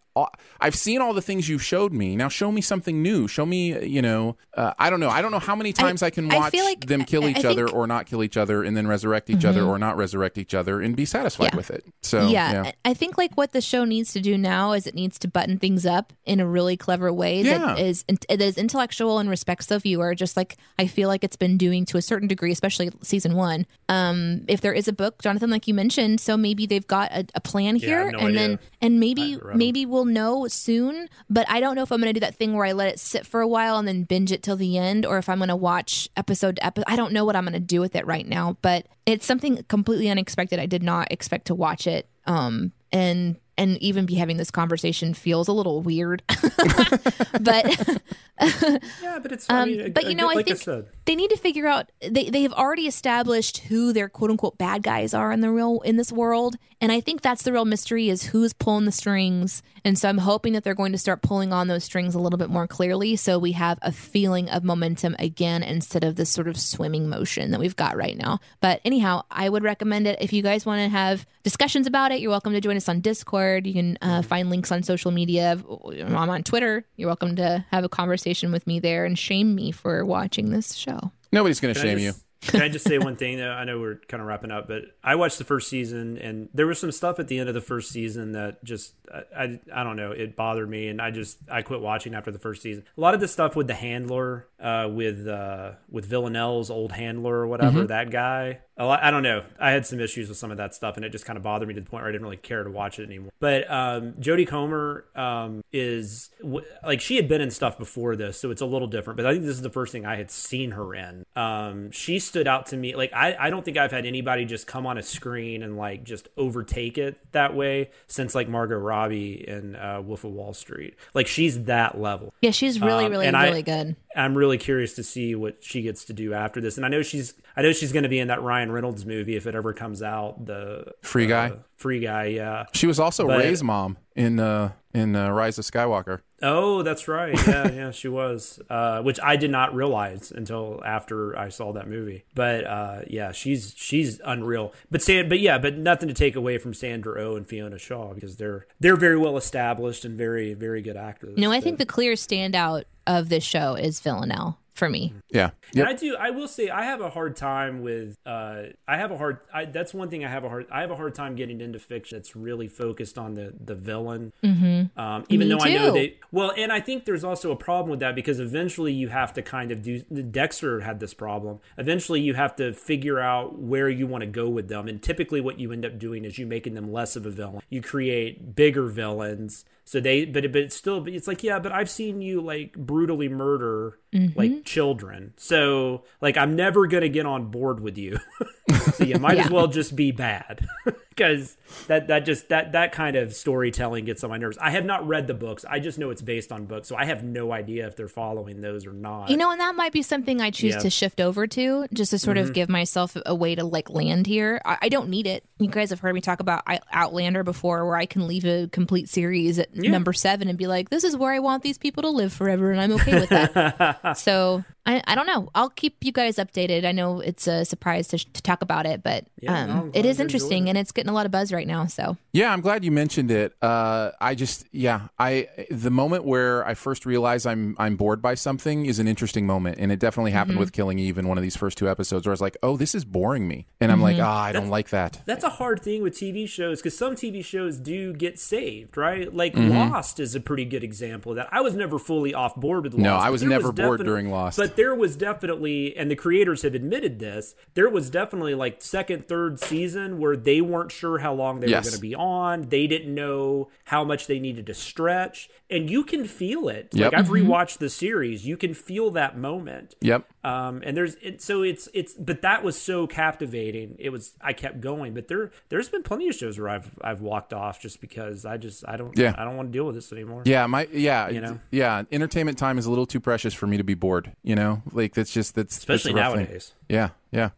I've seen all the things you've showed me. Now show me something new. Show me, you know, uh, I don't know. I don't know how many times I, can watch feel like- them kill I- each I other think- or not kill each other and then resurrect each other or not resurrect each other and be satisfied Yeah. with it. So yeah, yeah. I think like what the show needs to do now is it needs to button things up in a really clever way Yeah. that is that is intellectual and respects the viewer, just like I feel like it's been doing to a certain degree, especially season one. Um, if there is a book, Jonathan, like you mentioned, so maybe they've got a, a plan here, have no and idea. then and maybe haven't read 'em. maybe we'll know soon. But I don't know if I'm going to do that thing where I let it sit for a while and then binge it till the end, or if I'm going to watch episode to episode. I don't know what I'm going to do with it right now, but it's something completely unexpected. I did not expect to watch it. Um, and and even be having this conversation feels a little weird. but Yeah, but it's. I um, mean, but you know, I like think said, they need to figure out they they have already established who their quote unquote bad guys are in the real in this world, and I think that's the real mystery is who's pulling the strings. And so I'm hoping that they're going to start pulling on those strings a little bit more clearly, so we have a feeling of momentum again instead of this sort of swimming motion that we've got right now. But anyhow, I would recommend it if you guys want to have discussions about it. You're welcome to join us on Discord. You can uh, find links on social media. I'm on Twitter. You're welcome to have a conversation with me there and shame me for watching this show. Nobody's going to Can I shame you. Can I just say one thing? Though? I know we're kind of wrapping up, but I watched the first season, and there was some stuff at the end of the first season that just I, I, I don't know it bothered me, and I just I quit watching after the first season. A lot of the stuff with the handler, uh, with uh, with Villanelle's old handler or whatever, that guy. A lot, I don't know. I had some issues with some of that stuff, and it just kind of bothered me to the point where I didn't really care to watch it anymore. But um, Jodie Comer um, is w- like she had been in stuff before this, so it's a little different. But I think this is the first thing I had seen her in. Um, she stood out to me. Like I, I don't think I've had anybody just come on a screen and like just overtake it that way since like Margot Robbie in uh, Wolf of Wall Street. Like she's that level. Yeah, she's really, Um, really, and I- really good. I'm really curious to see what she gets to do after this. And I know she's I know she's going to be in that Ryan Reynolds movie if it ever comes out. The Free uh, Guy? Free Guy, yeah. She was also But- Rey's mom in uh, in uh, Rise of Skywalker. Oh, that's right. Yeah, yeah, she was. Uh, which I did not realize until after I saw that movie. But uh, yeah, she's she's unreal. But San, but yeah, but nothing to take away from Sandra Oh and Fiona Shaw because they're they're very well established and very very good actors. No, I But- think the clear standout of this show is Villanelle for me. Yeah. And I do. I will say I have a hard time with. Uh, I have a hard. I, that's one thing I have a hard. I have a hard time getting into fiction that's really focused on the the villain. Mm-hmm. Um, even Me though I know too. they. Well, and I think there's also a problem with that because eventually you have to kind of do. Dexter had this problem. Eventually you have to figure out where you want to go with them, and typically what you end up doing is you making them less of a villain. You create bigger villains. So they, but but it's still, it's like yeah, but I've seen you like brutally murder Mm-hmm. like children. So like I'm never gonna get on board with you. so you might as well just be bad. because that that just that that kind of storytelling gets on my nerves. I have not read the books. I just know it's based on books, so I have no idea if they're following those or not. You know, and that might be something I choose Yeah. to shift over to, just to sort Mhm. of give myself a way to like land here. I, I don't need it. You guys have heard me talk about I- Outlander before, where I can leave a complete series at Yeah. number seven and be like, "This is where I want these people to live forever," and I'm okay with that. so I, I don't know. I'll keep you guys updated. I know it's a surprise to, to talk about it, but Yeah, um, glad it is interesting enjoying and it's getting a lot of buzz right now. So Yeah, I'm glad you mentioned it. Uh, I just, yeah, I the moment where I first realize I'm I'm bored by something is an interesting moment, and it definitely happened Mhm. with Killing Eve in one of these first two episodes, where I was like, oh, this is boring me, and I'm like, Mhm. ah, I don't like that. That's a hard thing with TV shows because some TV shows do get saved, right? Like Mhm. Lost is a pretty good example of that. I was never fully off board with Lost. No, I was there never bored definite- during Lost. But there was definitely, and the creators have admitted this, there was definitely like second, third season where they weren't sure how long they Yes. were going to be on. They didn't know how much they needed to stretch. And you can feel it. Yep. Like I've Mhm. rewatched the series. You can feel that moment. Yep. Um, and there's it, so it's it's but that was so captivating. It was I kept going. But there there's been plenty of shows where I've I've walked off just because I just I don't Yeah. I don't want to deal with this anymore. Yeah, my yeah, You know? yeah. Entertainment time is a little too precious for me to be bored. You know, like that's just that's that's Especially a rough thing. nowadays. Yeah, yeah.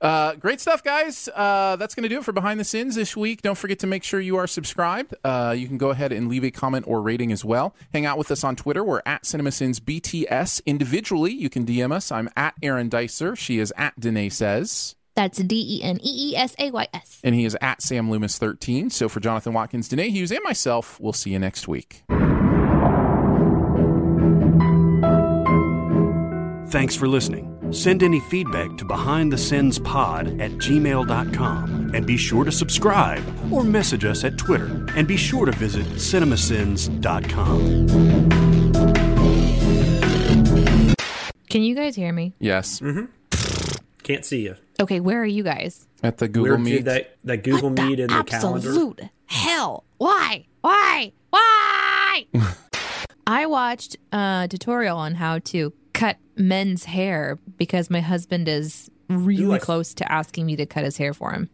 Uh, great stuff, guys. Uh, that's going to do it for Behind the Sins this week. Don't forget to make sure you are subscribed. Uh, you can go ahead and leave a comment or rating as well. Hang out with us on Twitter. We're at CinemaSins Individually, you can DM us. I'm at Aaron Dicer. She is at Danae Says. that's D E N E E S A Y S. And he is at Sam Loomis 13. So for Jonathan Watkins, Danae Hughes, and myself, we'll see you next week. Thanks for listening. Send any feedback to behindthesinspod at gmail.com and be sure to subscribe or message us at Twitter. And be sure to visit cinemasins.com. Can you guys hear me? Yes. Mm-hmm. Can't see you. Okay, where are you guys? At the Google We're Meet. that that Google Meet in the calendar. Absolute hell. Why? Why? Why? I watched a tutorial on how to cut men's hair because my husband is really close to asking me to cut his hair for him.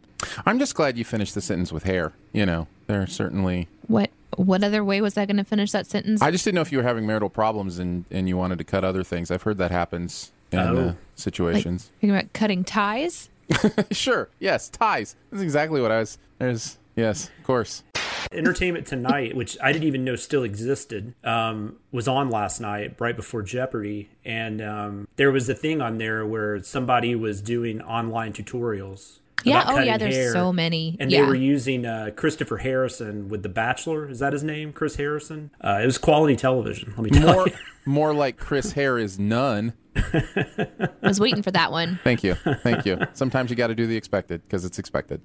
I'm just glad you finished the sentence with hair. You know, there are certainly. What what other way was I going to finish that sentence? I just didn't know if you were having marital problems and, and you wanted to cut other things. I've heard that happens in Oh. uh, situations. Thinking about cutting ties? sure. Yes. Ties. That's exactly what I was. There's. Yes. Of course. Entertainment Tonight, which I didn't even know still existed, um, was on last night right before Jeopardy, and um, there was a thing on there where somebody was doing online tutorials. Yeah, about oh, yeah, there's hair, so many. and Yeah. they were using uh, Christopher Harrison with The Bachelor. Is that his name? Chris Harrison. Uh, it was quality television. Let me tell More. you. more like Chris Hair is none. I was waiting for that one. Thank you. Thank you. Sometimes you got to do the expected because it's expected.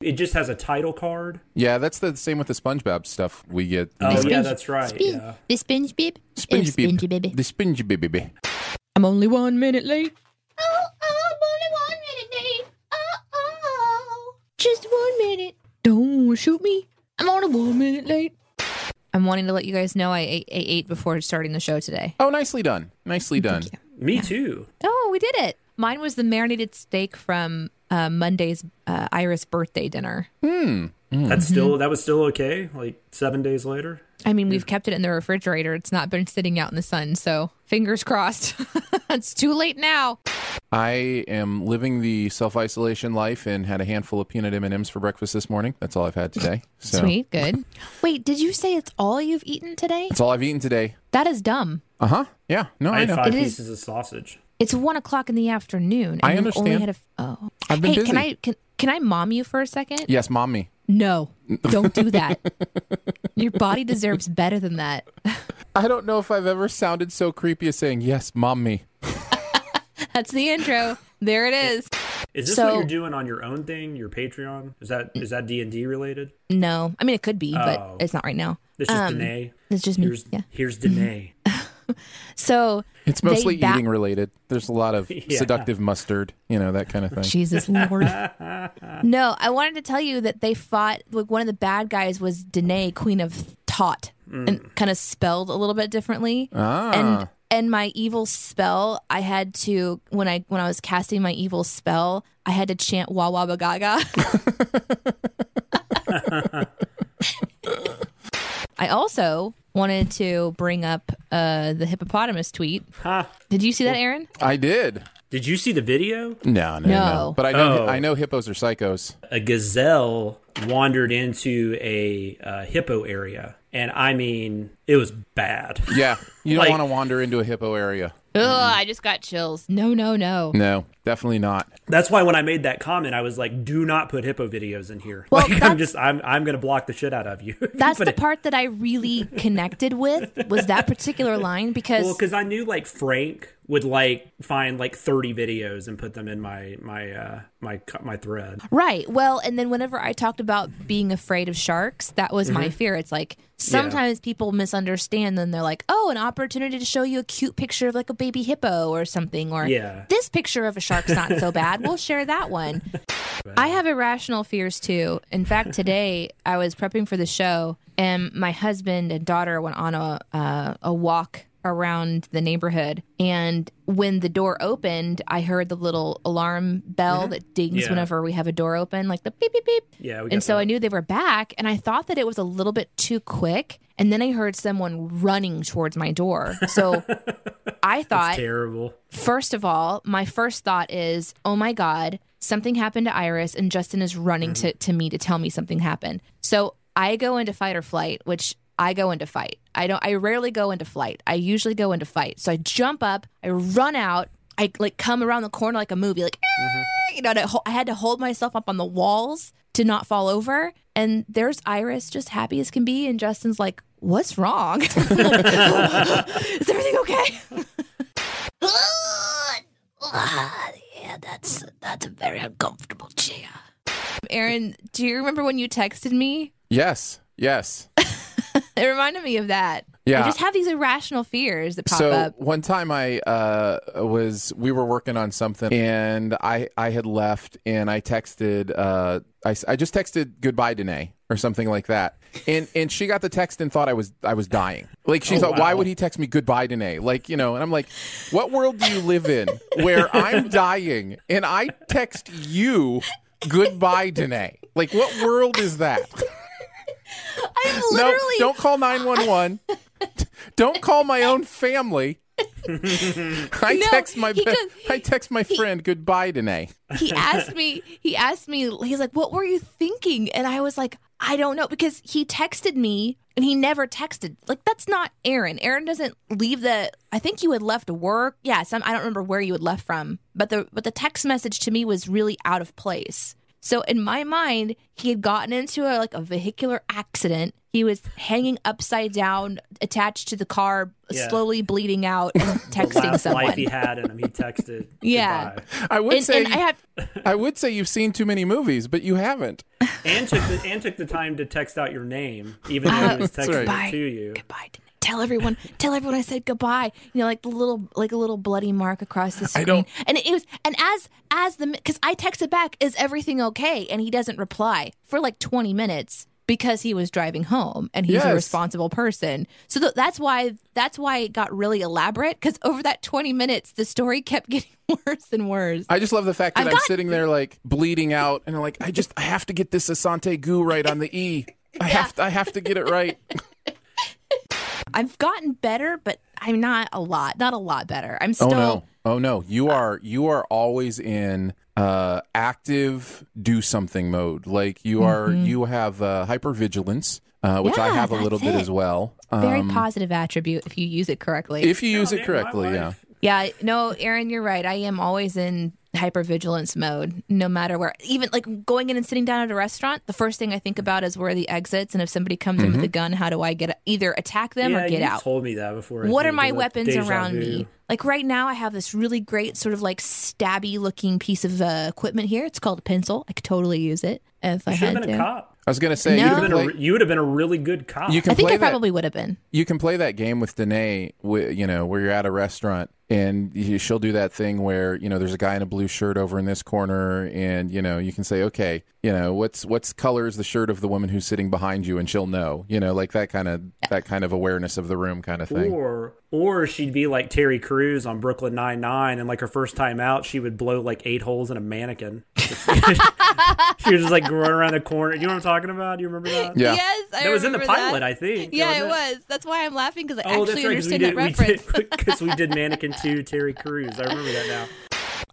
It just has a title card. Yeah, that's the same with the SpongeBob stuff we get. Oh The yeah, Sponge- that's right. Spin- Yeah. The sponge bib. Spongy Oh, spongy baby. baby. The spongy baby. I'm only one minute late. Oh, oh, I'm only one minute late. Oh, oh. Just one minute. Don't shoot me. I'm only one minute late. I'm wanting to let you guys know I ate, I ate before starting the show today. Oh, nicely done. Nicely done. Me too. Oh, we did it. Mine was the marinated steak from uh, Monday's uh, Iris birthday dinner. Hmm. That's still that was still okay. Like seven days later. I mean, we've kept it in the refrigerator. It's not been sitting out in the sun, so fingers crossed. it's too late now. I am living the self isolation life and had a handful of peanut M and M's for breakfast this morning. That's all I've had today. So Sweet, good. Wait, did you say it's all you've eaten today? That's all I've eaten today. That is dumb. Uh huh. Yeah. No, I I, know. five It is- pieces of sausage. It's one o'clock in the afternoon. And I you've understand. Only had a, oh, I've been hey, busy. can I can can I mom you for a second? Yes, mom me. No, don't do that. Your body deserves better than that. I don't know if I've ever sounded so creepy as saying yes, mom me. That's the intro. There it is. Is this So- what you're doing on your own thing, your Patreon? Is that is that D and D related? No, I mean it could be, Oh. but it's not right now. This is Um, Danae. It's just me. Here's Yeah. here's Danae. So It's mostly ba- eating related. There's a lot of Yeah. seductive mustard, you know, that kind of thing. Jesus Lord. no, I wanted to tell you that they fought. Like one of the bad guys was Danae, Queen of Tot, and kind of spelled a little bit differently. Ah. And and my evil spell, I had to when I when I was casting my evil spell, I had to chant Wah Wah Ba Gaga. I also wanted to bring up uh, the hippopotamus tweet. Huh. Did you see that, Aaron? I did. Did you see the video? No, no, no. No. But I know Oh. I know hippos are psychos. A gazelle wandered into a uh, hippo area, and I mean, it was bad. Yeah, you don't Like- want to wander into a hippo area. Ugh, mm. I just got chills. No, no, no. No, definitely not. That's why when I made that comment, I was like, "Do not put hippo videos in here." Well, like, I'm just, I'm, I'm gonna block the shit out of you. That's the it- part that I really connected with was that particular line because Well, because I knew like Frank would like find like 30 videos and put them in my my uh my my thread. Right. Well, and then whenever I talked about being afraid of sharks, that was my Mhm. fear. It's like sometimes people misunderstand and they're like, "Oh, an opportunity to show you a cute picture of like a baby hippo or something or Yeah. this picture of a shark's not so bad. We'll share that one." I have irrational fears too. In fact, today I was prepping for the show and my husband and daughter went on a uh, a walk around the neighborhood and when the door opened i heard the little alarm bell that dings Mm-hmm. Yeah. whenever we have a door open like the beep beep beep Yeah, we and so that. i knew they were back and i thought that it was a little bit too quick and then i heard someone running towards my door so i thought That's terrible. First of all, my first thought is, oh my God, something happened to Iris, and Justin is running to, to me to tell me something happened. So I go into fight or flight, which I go into fight. I don't I rarely go into flight. I usually go into fight. So I jump up, I run out, I like come around the corner like a movie, like eh, mm-hmm. you know, and I, ho- I had to hold myself up on the walls to not fall over. And there's Iris just happy as can be, and Justin's like, What's wrong? is everything okay? yeah, that's that's a very uncomfortable chair. Aaron, do you remember when you texted me? Yes, yes. It reminded me of that. Yeah. I just have these irrational fears that pop so up. one time I uh, was we were working on something and I I had left and I texted uh, I, I just texted goodbye Danae or something like that and and she got the text and thought I was I was dying like she Oh, thought why would he text me goodbye Danae like you know and I'm like what world do you live in where I'm dying and I text you goodbye Danae like what world is that I'm no literally don't call 911 don't call my own family. I No, text my he be- could- I text my friend goodbye Danae. he asked me he asked me he's like what were you thinking? And i was like i don't know because he texted me and he never texted. Like that's not aaron. Aaron doesn't leave the i think you had left work. Yeah some i don't remember where you had left from but the but the text message to me was really out of place so in my mind he had gotten into a like a vehicular accident he was hanging upside down attached to the car Yeah. slowly bleeding out and The texting last someone life he had in him, he texted. Yeah. goodbye. I would and, say and i have I would say you've seen too many movies, but you haven't. and took the and took the time to text out your name, even though he uh, was texting right. it to you. Tell everyone tell everyone i said goodbye you know like the little like a little bloody mark across the screen. I don't- and it was and as as the because i texted back is everything okay and he doesn't reply for like 20 minutes because he was driving home and he's Yes. a responsible person so th- that's why that's why it got really elaborate because over that 20 minutes the story kept getting worse and worse I just love the fact that I've I'm got- sitting there like bleeding out, and I'm like, I just I have to get this accent aigu right on the E. I have to, I have to get it right. i've gotten better but i'm not a lot not a lot better i'm still. Oh no, oh no, you are you are always in uh, active do something mode. Like you are Mhm. you have uh, hypervigilance, uh, which I have a little that's bit it. as well. very Um, positive attribute if you use it correctly If you use it correctly, yeah. Yeah, no, Aaron, you're right. I am always in hypervigilance mode, no matter where. Even like going in and sitting down at a restaurant, the first thing I think about is where are the exits, and if somebody comes in with a gun, how do I get either attack them yeah, or get you out? told me that before. I What are my weapons around vu. me? Like right now, I have this really great sort of like stabby looking piece of uh, equipment here. It's called a pencil. I could totally use it if I You should had been to. a cop. I was gonna say No. you You would, have been play, a, you would have been a really good cop. you can I think I that probably would have been. you can play that game with Danae, you know, where you're at a restaurant and you- she'll do that thing where you know there's a guy in a blue shirt over in this corner, and you know you can say, okay, you know what's what's color is the shirt of the woman who's sitting behind you, and she'll know, you know, like that kind of that kind of awareness of the room kind of thing. Or or she'd be like Terry Crews on Brooklyn Nine Nine, and like her first time out, she would blow like eight holes in a mannequin. she was just like going around the corner. You know what I'm talking about? Do you remember that? Yeah. Yes, I That was in the pilot, that. I think. Yeah, wasn't it was. That's why I'm laughing because I Oh, actually that's right. Because we understand did, that reference. did, because we did Mannequin Two, Terry Crews. I remember that now.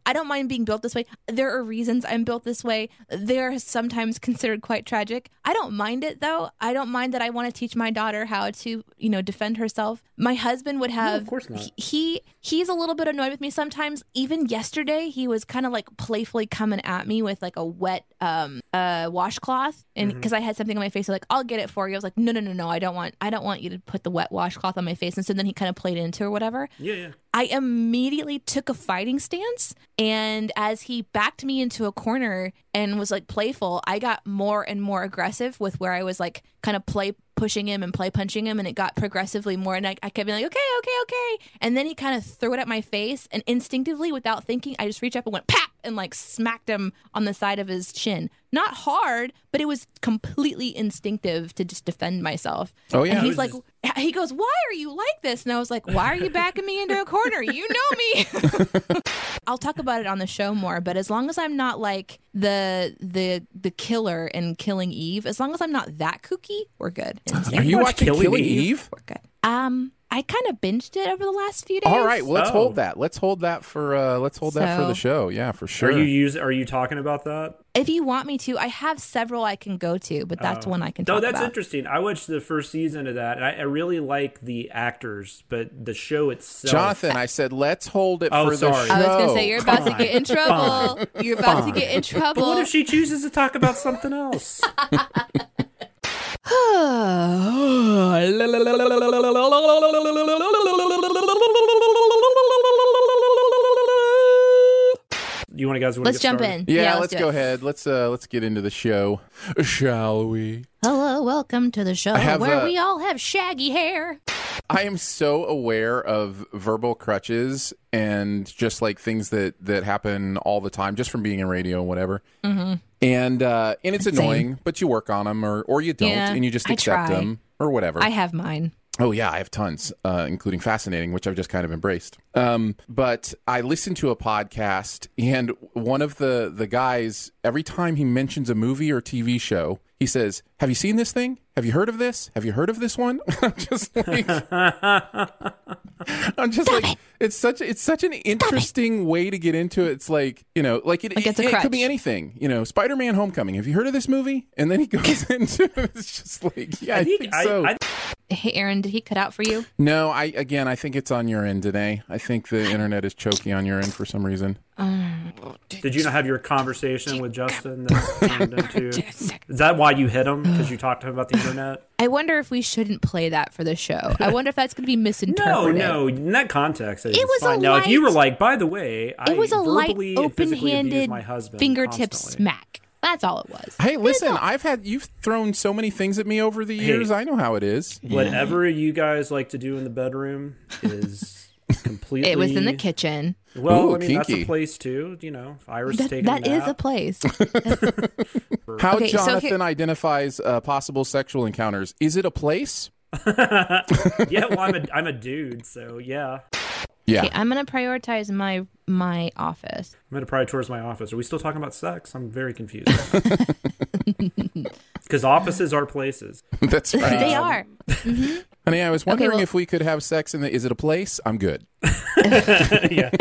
I don't mind being built this way. There are reasons I'm built this way. They're sometimes considered quite tragic. I don't mind it though. I don't mind that I want to teach my daughter how to, you know, defend herself. My husband would have of course not. He, he he's a little bit annoyed with me sometimes. Even yesterday, he was kind of like playfully coming at me with like a wet um uh washcloth and Mm-hmm. because I had something on my face, so like I'll get it for you. I was like, no, no, no, no, I don't want, I don't want you to put the wet washcloth on my face. And so then he kind of played into or whatever. Yeah, yeah. I immediately took a fighting stance. And as he backed me into a corner and was like playful, I got more and more aggressive with where I was like kind of play pushing him and play punching him. And it got progressively more. And I, I kept being like, okay, okay, okay. And then he kind of threw it at my face. And instinctively, without thinking, I just reached up and went pap and like smacked him on the side of his chin. Not hard, but it was completely instinctive to just defend myself. Oh, yeah. And he's like, he goes, "Why are you like this?" And I was like, "Why are you backing me into a corner? You know me." I'll talk about it on the show more, but as long as I'm not like the the the killer in Killing Eve, as long as I'm not that kooky, we're good. Are you watching Killing Killing, Eve? Eve? We're good. Um, I kind of binged it over the last few days. All right, well let's Oh. hold that. Let's hold that for uh let's hold that for the show. Yeah, for sure. Are you use? Are you talking about that? If you want me to, I have several I can go to, but that's one I can talk about. Oh, that's about. interesting. I watched the first season of that, and I, I really like the actors, but the show itself. Jonathan, I said let's hold it Oh, for the show. I was gonna say you're about to get in trouble. You're about to get in trouble. But what if she chooses to talk about something else? you want to guys? wanna Let's get jump started? in. Yeah, let's let's go it. ahead. Let's uh let's get into the show. Shall we? Hello, welcome to the show have, where uh, we all have shaggy hair. I am so aware of verbal crutches and just like things that that happen all the time, just from being in radio and whatever. Mm-hmm. And uh, and it's Same. annoying, but you work on them, or or you don't, Yeah, and you just accept them, or whatever. I have mine. Oh yeah, I have tons, uh, including fascinating, which I've just kind of embraced. Um, but I listened to a podcast, and one of the the guys, every time he mentions a movie or TV show, he says, "Have you seen this thing? Have you heard of this? Have you heard of this one?" I'm just like, I'm just like, it's such it's such an interesting way to get into it. It's like you know, like it, Like it, it could be anything. You know, Spider Man Homecoming. Have you heard of this movie? And then he goes into it's just like, yeah, I, think, I, so. I, Hey, Aaron, did he cut out for you? No, I again, I think it's on your end today. I think the internet is choking on your end for some reason. did you not have your conversation with Justin? That turned into, is that why you hit him? Because you talked to him about the internet? I wonder if we shouldn't play that for the show. I wonder if that's going to be misinterpreted. no. No, in that context, it, It was a fine. now. If you were like, by the way, I It was a light, verbally and physically abused open-handed my husband fingertip constantly. smack. That's all it was. Hey, listen, I've had you've thrown so many things at me over the Hey. years. I know how it is. Whatever you guys like to do in the bedroom is completely. It was in the kitchen. Well, Ooh, I mean that's a place too. You know, if Iris That, taking that a is a place. How Okay, so Jonathan here- identifies uh, possible sexual encounters. Is it a place? yeah, well, I'm a I'm a dude, so yeah. Yeah. Okay, I'm going to prioritize my my office. I'm gonna prioritize my office. Are we still talking about sex? I'm very confused. Because offices are places. That's right. they are. Um, mm-hmm. Honey, I was wondering well- if we could have sex in the. Is it a place? I'm good. yeah,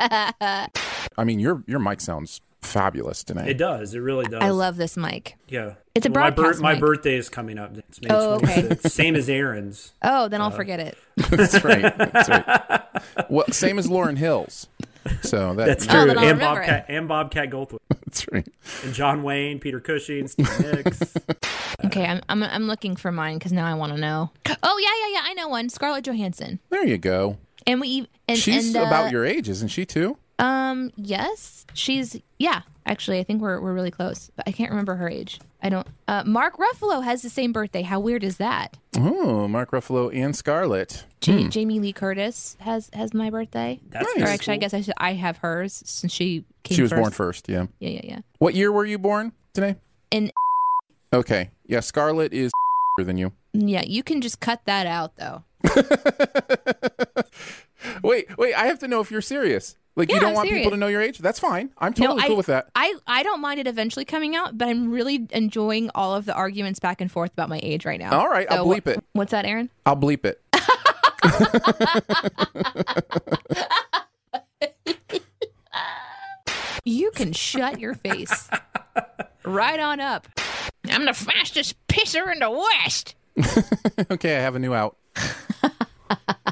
I mean, your your mic sounds fabulous tonight. it does. It really does. I love this mic. Yeah, It's a Well, my, broadcast my mic. birthday is coming up. It's May Oh, okay. Same as Aaron's. Oh, then I'll Uh, forget it. That's right. That's right. Well, same as Lauryn Hill's. So that, That's Oh, true. then I'll and Bobcat and Bobcat Goldthwait That's right. and John Wayne, Peter Cushing, Steve Nicks. Okay, I'm I'm, I'm looking for mine because now I want to know. Oh yeah, yeah, yeah. I know one. Scarlett Johansson. There you go. And we and She's and, uh, about your age, isn't she too? Um, yes, she's Yeah, actually, I think we're we're really close, but I can't remember her age. I don't. Uh, Mark Ruffalo has the same birthday. How weird is that? Oh, Mark Ruffalo and Scarlett. Ja- Hmm. Jamie Lee Curtis has has my birthday. That's or nice. actually, I guess I should, I have hers since she came. She was first. born first, yeah. Yeah, yeah, yeah. What year were you born today? And Okay. Yeah, Scarlett is older than you. yeah, you can just cut that out though. Wait, wait, I have to know if you're serious. Like you don't I'm want serious. people to know your age? That's fine. I'm totally I, cool with that. I I don't mind it eventually coming out, but I'm really enjoying all of the arguments back and forth about my age right now. All right, I'll So bleep it. What's that, Aaron? I'll bleep it. You can shut your face. right on up. I'm the fastest pisser in the West. okay, I have a new out.